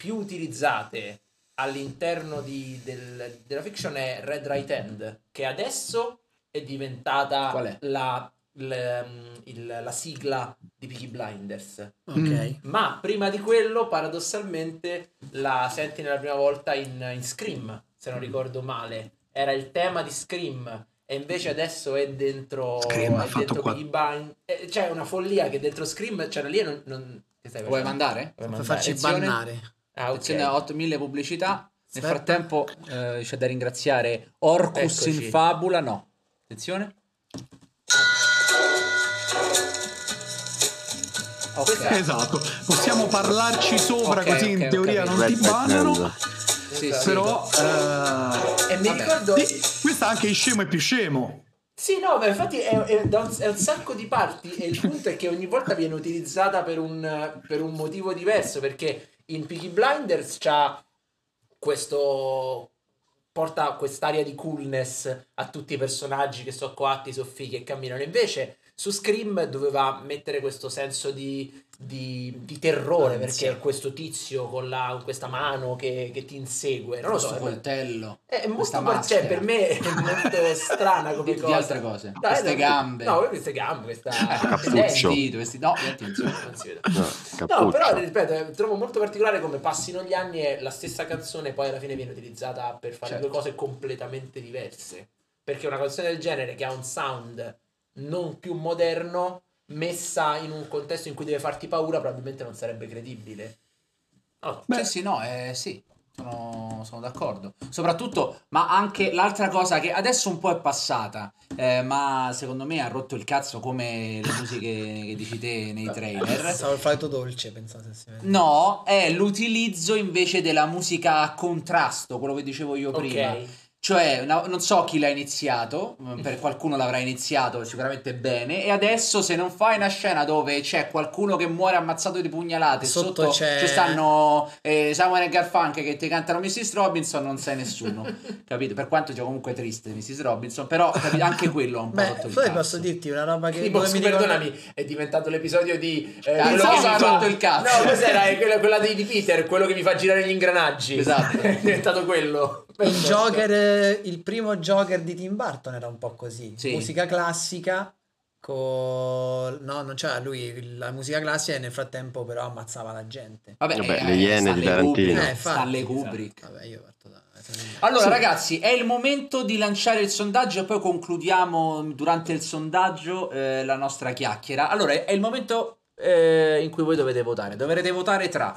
più utilizzate all'interno di- del- della fiction è Red Right Hand, che adesso è diventata Qual è? La, l- il- la sigla di Peaky Blinders. Ok. Ma prima di quello, paradossalmente, la senti nella prima volta in, in Scream, se non ricordo male. Era il tema di Scream. E invece adesso è dentro, Scream ha è fatto dentro qua- Peaky Blind- eh, C'è una follia che dentro Scream c'era lì e non... non... Che stai Vuoi mandare? Vuoi Per mandare? farci Attenzione. bannare. Ah, ok. Attenzione a 8000 pubblicità. Nel frattempo eh, c'è da ringraziare Orcus Eccoci. in Fabula. No, attenzione. Ok. Esatto, possiamo parlarci sopra Ok, così in teoria non ti bannano. Sì, però eh, E mi Vabbè. ricordo... sì, questa anche in scemo e più scemo. Sì, no, ma infatti è, è da un, è un sacco di parti e il punto è che ogni volta viene utilizzata per un, per un motivo diverso perché in Peaky Blinders c'ha questo porta quest'aria di coolness a tutti i personaggi che sono coatti, sono fighi e camminano. Invece su Scream doveva mettere questo senso di, di, di terrore Ansia. perché questo tizio con, la, con questa mano che, che ti insegue non lo so è- coltello. è questa molto par- cioè, per me è molto strana come Di- di cosa. altre cose. Dai, Queste dai, gambe. No, queste gambe, questa Cappuccio. denti. Vestito, vestito. No, attenzione. No, No, però ripeto, eh, trovo molto particolare come passino gli anni e la stessa canzone poi alla fine viene utilizzata per fare Certo. due cose completamente diverse. Perché una canzone del genere che ha un sound non più moderno, messa in un contesto in cui deve farti paura, probabilmente non sarebbe credibile. No, Sì, sì, no, eh, sì. Sono, sono d'accordo. Soprattutto, ma anche l'altra cosa che adesso un po' è passata, eh, ma secondo me ha rotto il cazzo come le musiche che dici te nei trailer. Stavo il flato dolce, pensate No, è l'utilizzo invece della musica a contrasto, quello che dicevo io ok. prima. Cioè, no- non so chi l'ha iniziato, mm, per qualcuno l'avrà iniziato sicuramente bene, e adesso se non fai una scena dove c'è qualcuno che muore ammazzato di pugnalate, Sotto sotto, c'è- ci stanno eh, Samuel e Garfunkel che ti cantano Mrs. Robinson, non sei nessuno, capito? Per quanto sia comunque triste Mrs. Robinson, però capito, anche quello ha un po' Beh, rotto il poi posso dirti una roba che Tipo, mi perdonami, ricorda- è diventato l'episodio di eh, Ah, quello quello che mi ha fa- rotto il cazzo. No, cos'era? È quella, quella di Peter, quello che mi fa girare gli ingranaggi. Esatto. è diventato quello. Il. Joker, il primo Joker di Tim Burton era un po' così. Sì. Musica classica attacco, no, non c'era lui la musica classica e nel frattempo però ammazzava la gente. Vabbè, Vabbè, eh, le Iene di Tarantino. Kubrick, Eh, Stanley esatto. Kubrick. Vabbè, io parto da... Allora, Sì. ragazzi, è il momento di lanciare il sondaggio e poi concludiamo durante il sondaggio eh, la nostra chiacchiera. Allora, è il momento eh, in cui voi dovete votare. Dovrete votare tra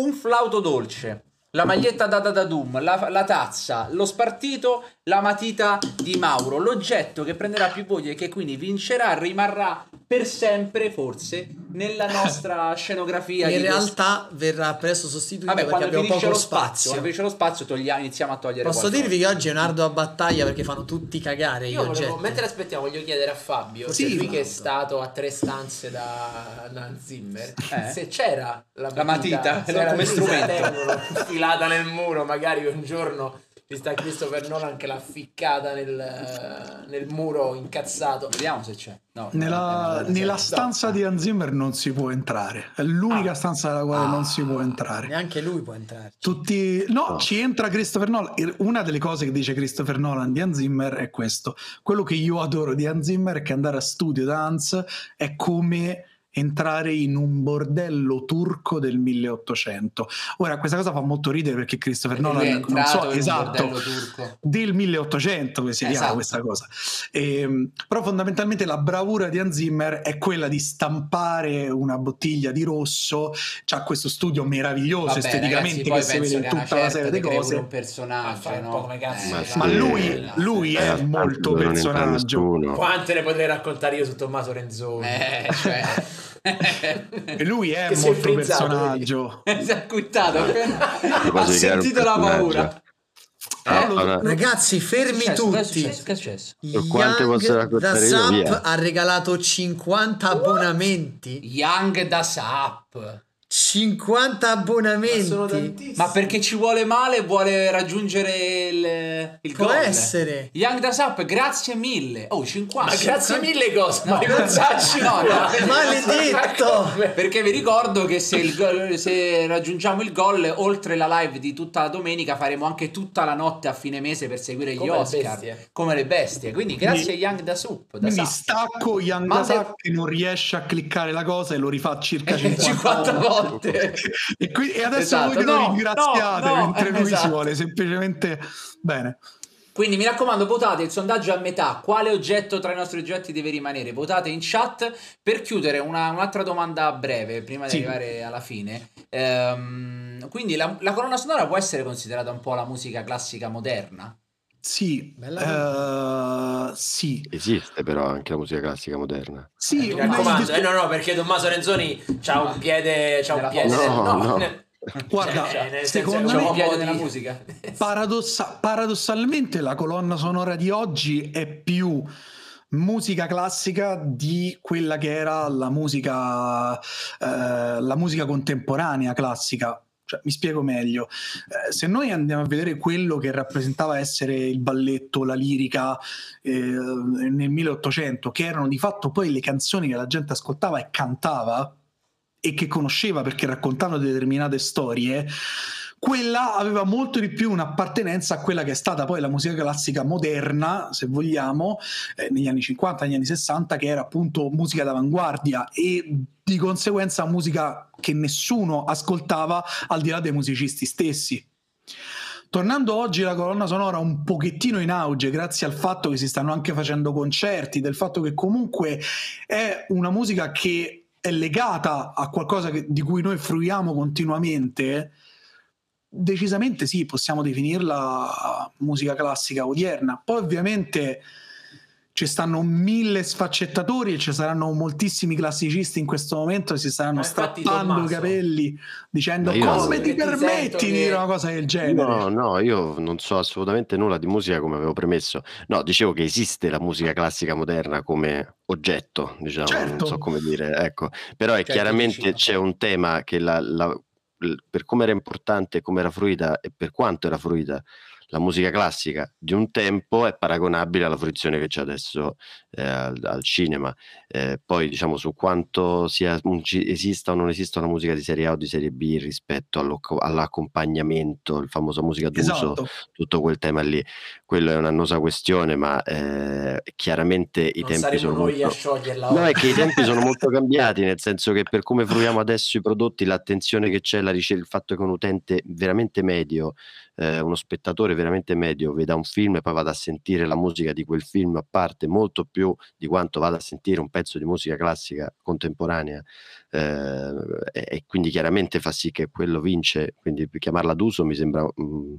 un flauto dolce, la maglietta da Doom, la, la tazza, lo spartito, la matita di Mauro. L'oggetto che prenderà più voti e che quindi vincerà rimarrà per sempre, forse, nella nostra scenografia. In di questo- realtà verrà presto sostituito Vabbè, perché quando abbiamo finisce poco lo spazio, spazio. quando finisce lo spazio togliamo- iniziamo a togliere Posso qualcosa. dirvi che oggi è un'ardua battaglia perché fanno tutti cagare gli Io volevo, oggetti. mentre aspettiamo, voglio chiedere a Fabio, Sì, lui che è stato a tre stanze da Hans Zimmer, Eh? se c'era la, La matita, se no, era come strumento. la infilata nel muro, magari un giorno ci sta Christopher Nolan che l'ha ficcata nel, nel muro incazzato. Vediamo se c'è. No, Nella, no, no, nella no. stanza di Hans Zimmer non si può entrare. È l'unica Ah. stanza nella quale Ah. non si può entrare. Neanche lui può entrarci. Tutti... No, No. ci entra Christopher Nolan. Una delle cose che dice Christopher Nolan di Hans Zimmer è questo. Quello che io adoro di Hans Zimmer è che andare a studio da Hans è come entrare in un bordello turco del 1800. Ora, questa cosa fa molto ridere perché Christopher è Nolan, non so esatto, bordello turco. del 1800 che si chiama Esatto. questa cosa. Ehm, però fondamentalmente la bravura di Hans Zimmer è quella di stampare una bottiglia di rosso, c'ha questo studio meraviglioso Vabbè, esteticamente ragazzi, che si vede in tutta la serie di cose. un personaggio, un no? po' come cazzo Eh, sì. Ma lui, lui è Eh, molto non entra personaggio. Quante ne potrei raccontare io su Tommaso Renzoni? Eh, cioè... E lui è Che è molto frizzato, personaggio. si è acquittato ha sentito la paura. Eh, Allora, allora, Ragazzi, fermi è successo? È tutti. Che è successo? Young da Sap ha regalato 50 abbonamenti. Young da Sap. 50 abbonamenti. Ma perché ci vuole male e vuole raggiungere il, il Può gol? essere. Young da Sap, grazie mille. Oh, 50. Ma grazie mille cosa? No. Ma No, no. Maledetto! Perché vi ricordo che se, il gol- se raggiungiamo il gol, oltre la live di tutta la domenica, faremo anche tutta la notte a fine mese per seguire gli Come le Oscar. bestie. Come le bestie. Quindi grazie Quindi- a Young da Soup. Da Quindi Sap. stacco Young Ma Dasak che non riesce a cliccare la cosa e lo rifà circa 50, 50 volte. Volte. E, qui- e adesso Esatto. voi che lo No, ringraziate no, no, mentre lui esatto. si vuole semplicemente bene. Quindi mi raccomando, votate il sondaggio a metà. Quale oggetto tra i nostri oggetti deve rimanere? Votate in chat. Per chiudere, una- un'altra domanda breve prima di Sì. arrivare alla fine. Ehm, quindi la, la colonna sonora può essere considerata un po' la musica classica moderna? Sì, Bella eh, sì, Esiste però anche la musica classica moderna. sì, Mi una raccomando, eh, no, no, perché Tommaso Renzoni c'ha un piede, c'ha un piede. No, no. ne- Guarda, cioè, senso, secondo me- piede di- nella musica? Paradossa- paradossalmente la colonna sonora di oggi è più musica classica di quella che era la musica, eh, la musica contemporanea classica. Cioè, mi spiego meglio. Eh, se noi andiamo a vedere quello che rappresentava essere il balletto, la lirica eh, nel 1800, che erano di fatto poi le canzoni che la gente ascoltava e cantava e che conosceva perché raccontavano determinate storie, quella aveva molto di più un'appartenenza a quella che è stata poi la musica classica moderna, se vogliamo, eh, negli anni 50, negli anni 60, che era appunto musica d'avanguardia e di conseguenza musica che nessuno ascoltava al di là dei musicisti stessi. Tornando oggi la colonna sonora un pochettino in auge grazie al fatto che si stanno anche facendo concerti, del fatto che comunque è una musica che è legata a qualcosa che- di cui noi fruiamo continuamente, decisamente sì, possiamo definirla musica classica odierna. Poi ovviamente ci stanno mille sfaccettatori e ci saranno moltissimi classicisti in questo momento che si staranno Ma infatti, strappando i capelli dicendo come ti permetti di che- dire una cosa del genere. No, no, io non so assolutamente nulla di musica come avevo premesso. No, dicevo che esiste la musica classica moderna come oggetto, diciamo, Certo. non so come dire, ecco. Però è Certo, chiaramente c'è un tema che la- la- per come era importante, come era fruita e per quanto era fruita la musica classica di un tempo è paragonabile alla fruizione che c'è adesso eh, al, al, cinema. Eh, poi diciamo su quanto sia, esista o non esista una musica di serie A o di serie B rispetto all'accompagnamento, il famoso musica d'uso, esatto. tutto quel tema lì. Quello è un'annosa questione, ma eh, chiaramente i non tempi sono molto... a scioglierla. No, è che i tempi sono molto cambiati, nel senso che per come fruiamo adesso i prodotti, l'attenzione che c'è, la ricerca, il fatto che un utente veramente medio eh, uno spettatore veramente medio veda un film e poi vada a sentire la musica di quel film a parte molto più di quanto vada a sentire un pezzo di musica classica contemporanea eh, e, quindi chiaramente fa sì che quello vince, quindi chiamarla d'uso mi sembra mh, mm,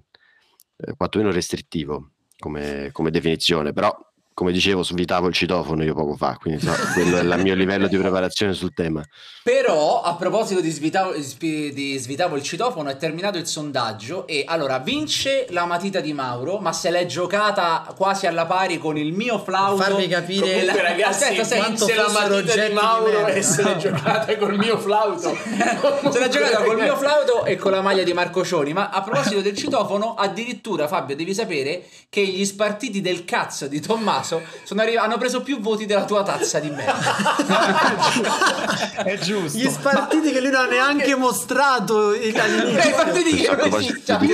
eh, quantomeno restrittivo come, come definizione, però come dicevo, svitavo il citofono io poco fa, quindi so, quello è il mio livello di preparazione sul tema. Però, a proposito di svitavo, di svitavo il citofono, è terminato il sondaggio e allora vince la matita di Mauro, ma se l'è giocata quasi alla pari con il mio flauto. Farvi capire Comunque, la... ragazzi, aspetta, aspetta, se la matita di Mauro e se l'è giocata col mio flauto. se l'è giocata col mio flauto e con la maglia di Marco Cioni, ma a proposito del citofono, addirittura Fabio devi sapere che gli spartiti del cazzo di Tommaso caso arri- hanno preso più voti della tua tazza di merda. è giusto. Gli spartiti Ma... che lui non ha neanche mostrato all'inizio. Eh, i partiti che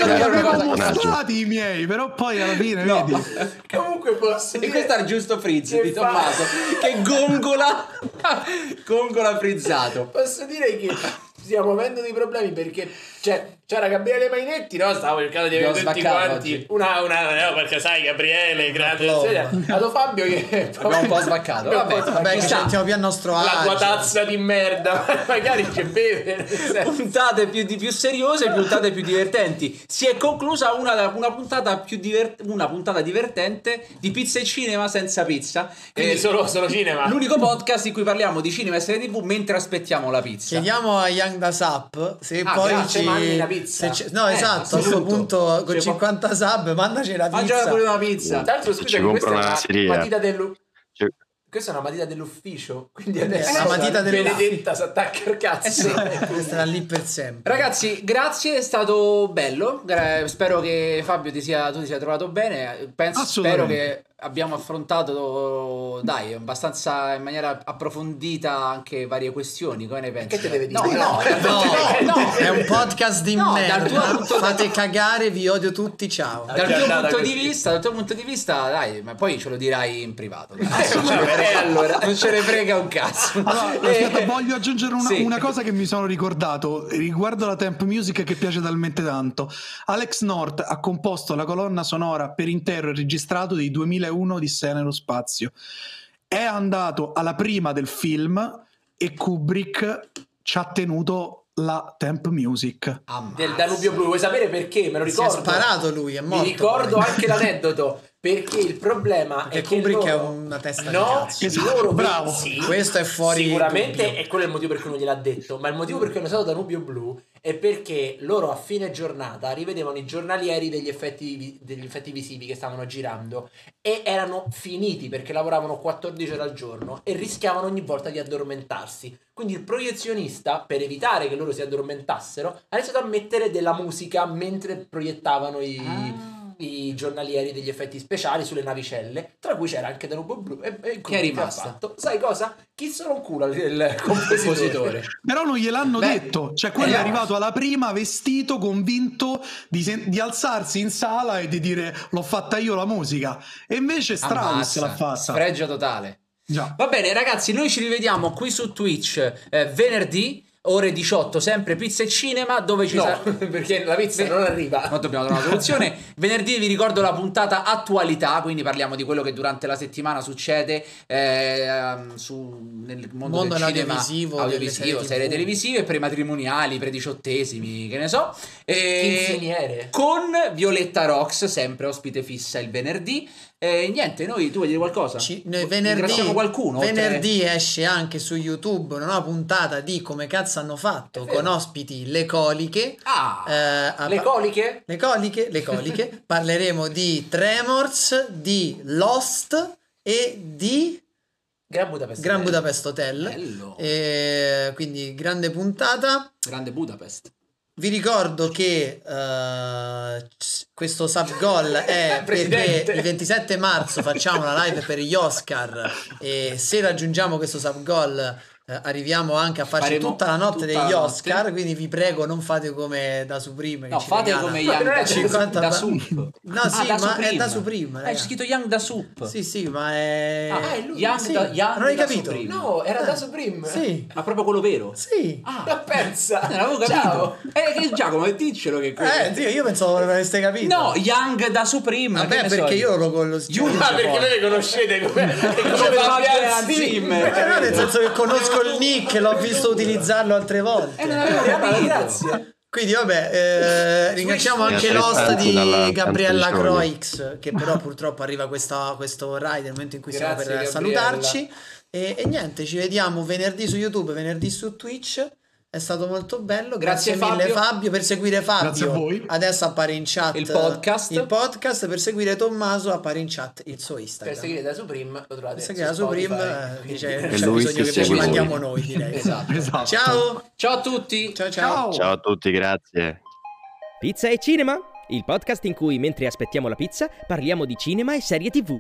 non avevo mostrati i miei, però poi alla fine no. vedi. Comunque posso dire... E questo era giusto Frizz di Tommaso che gongola gongola frizzato. Posso dire che stiamo avendo dei problemi perché cioè, c'era Gabriele Mainetti, no? Stavo cercando di avere tutti quanti. Una, una, no, perché sai, Gabriele, grande. Dato Fabio che. Abbiamo un po' svaccato. Vabbè, vabbè che sentiamo più a nostro agio. La tua tazza di merda. Magari c'è beve. puntate più, di, più seriose puntate più divertenti. Si è conclusa una, una, puntata più divert, una puntata divertente di pizza e cinema senza pizza. Quindi eh, solo, solo cinema. L'unico podcast in cui parliamo di cinema e serie TV mentre aspettiamo la pizza. Chiediamo a Young Das Up se ah, poi grazie, ci mangi la pizza. no, eh, esatto, a questo punto con 50 sub mandaci la pizza. Mangiala pure una pizza. Tra l'altro, scusa, questa è una matita dello... Questa è una matita dell'ufficio, quindi adesso è la matita Benedetta si attacca al cazzo. Eh sì, resterà lì per sempre. Ragazzi, grazie, è stato bello. Spero che Fabio ti sia, tu ti sia trovato bene. Penso, spero che abbiamo affrontato, dai, abbastanza in maniera approfondita anche varie questioni. Come ne pensi? Che te deve dire? No, no, no, no, è un podcast di no, merda. Dal tuo punto Fate da... cagare, vi odio tutti, ciao. Dal tuo, punto di vista, dal tuo punto di vista, dai, ma poi ce lo dirai in privato. Eh, allora, non ce ne frega un cazzo. Allora, aspetta, voglio aggiungere una, sì. una cosa che mi sono ricordato riguardo la temp music che piace talmente tanto. Alex North ha composto la colonna sonora per intero e registrato dei 2000 2001 Odissea nello spazio. È andato alla prima del film e Kubrick ci ha tenuto la temp music Ammazza. del Danubio Blu. Vuoi sapere perché? Me lo ricordo. Si è sparato lui, è morto. Mi ricordo poi. anche l'aneddoto. Perché il problema perché è Kubrick che loro... è una testa no, di cazzo. Esatto, loro bravo. Sì, Questo è fuori Sicuramente è quello il motivo per cui non gliel'ha detto, ma il motivo per cui hanno usato Danubio Blu è perché loro a fine giornata rivedevano i giornalieri degli effetti, degli effetti visivi che stavano girando e erano finiti perché lavoravano 14 ore al giorno e rischiavano ogni volta di addormentarsi. Quindi il proiezionista, per evitare che loro si addormentassero, ha iniziato a mettere della musica mentre proiettavano i... Ah i giornalieri degli effetti speciali sulle navicelle, tra cui c'era anche Danubio Blu. E, e che è rimasto. Sai cosa? Chi se lo cura il compositore? Però non gliel'hanno Beh, detto, cioè quello eh, è arrivato alla prima vestito, convinto di, sen- di, alzarsi in sala e di dire l'ho fatta io la musica. E invece Strauss Ammazza, l'ha fatta. Sfregio totale. Già. Va bene ragazzi, noi ci rivediamo qui su Twitch eh, venerdì ore 18, sempre pizza e cinema, dove ci no, sarà... perché la pizza non arriva. Ma dobbiamo trovare una soluzione. Venerdì vi ricordo la puntata attualità, quindi parliamo di quello che durante la settimana succede eh, su, nel mondo, mondo del cinema audiovisivo, audiovisivo serie, serie televisive, prematrimoniali, prediciottesimi, che ne so. E con Violetta Rox, sempre ospite fissa il venerdì. E niente, noi tu vuoi dire qualcosa? Ci, noi venerdì, qualcuno, venerdì esce anche su YouTube una puntata di come cazzo hanno fatto con ospiti le coliche. Ah, eh, le coliche? Le coliche, le coliche. Parleremo di Tremors, di Lost e di Gran Budapest, Gran Budapest Hotel. Bello. E quindi grande puntata. Grande Budapest. Vi ricordo che c- questo sub goal è perché il 27 marzo facciamo la live per gli Oscar e se raggiungiamo questo sub goal arriviamo anche a farci Faremo tutta la notte tutta degli la notte. Oscar, quindi vi prego non fate come da Supreme No, fate come Ma Young è da, 50 da ba- Soup. No, Ah, sì, da ma è Supreme. da Supreme, Eh, raga. c'è scritto Young da Soup. Sì, sì, ma è Ah, è lui. Young Sì, da, Young non hai da capito? Supreme. No, era da Eh, Supreme. Sì. Ma proprio quello vero? Sì. Ah, Ma pensa. non avevo capito. Eh, che Giacomo, diccelo che quello. Eh, zio, io pensavo che avreste capito. No, Young da Supreme. Vabbè, che ne so perché io. lo con lo Giuro. Ah, perché voi le conoscete come, come Fabian Zimmer. Eh, nel senso che conosco il nick, l'ho visto utilizzarlo altre volte. Eh, Ah, grazie. Quindi vabbè, eh, ringraziamo anche l'host di Gabriella. Croix, che però purtroppo arriva questa, questo ride nel momento in cui stiamo Grazie, per Gabriella. salutarci. E, e niente, ci vediamo venerdì su YouTube, venerdì su Twitch. È stato molto bello. Grazie, Grazie, mille Fabio. Fabio. Per seguire Fabio, Grazie a voi. adesso appare in chat Il podcast. il podcast. Per seguire Tommaso appare in chat il suo Per Instagram. seguire da Supreme lo trovate Per seguire la Spotify. Supreme, eh, c'è, E c'è bisogno che ci voi. mandiamo noi, direi. Esatto. Esatto. Ciao. Ciao a tutti. Ciao ciao. Ciao a tutti, grazie. Pizza e Cinema, il podcast in cui mentre aspettiamo la pizza parliamo di cinema e serie TV.